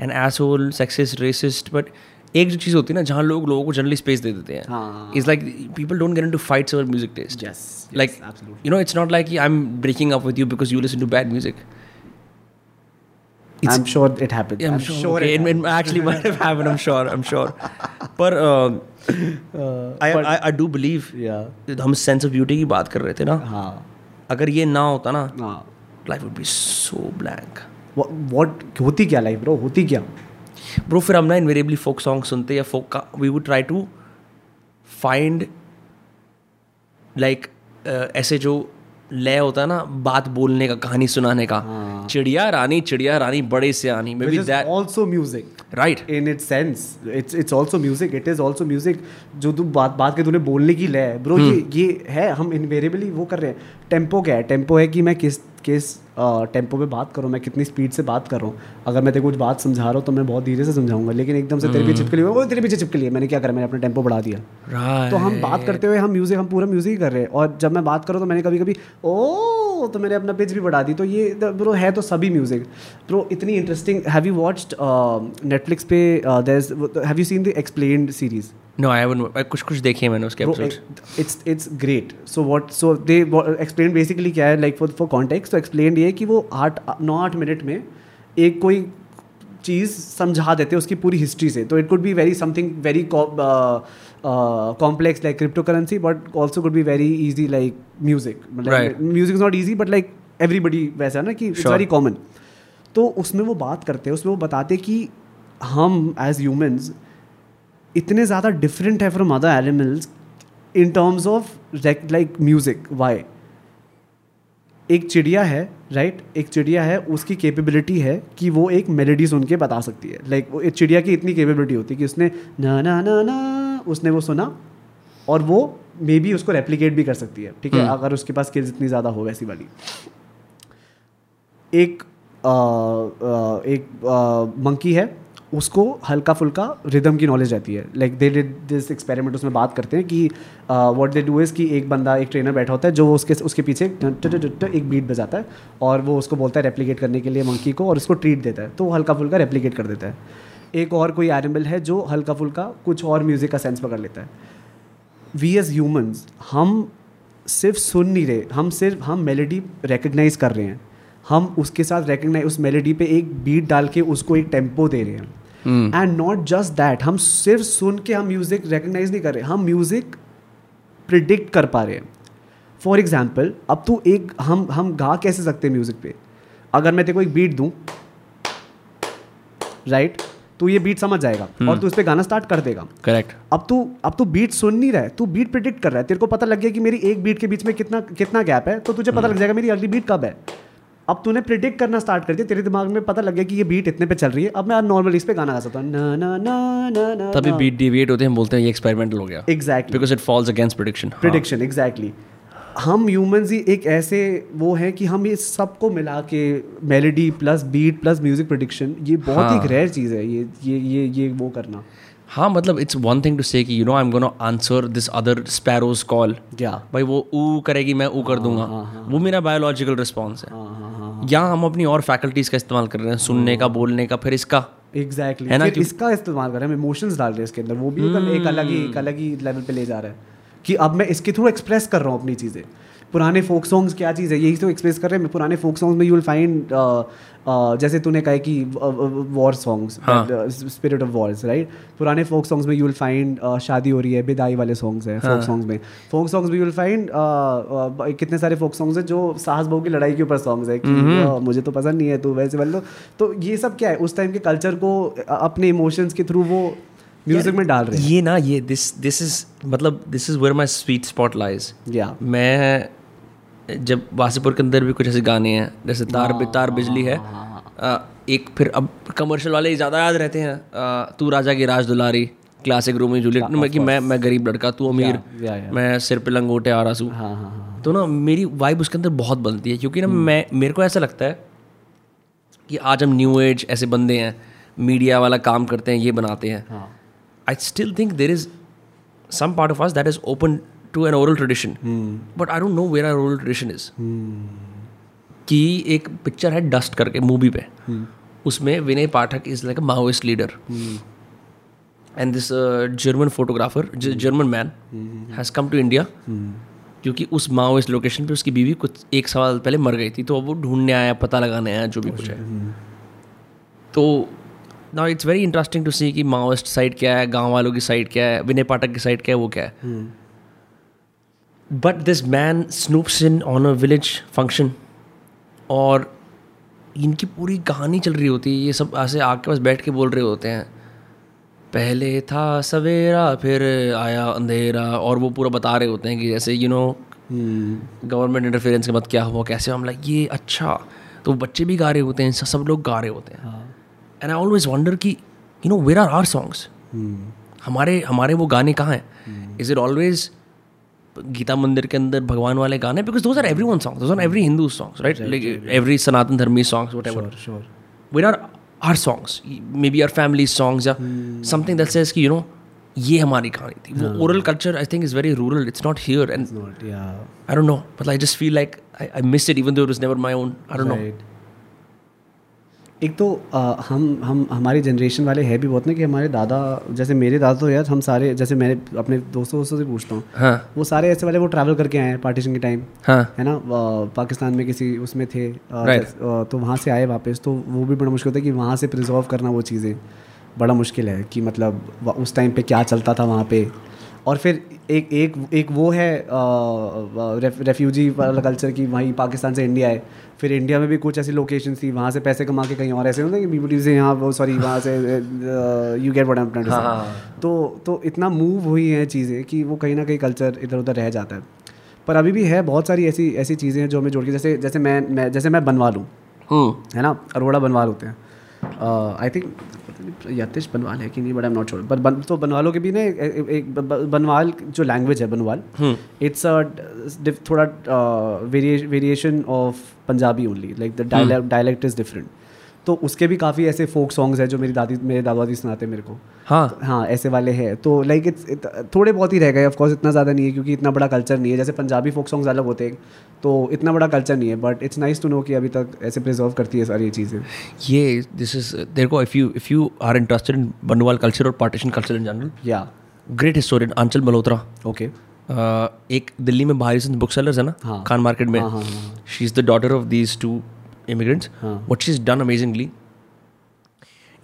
an asshole sexist racist but एक जो चीज़ होती है ना जहाँ लोग लोगों को जनरली स्पेस दे देते हैं। हाँ। Is like people don't get into fights over music taste Yes, like yes, absolutely. you know it's not like i'm breaking up with you because you listen to music I'm sure it happens. yeah, i'm, I'm, sure, sure okay. it, it actually might have happened i'm sure i'm sure but uh, I, I i do believe Yeah. हम sense of beauty की बात कर रहे थे ना हाँ अगर ये ना होता ना हाँ life would be so blank what होती क्या लाइफ ब्रो होती क्या ब्रो फिर हम ना इनवेरिएबली फोक सॉन्ग सुनते या फोक का we would try to find like ऐसे जो लय होता है ना बात बोलने का कहानी सुनाने का। चिड़िया रानी चिड़िया रानी बड़े से आनी। May be that also music right in it sense it's it's also music it is also music जो तू बात बात के तूने बोलने की लय ब्रो ये ये है हम इनवेरिएबली वो कर रहे हैं। टेंपो क्या है? टेंपो है कि मैं किस किस टेंपो पे बात करूँ मैं कितनी स्पीड से बात कर रहा हूँ। अगर मैं तेरे कुछ बात समझा रहा हूँ तो मैं बहुत धीरे से समझाऊँगा लेकिन एकदम से तेरे पीछे चिपके लिए वो तेरे पीछे चिपके लिए मैंने क्या करा मैंने अपना टेंपो बढ़ा दिया। तो हम बात करते हुए हम म्यूज़िक हम पूरा म्यूज़िक ही कर रहे हैं और जब मैं बात करूँ तो मैंने कभी कभी ओ! तो मैंने अपना पिच भी बढ़ा दी। तो ये ब्रो है तो सभी म्यूज़िक ब्रो इतनी interesting have you watched Netflix पे have you seen the explained series no I haven't कुछ कुछ देखे हैं मैंने उसके episodes it's it's great so what so they explain basically क्या है लाइक फॉर फॉर कॉन्टेक्स्ट तो एक्सप्लेन ये कि वो आठ नौ आठ मिनट में एक कोई चीज़ समझा देते हैं उसकी पूरी हिस्ट्री से। तो it could be very something very complex like crypto currency but also could be very easy like music Right. Music is not easy but like everybody वैसा ना कि इट्स वेरी कॉमन तो उसमें वो बात करते हैं उसमें वो बताते कि हम एज ह्यूमंस इतने ज़्यादा डिफरेंट है from other animals in terms of like music why एक चिड़िया है राइट right? एक चिड़िया है उसकी कैपेबिलिटी है कि वो एक मेलोडी सुन के बता सकती है। लाइक like, एक चिड़िया की इतनी कैपेबिलिटी होती है कि उसने ना ना ना ना उसने वो सुना और वो मे बी उसको रेप्लीकेट भी कर सकती है ठीक है? अगर उसके पास स्किल्स इतनी ज़्यादा हो वैसी वाली। एक आ, आ, एक मंकी है उसको हल्का फुल्का रिदम की नॉलेज रहती है। Like they did this experiment उसमें बात करते हैं कि व्हाट दे डू इज़ कि एक बंदा, एक ट्रेनर बैठा होता है, जो उसके उसके पीछे एक बीट बजाता है और वो उसको बोलता है रेप्लिकेट करने के लिए मंकी को और उसको ट्रीट देता है। तो वो हल्का फुल्का रेप्लीकेट कर देता है। एक और कोई एनिमल है जो हल्का फुल्का कुछ और म्यूज़िक का सेंस पकड़ लेता है। वी एज ह्यूमंस हम सिर्फ़ सुन नहीं रहे, हम सिर्फ़, हम मेलोडी रिकग्नाइज कर रहे हैं। हम उसके साथ रिकग्नाइज उस मेलोडी पे एक बीट डाल के उसको एक टेंपो दे रहे हैं। एंड नॉट जस्ट दैट हम सिर्फ़ सुन के हम म्यूज़िक रिकग्नाइज नहीं कर रहे हम म्यूज़िक प्रिडिक्ट कर पा रहे हैं। फॉर एग्ज़ाम्पल अब तू एक हम हम गा कैसे सकते हैं म्यूज़िक पे? अगर मैं तेरे को एक बीट दूँ राइट तू ये बीट समझ जाएगा और तू इस पे गाना स्टार्ट कर देगा। करेक्ट अब तू अब तू बीट सुन नहीं रहा है तू बीट प्रिडिक्ट कर रहा है तेरे को पता लग गया कि मेरी एक बीट के बीच में कितना कितना गैप है तो तुझे पता लग जाएगा मेरी अगली बीट कब है। अब तूने प्रिडिक्ट करना स्टार्ट कर दिया तेरे दिमाग में पता लग गया कि ये बीट इतने पे चल रही है। अब मैं नॉर्मल इस पे गाना गा सकता हूँ। ना ना ना ना ना तभी बीट डिविएट होते हैं हम बोलते हैं ये एक्सपेरिमेंटल हो गया। Exactly because it falls against prediction prediction exactly हम ह्यूमंस ही एक ऐसे वो हैं कि हम ये सबको मिला के melody plus beat plus music prediction ये बहुत हाँ। ही। रेयर चीज़ है ये ये ये ये वो करना। हाँ मतलब it's one thing to say कि you know I am gonna answer this other sparrows call क्या भाई वो ऊ करेगी मैं ऊ कर दूँगा। वो मेरा बायोलॉजिकल रिस्पॉन्स है। हाँ हाँ हाँ यहाँ हम अपनी और फैकल्टीज का इस्तेमाल कर रहे हैं सुनने का बोलने का फिर इसका। Exactly exactly. है ना फिर इसका इस्तेमाल कर रहे हैं इमोशंस डाल रहे हैं इसके अंदर। वो भी एक- एक अलग ही एक अलग ही लेवल पे ले जा रहा है। कि अब मैं इसके थ्रू एक्सप्रेस कर रहा हूँ अपनी चीज़ें। पुराने फोक सॉन्ग्स क्या चीज़ है? यही तो एक्सप्रेस कर रहे हैं। पुराने फोक सॉन्ग्स में यू विल फाइंड जैसे तूने कहा कि war songs spirit of wars right पुराने फोक सॉन्ग्स में यू विल फाइंड शादी हो रही है विदाई वाले सॉन्ग्स हैं फोक सॉन्ग्स में। फोक सॉन्ग्स में यू विल फाइंड कितने सारे फोक सॉन्ग्स हैं जो सास बहू की लड़ाई के ऊपर सॉन्ग्स है कि uh, मुझे तो पसंद नहीं है तू वैसे वाले तो ये सब क्या है? उस टाइम के कल्चर को अपने इमोशंस के थ्रू वो म्यूज़िक में डाल रहे हैं। ये ना ये दिस दिस इज़ मतलब this is where my sweet spot lies या मैं जब वासीपुर के अंदर भी कुछ ऐसे गाने हैं जैसे तार बि- तार बिजली है एक फिर अब कमर्शियल वाले ज़्यादा याद रहते हैं तू राजा की राज दुलारी क्लासिक रोमी जूलियट मैं कि मैं मैं गरीब लड़का तू अमीर मैं सिर पे लंगोटे आ रहा हूँ हाँ हाँ हाँ। तो ना मेरी वाइब उसके अंदर बहुत बनती है क्योंकि ना मैं मेरे को ऐसा लगता है कि आज हम न्यू एज ऐसे बंदे हैं मीडिया वाला काम करते हैं ये बनाते हैं। I still think there is some part of of that is is to an oral tradition. But I don't know where our oral tradition is. कि एक पिक्चर है डस्ट करके मूवी पे। उसमें Vinay Pathak is like a Maoist leader and this German photographer German man has come to India क्योंकि उस Maoist location पे उसकी बीवी कुछ एक साल पहले मर गई थी तो अब वो ढूँढने आया पता लगाने आया जो भी कुछ है। तो ना it's very interesting to see कि माओइस्ट साइड क्या है गाँव वालों की साइड क्या है विनय पाठक की साइड क्या है वो क्या है। But this man snoops in on a village function और इनकी पूरी कहानी चल रही होती है। ये सब ऐसे आग के पास बैठ के बोल रहे होते हैं। पहले था सवेरा फिर आया अंधेरा और वो पूरा बता रहे होते हैं कि जैसे यू नो गवर्नमेंट इंटरफेरेंस के बाद क्या हुआ कैसे हम लाइक ये अच्छा। तो बच्चे भी गा रहे होते हैं सब लोग गा रहे होते हैं। एंड आई ऑलवेज वंडर कि you know where are are songs हमारे हमारे वो गाने कहाँ हैं? इज़ इट ऑलवेज गीता मंदिर के अंदर भगवान वाले गाने because those are every one song those are every Hindu songs right like every Sanatan Dharmi songs whatever sure where are are songs may be our family songs या something that says कि you know ये हमारी कहानी थी वो oral culture I think is very rural it's not here and I don't know but I just feel like I miss it even though it was never my own I don't know. एक तो अ, हम हम हमारी generation वाले है भी बहुत ना कि हमारे दादा जैसे मेरे दादा तो यार हम सारे जैसे मैंने अपने दोस्तों दोस्तों से पूछता हूँ हाँ। वो सारे ऐसे वाले वो ट्रैवल करके आए हैं पार्टीशन के टाइम हाँ। है ना? पाकिस्तान में किसी उसमें थे Right. जैस- अ, तो वहाँ से आए वापस तो वो भी बड़ा मुश्किल होता है कि वहाँ से प्रिजर्व करना वो चीज़ें बड़ा मुश्किल है कि मतलब उस टाइम पर क्या चलता था वहाँ पर और फिर एक एक एक वो है रेफ्यूजी वाला कल्चर की वहीं पाकिस्तान से इंडिया है। फिर इंडिया में भी कुछ ऐसी लोकेशन थी वहाँ से पैसे कमा के कहीं और ऐसे होते हैं कि बीबीटी से यहाँ वो सॉरी वहाँ से यू गेट हाँ, तो तो इतना मूव हुई हैं चीज़ें कि वो कहीं ना कहीं कल्चर इधर उधर रह जाता है। पर अभी भी है बहुत सारी ऐसी ऐसी चीज़ें हैं जो हमें जोड़ के जैसे जैसे मैं मैं जैसे मैं बनवा लूँ हम्म। है ना? अरोड़ा बनवा होते हैं। आई थिंक यतिश बनवाल है कि नहीं but I am not sure but बन, तो बनवालों के भी ना एक, बनवाल जो लैंग्वेज है बनवाल इट्स अ थोड़ा variation of Punjabi only like the dialect is different तो उसके भी काफ़ी ऐसे फोक सॉन्ग्स हैं जो मेरी दादी मेरे दादा दादी सुनाते हैं मेरे को। हाँ। हाँ ऐसे वाले हैं। तो लाइक इट्स थोड़े बहुत ही रह गए ऑफकोर्स इतना ज़्यादा नहीं है क्योंकि इतना बड़ा कल्चर नहीं है। जैसे पंजाबी फोक सॉन्ग्स अलग होते हैं तो इतना बड़ा कल्चर नहीं है but it's nice to know कि अभी तक ऐसे प्रिजर्व करती है सारी ये चीज़ें। ये दिस इज़ देर को if you if you are interested in Bandwal culture और पार्टीशन कल्चर इन जनरल या great historian Aanchal Malhotra okay एक दिल्ली में भारी सिंह बुक सेलर्स है ना हाँ। खान मार्केट में। She is the daughter of these two immigrants हाँ। What she is done amazingly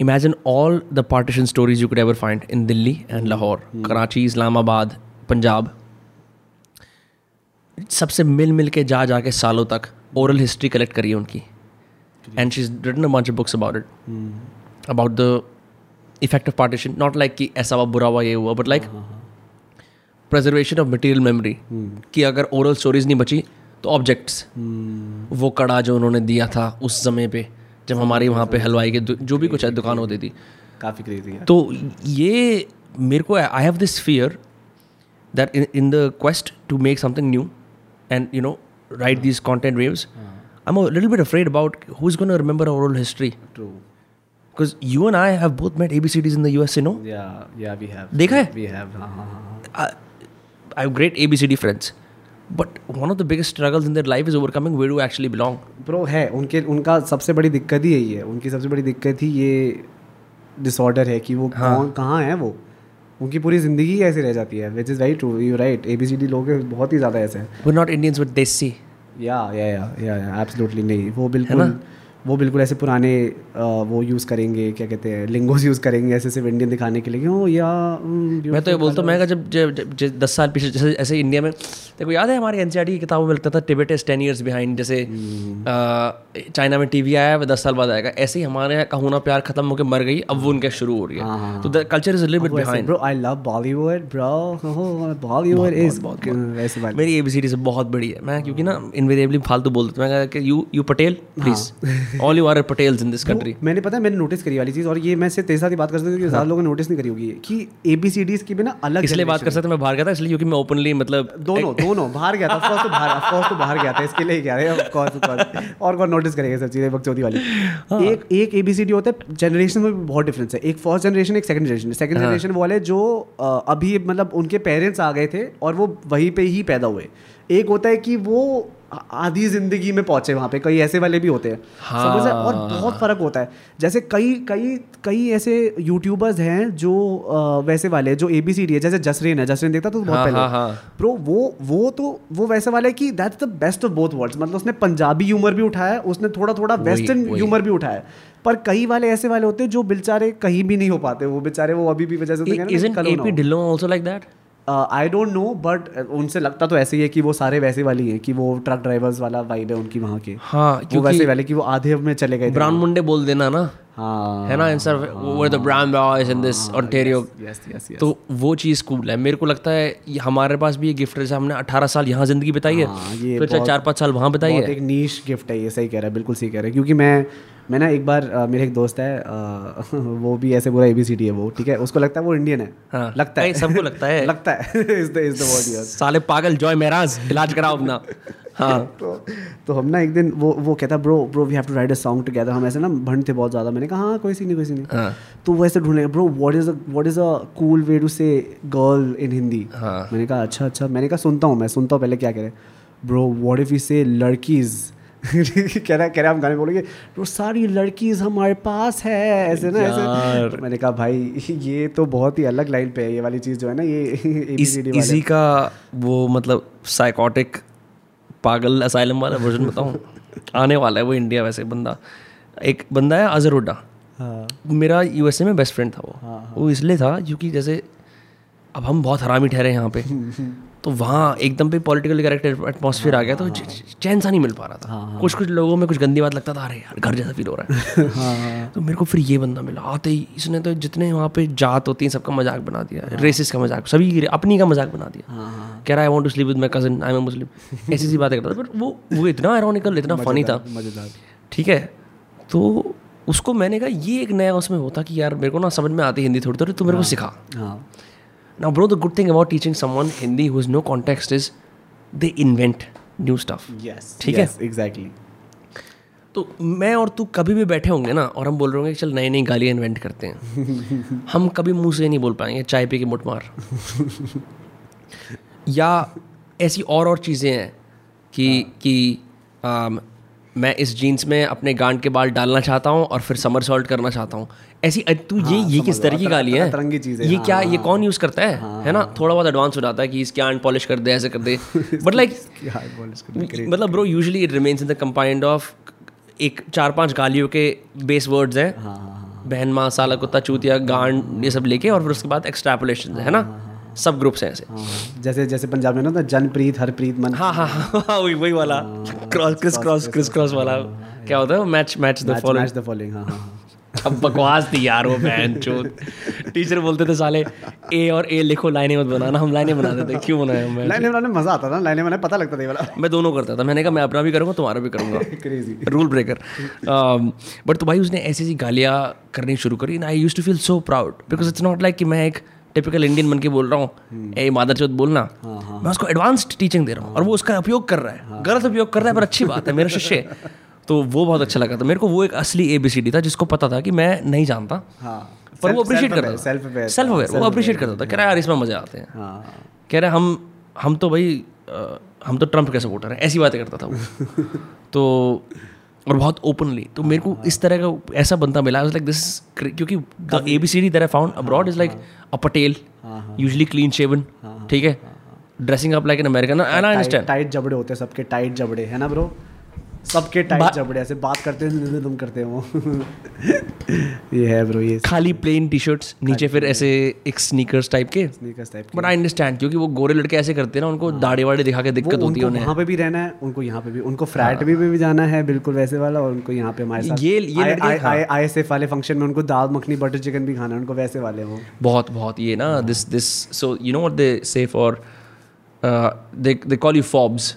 imagine all the partition stories you could ever find in Delhi and Lahore, hmm. Karachi, Islamabad, Punjab सबसे मिल मिल के जा जाके सालों तक oral history collect करी है उनकी and she is written a bunch of books about it about the effect of partition not like कि ऐसा हुआ बुरा हुआ ये हुआ but like preservation of material memory कि अगर ओरल स्टोरीज नहीं बची तो ऑब्जेक्ट्स वो कड़ा जो उन्होंने दिया था उस समय पे जब हमारी वहाँ पे हलवाई के जो भी कुछ है दुकान होती थी। काफ़ी क्रेजी है। तो ये मेरे को I have this fear that in the quest to make something new and you know right these content waves I am little bit afraid about who is gonna remember our old history true have both met A B C Ds in the U S A no yeah yeah we have देखा है? We have हाँ हाँ हाँ I have great ABCD friends, but one of the biggest struggle in their life is overcoming where to actually belong bro है उनके उनका सबसे बड़ी दिक्कत ही यही है। उनकी सबसे बड़ी दिक्कत ही ये डिसऑर्डर है कि वो कौन कहाँ है वो? उनकी पूरी ज़िंदगी ही ऐसी रह जाती है which is very true you right A B C D लोग बहुत ही ज़्यादा ऐसे हैं। Not Indians Indians desi Desi. या या या या एब्सोल्युटली नहीं। वो बिल्कुल वो बिल्कुल ऐसे पुराने वो यूज़ करेंगे क्या कहते हैं लिंगोस यूज़ करेंगे ऐसे सिर्फ़ इंडियन दिखाने के लिए कि ओ या हम्म, मैं तो ये बोलता हूँ मैं कहा जब जब जब- जब दस साल पीछे जैसे ऐसे इंडिया में देखो याद है हमारे एन की किताबों में लगता था Tibet is ten years behind जैसे चाइना में टीवी आया है दस साल बाद आएगा। ऐसे ही हमारे यहाँ कहूना प्यार खत्म होकर मर गई अब वो उनका शुरू हो रही है। तो culture is little bit behind bro I love Bollywood bro Bollywood is वैसे मेरी एबीसीडी से बहुत बड़ी है। मैं क्योंकि ना इनवेरिएबली फालतू बोल देता हूँ। मैं कि you you Patel please all you are Patels in this country मैंने पता है मैंने नोटिस करी वाली चीज़ और ये मैं सिर्फ़ तेरे साथ ही बात कर सकता हूँ क्योंकि ज़्यादा लोगों ने नोटिस नहीं करी होगी कि ए बी सी डीज की भी ना अलग इसलिए बात कर सकते मैं बाहर गया था इसलिए क्योंकि मैं ओपनली मतलब दोनों दोनों बाहर गया था ऑफकोर्स तो बाहर ऑफकोर्स तो बाहर गया था इसके लिए गया था। ऑफकोर्स और कौन नोटिस करेगा सब चीज़ें बकचोदी वाली। एक एक ए बी सी डी होता है जनरेशन में भी बहुत डिफरेंस है। एक फ़र्स्ट जनरेशन एक सेकंड जनरेशन सेकंड जनरेशन वो वाले जो अभी मतलब उनके पेरेंट्स आ गए थे और वो वहीं पे ही पैदा हुए। एक होता है कि वो आधी ज़िंदगी में पहुँचे वहाँ पे कई ऐसे वाले भी होते हैं। समझ रहे हैं? और बहुत फ़र्क होता है। जैसे कई कई कई ऐसे यूट्यूबर्स हैं जो अ, वैसे वाले जो ए बी सी डी है जैसे जसरीन है। जसरीन देखता तो बहुत हाँ, पहले। हाँ, हाँ। ब्रो वो वो तो वो वैसे वाला है कि that's the best of both worlds मतलब उसने पंजाबी ह्यूमर भी उठाया उसने थोड़ा थोड़ा वेस्टर्न। ह्यूमर भी उठाया पर कई वाले ऐसे वाले होते हैं जो बेचारे कहीं भी नहीं हो पाते। वो बेचारे वो अभी भी वजह से हैं? आई डोंट नो बट उनसे लगता तो ऐसे ही है कि वो सारे वैसे वाली हैं कि वो ट्रक ड्राइवर्स वाला वाइब है उनकी वहाँ के। हाँ वो वैसे वाले कि वो आधे में चले गए ब्राउन मुंडे बोल देना ना। हाँ। है ना instead were the brown boys in this yes तो वो चीज़ कूल है। मेरे को लगता है हमारे पास भी ये गिफ्ट जैसे हमने 18 साल यहाँ ज़िंदगी बिताई है हाँ, तो चार पाँच साल वहाँ बिताई है। एक नीश गिफ्ट है ये सही कह रहा है बिल्कुल सही कह रहा है। क्योंकि मैं मैं ना एक बार अ, मेरे एक दोस्त है अ, (laughs) वो भी ऐसे पूरा एबीसीडी है वो ठीक है? उसको लगता है वो इंडियन है। हाँ। लगता है। सबको लगता है। (laughs) लगता है। (laughs) Is the is the word साले पागल जॉय मेराज इलाज कराओ अपना। हाँ। तो तो हम ना एक दिन वो वो कहता bro bro we have to write a song together हम ऐसे ना भंड थे बहुत ज़्यादा। मैंने कहा हाँ कोई सी नहीं कोई सी नहीं. हाँ। तो वो ऐसे ढूँढने bro what is what is a cool way to say girl in Hindi मैंने कहा अच्छा अच्छा. मैंने कहा सुनता हूँ मैं सुनता हूँ पहले क्या कह रहे ब्रो व्हाट इफ़ यू से लड़कीज (laughs) कह रहा कह रहा हम गाने बोलेंगे ब्रो सारी लड़कीज हमारे पास है ऐसे ना ऐसे। तो मैंने कहा भाई ये तो बहुत ही अलग लाइन पे है ये वाली चीज़ जो है ना ये (laughs) इस इसी का वो मतलब साइकोटिक पागल असाइलम वाला वर्जन (laughs) बताऊँ? आने वाला है वो इंडिया वैसे बंदा। एक बंदा है अजहर हुड्डा हाँ। मेरा यूएसए में बेस्ट फ्रेंड था वो। हाँ, हाँ। वो इसलिए था क्योंकि जैसे अब हम बहुत हरामी ठहरे यहाँ पे। तो वहाँ एकदम पे पॉलिटिकल करेक्टर एटमॉस्फेयर आ गया तो चैन सा नहीं मिल पा रहा था। कुछ कुछ लोगों में कुछ गंदी बात लगता था अरे यार घर जैसा फील हो रहा है। (laughs) तो मेरे को फिर ये बंदा मिला। आते ही इसने तो जितने वहाँ पे जात होती हैं सबका मज़ाक बना दिया। रेसिस का मज़ाक सभी अपनी का मज़ाक बना दिया। कह रहा है I want to sleep with my cousin I am Muslim ऐसी सी बातें करता था। पर वो वो इतना आयरॉनिकल इतना फनी था। ठीक है? तो उसको मैंने कहा ये एक नया उसमें होता कि यार मेरे को ना समझ में आती हिंदी थोड़ी थोड़ी तो मेरे को सिखा। हाँ। Now, bro, the good thing about teaching someone Hindi who has no context is they invent new stuff. Yes ठीक है? एग्जैक्टली तो मैं और तू कभी भी बैठे होंगे ना और हम बोल रहे होंगे चल नई नई गालियाँ इन्वेंट करते हैं (laughs) हम कभी मुँह से नहीं बोल पाएँगे चाय पी के मुठ मार (laughs) या ऐसी और और चीज़ें हैं कि कि मैं इस जीन्स में अपने गांड के बाल डालना चाहता हूँ और फिर समर सॉल्ट करना चाहता हूँ। ऐसी तू ये ये किस तरह की गाली है? अतरंगी चीज़ें, ये हाँ, क्या ये कौन यूज़ करता है? है। ना? थोड़ा बहुत एडवांस हो जाता है कि इसके आंट पॉलिश कर दे ऐसे कर दे। बट लाइक है मतलब bro usually it remains in the combined of एक चार पाँच गालियों के बेस वर्ड्स हैं। बहन माँ साला कुत्ता चूतिया गांड ये सब लेके और फिर उसके बाद एक्सट्रापोलेशन है ना? सब ग्रुप्स हैं ऐसे। हाँ, जैसे जैसे पंजाब में ना जनप्रीत हरप्रीत मन हाँ हाँ हाँ हाँ, वही वही वाला। Cross criss cross criss cross वाला। क्या होता है match match the following match the following हाँ हाँ हाँ। (laughs) अब बकवास थी यार वो बहन चोद। टीचर बोलते थे साले ए और ए लिखो लाइनें मत बनाना हम लाइनें बना देते क्यों बनाए मैं लाइनें बनाने मज़ा आता था लाइनें बनाने पता लगता था वाला। मैं दोनों करता था। मैंने कहा मैं अपना भी करूँगा तुम्हारा भी करूँगा। क्रेजी रूल ब्रेकर बट तो भाई उसने ऐसी ऐसी गालियाँ करनी शुरू करी I used to feel so proud because it's not like कि मैं एक टिपिकल इंडियन बन के बोल रहा हूँ ए मादर चौथ बोलना। मैं उसको एडवांस्ड टीचिंग दे रहा हूँ और वो उसका उपयोग कर रहा है। गलत उपयोग कर रहा है पर अच्छी बात है मेरा शिष्य तो वो बहुत अच्छा लगा था। मेरे को वो एक असली ए बी सी डी था जिसको पता था कि मैं नहीं जानता हाँ। पर वो अप्रिशिएट करता था। सेल्फ अवेयर सेल्फ अवेयर वो अप्रिशिएट करता था। कह रहा है यार इसमें मज़ा आते हैं। हाँ। कह रहे हम हम तो भाई हम तो ट्रंप के सपोर्टर हैं। ऐसी बातें करता था वो। (laughs) तो और बहुत ओपनली तो मेरे को इस तरह का ऐसा बनता मिला। लाइक दिस क्योंकि the A B C D that I found abroad is like a Patel usually clean shaven ठीक है? Dressing up like an American and I understand tight जबड़े होते हैं सबके टाइट जबड़े है ना ब्रो सबके टाइट जबड़े ऐसे बात करते हैं तुम करते हैं। (laughs) ये है ब्रो ये खाली प्लेन टी शर्ट्स नीचे फिर ऐसे एक स्नीकर्स टाइप के। Sneakers type but I understand क्योंकि वो गोरे लड़के ऐसे करते हैं ना उनको दाढ़ी वाड़ी दिखा के दिक्कत होती है उन्हें। वहाँ पे भी रहना है उनको यहाँ पे भी उनको फ्लैट भी में भी जाना है बिल्कुल वैसे वाला और उनको यहाँ पे हमारे साथ। ये- ये हाँ। आई एस एफ़ वाले फ़ंक्शन में उनको दाल मखनी बटर चिकन भी खाना है उनको वैसे वाले वो बहुत बहुत ये ना this this so you know what they say for they call you FOBs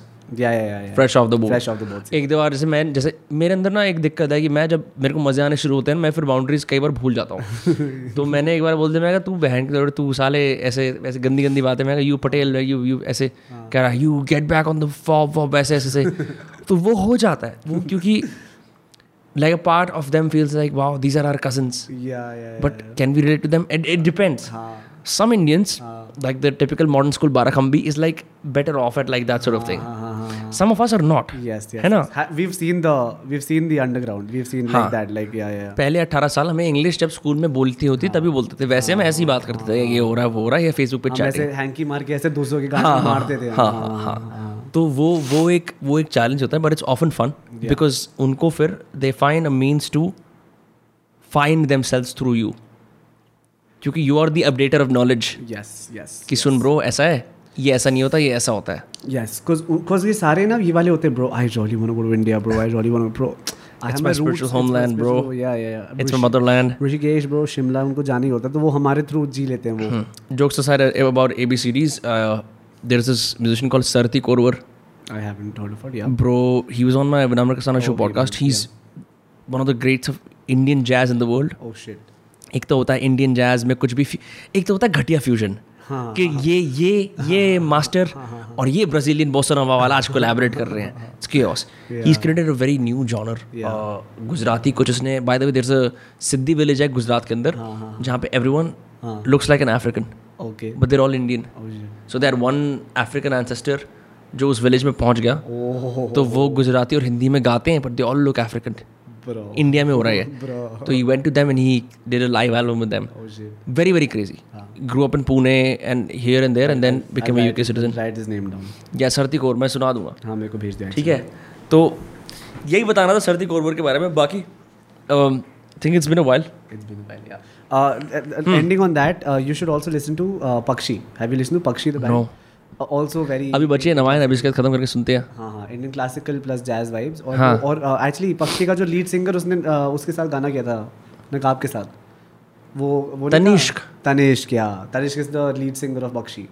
fresh off the boat fresh off the boat एक दो बार जैसे मैं जैसे मेरे अंदर ना एक दिक्कत है कि मैं जब मेरे को मज़े आने शुरू होते हैं मैं फिर बाउंड्रीज कई बार भूल जाता हूँ। (laughs) तो मैंने एक बार बोल दिया मैं कहा तू बहन के दौड़ तू साले ऐसे ऐसे गंदी गंदी बातें मैं यू पटेल यू यू ऐसे कह रहा you get back on the FOB wob ऐसे ऐसे (laughs) तो वो हो जाता है वो क्योंकि like a part of them feels like wow these are are cousins या या but can we relate to them? It, it depends. हाँ। Some indians like the typical modern school barakhambi is like better off at like that sort of thing. हाँ हाँ हाँ some of us are not. Yes yes है ना? we've seen the we've seen the underground. We've seen like that like yeah yeah. पहले 18 साल हमें English जब school में बोलती होती तभी बोलते थे वैसे हम ऐसी बात करते थे ये हो रहा है वो हो रहा है या फेसबुक पे चैटिंग ऐसे हैंकी मार के ऐसे दूसरों के गाने मारते थे। हाँ हाँ हाँ। तो वो वो एक वो एक चैलेंज होता है but it's often fun because उनको फिर they find a means to find themselves through you क्योंकि you are the updater of knowledge yes yes कि सुन ब्रो ऐसा है? ये ऐसा नहीं होता ये ऐसा होता है yes cause cause ये सारे ना ये वाले होते हैं bro I really want to go to India bro I really want to It's my spiritual homeland, bro. yeah yeah yeah It's my motherland. Rishikesh bro Shimla उनको जाना ही होता है तो वो हमारे थ्रू जी लेते हैं वो Jokes aside uh, about ABCDs, uh, there's this musician called Sarthi Korwar. I haven't heard of it yeah Bro, he was on my Vinamra Kasana show podcast. He's one of the greats of Indian jazz in the world. oh shit एक तो होता है Indian jazz में कुछ भी एक तो होता है घटिया फ्यूजन हाँ, कि ये ये ये मास्टर और ये ब्राजीलियन बोसनोवा वाला आज कोलैबोरेट कर रहे हैं। It's chaos. He is created a very new genre Gujarati कुछ उसने by the way there is a Siddi village है गुजरात के अंदर जहाँ पे everyone looks like an African okay. But they're all Indian so there one African ancestor जो उस village में पहुँच गया। Oh. तो वो गुजराती और हिंदी में गाते हैं but they all look African India में हो रहा है तो he went to them and he did a live album with them very very crazy. Grew up in pune and here and there and then became a uk citizen write his name down या सरती कौर मैं सुना दूँगा हाँ मेरे को भेज दिया ठीक है तो यही बताना था सरती कौरवर के बारे में बाकी think it's been a while It's been a while, yeah. Uh, uh, Ending on that, uh, you should also listen to uh, Pakshi. Have you listened to Pakshi the band? No. Uh, also अभी बचे नवायन अभी इसके खत्म करके सुनते हैं हाँ हाँ Indian classical plus jazz vibes और हाँ। और एक्चुअली पक्षी का जो लीड सिंगर उसने uh, उसके साथ गाना किया था नकाब के साथ वो वो तनिष्क। तनिष्क या। Tanishk is the lead singer of Pakshi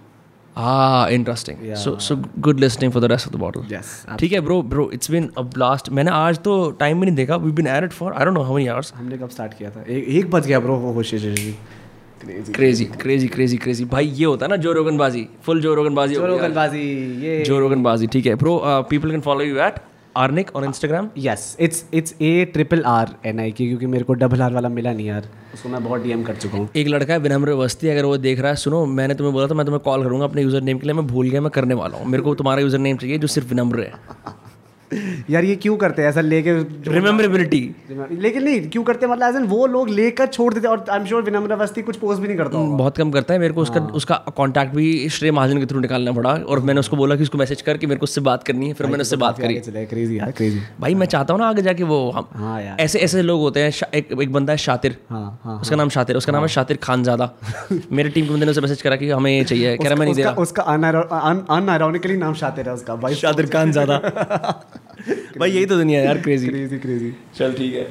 ah interesting. So so good listening for the rest of the bottle. Yes ठीक है bro bro it's been a blast मैंने आज तो टाइम भी नहीं देखा। We been at it for I don't know how many hours हमने कब स्टार्ट किया था? एक एक बज गया ब्रो वो shit, shit, shit. Crazy. Crazy crazy crazy crazy भाई ये होता है ना जो रोगनबाजी फुल जो रोगनबाजी यार। गलबाजी ये। जो रोगनबाजी ठीक है। Bro people can follow you at Arnik और Instagram yes it's it's a triple R N I की क्योंकि मेरे को डबल आर वाला मिला नहीं यार। उसको मैं बहुत डीएम कर चुका हूँ। एक लड़का है विनम्र अवस्थी अगर वो देख रहा है सुनो मैंने तुम्हें बोला था मैं तुम्हें कॉल करूँगा अपने यूज़र नेम के लिए मैं भूल गया मैं करने वाला हूँ। मेरे को तुम्हारा यूज़र नेम चाहिए जो सिर्फ़ विनम्र है। यार ये क्यों करते हैं? ऐसा लेके रिमेम्बरेबिलिटी लेकिन नहीं क्यों करते हैं? मतलब एज वो लोग लेकर छोड़ देते और आई एम श्योर विनम्र अवस्थी कुछ पोस्ट भी नहीं करता होगा। बहुत कम करता है। मेरे को उसका उसका कांटेक्ट भी श्रेय महाजन के थ्रू निकालना पड़ा और मैंने उसको बोला कि उसको मैसेज कर कि मेरे को उससे बात करनी है फिर मैंने उससे बात करी। क्रेजी यार क्रेजी भाई मैं चाहता हूँ ना आगे जाके वो हाँ ऐसे ऐसे लोग होते हैं एक बंदा है शातिर। हाँ हाँ उसका नाम शातिर उसका नाम है शातिर खान ज़्यादा। (laughs) मेरे टीम के बंदे ने उसे मैसेज करा कि हमें ये चाहिए कह रहा मैं नहीं दे रहा। उसका अनआयरॉनिकली नाम शातिर है उसका भाई। शातिर खान ज़्यादा। (laughs) भाई यही तो दुनिया यार क्रेजी क्रेजी क्रेजी चल ठीक है।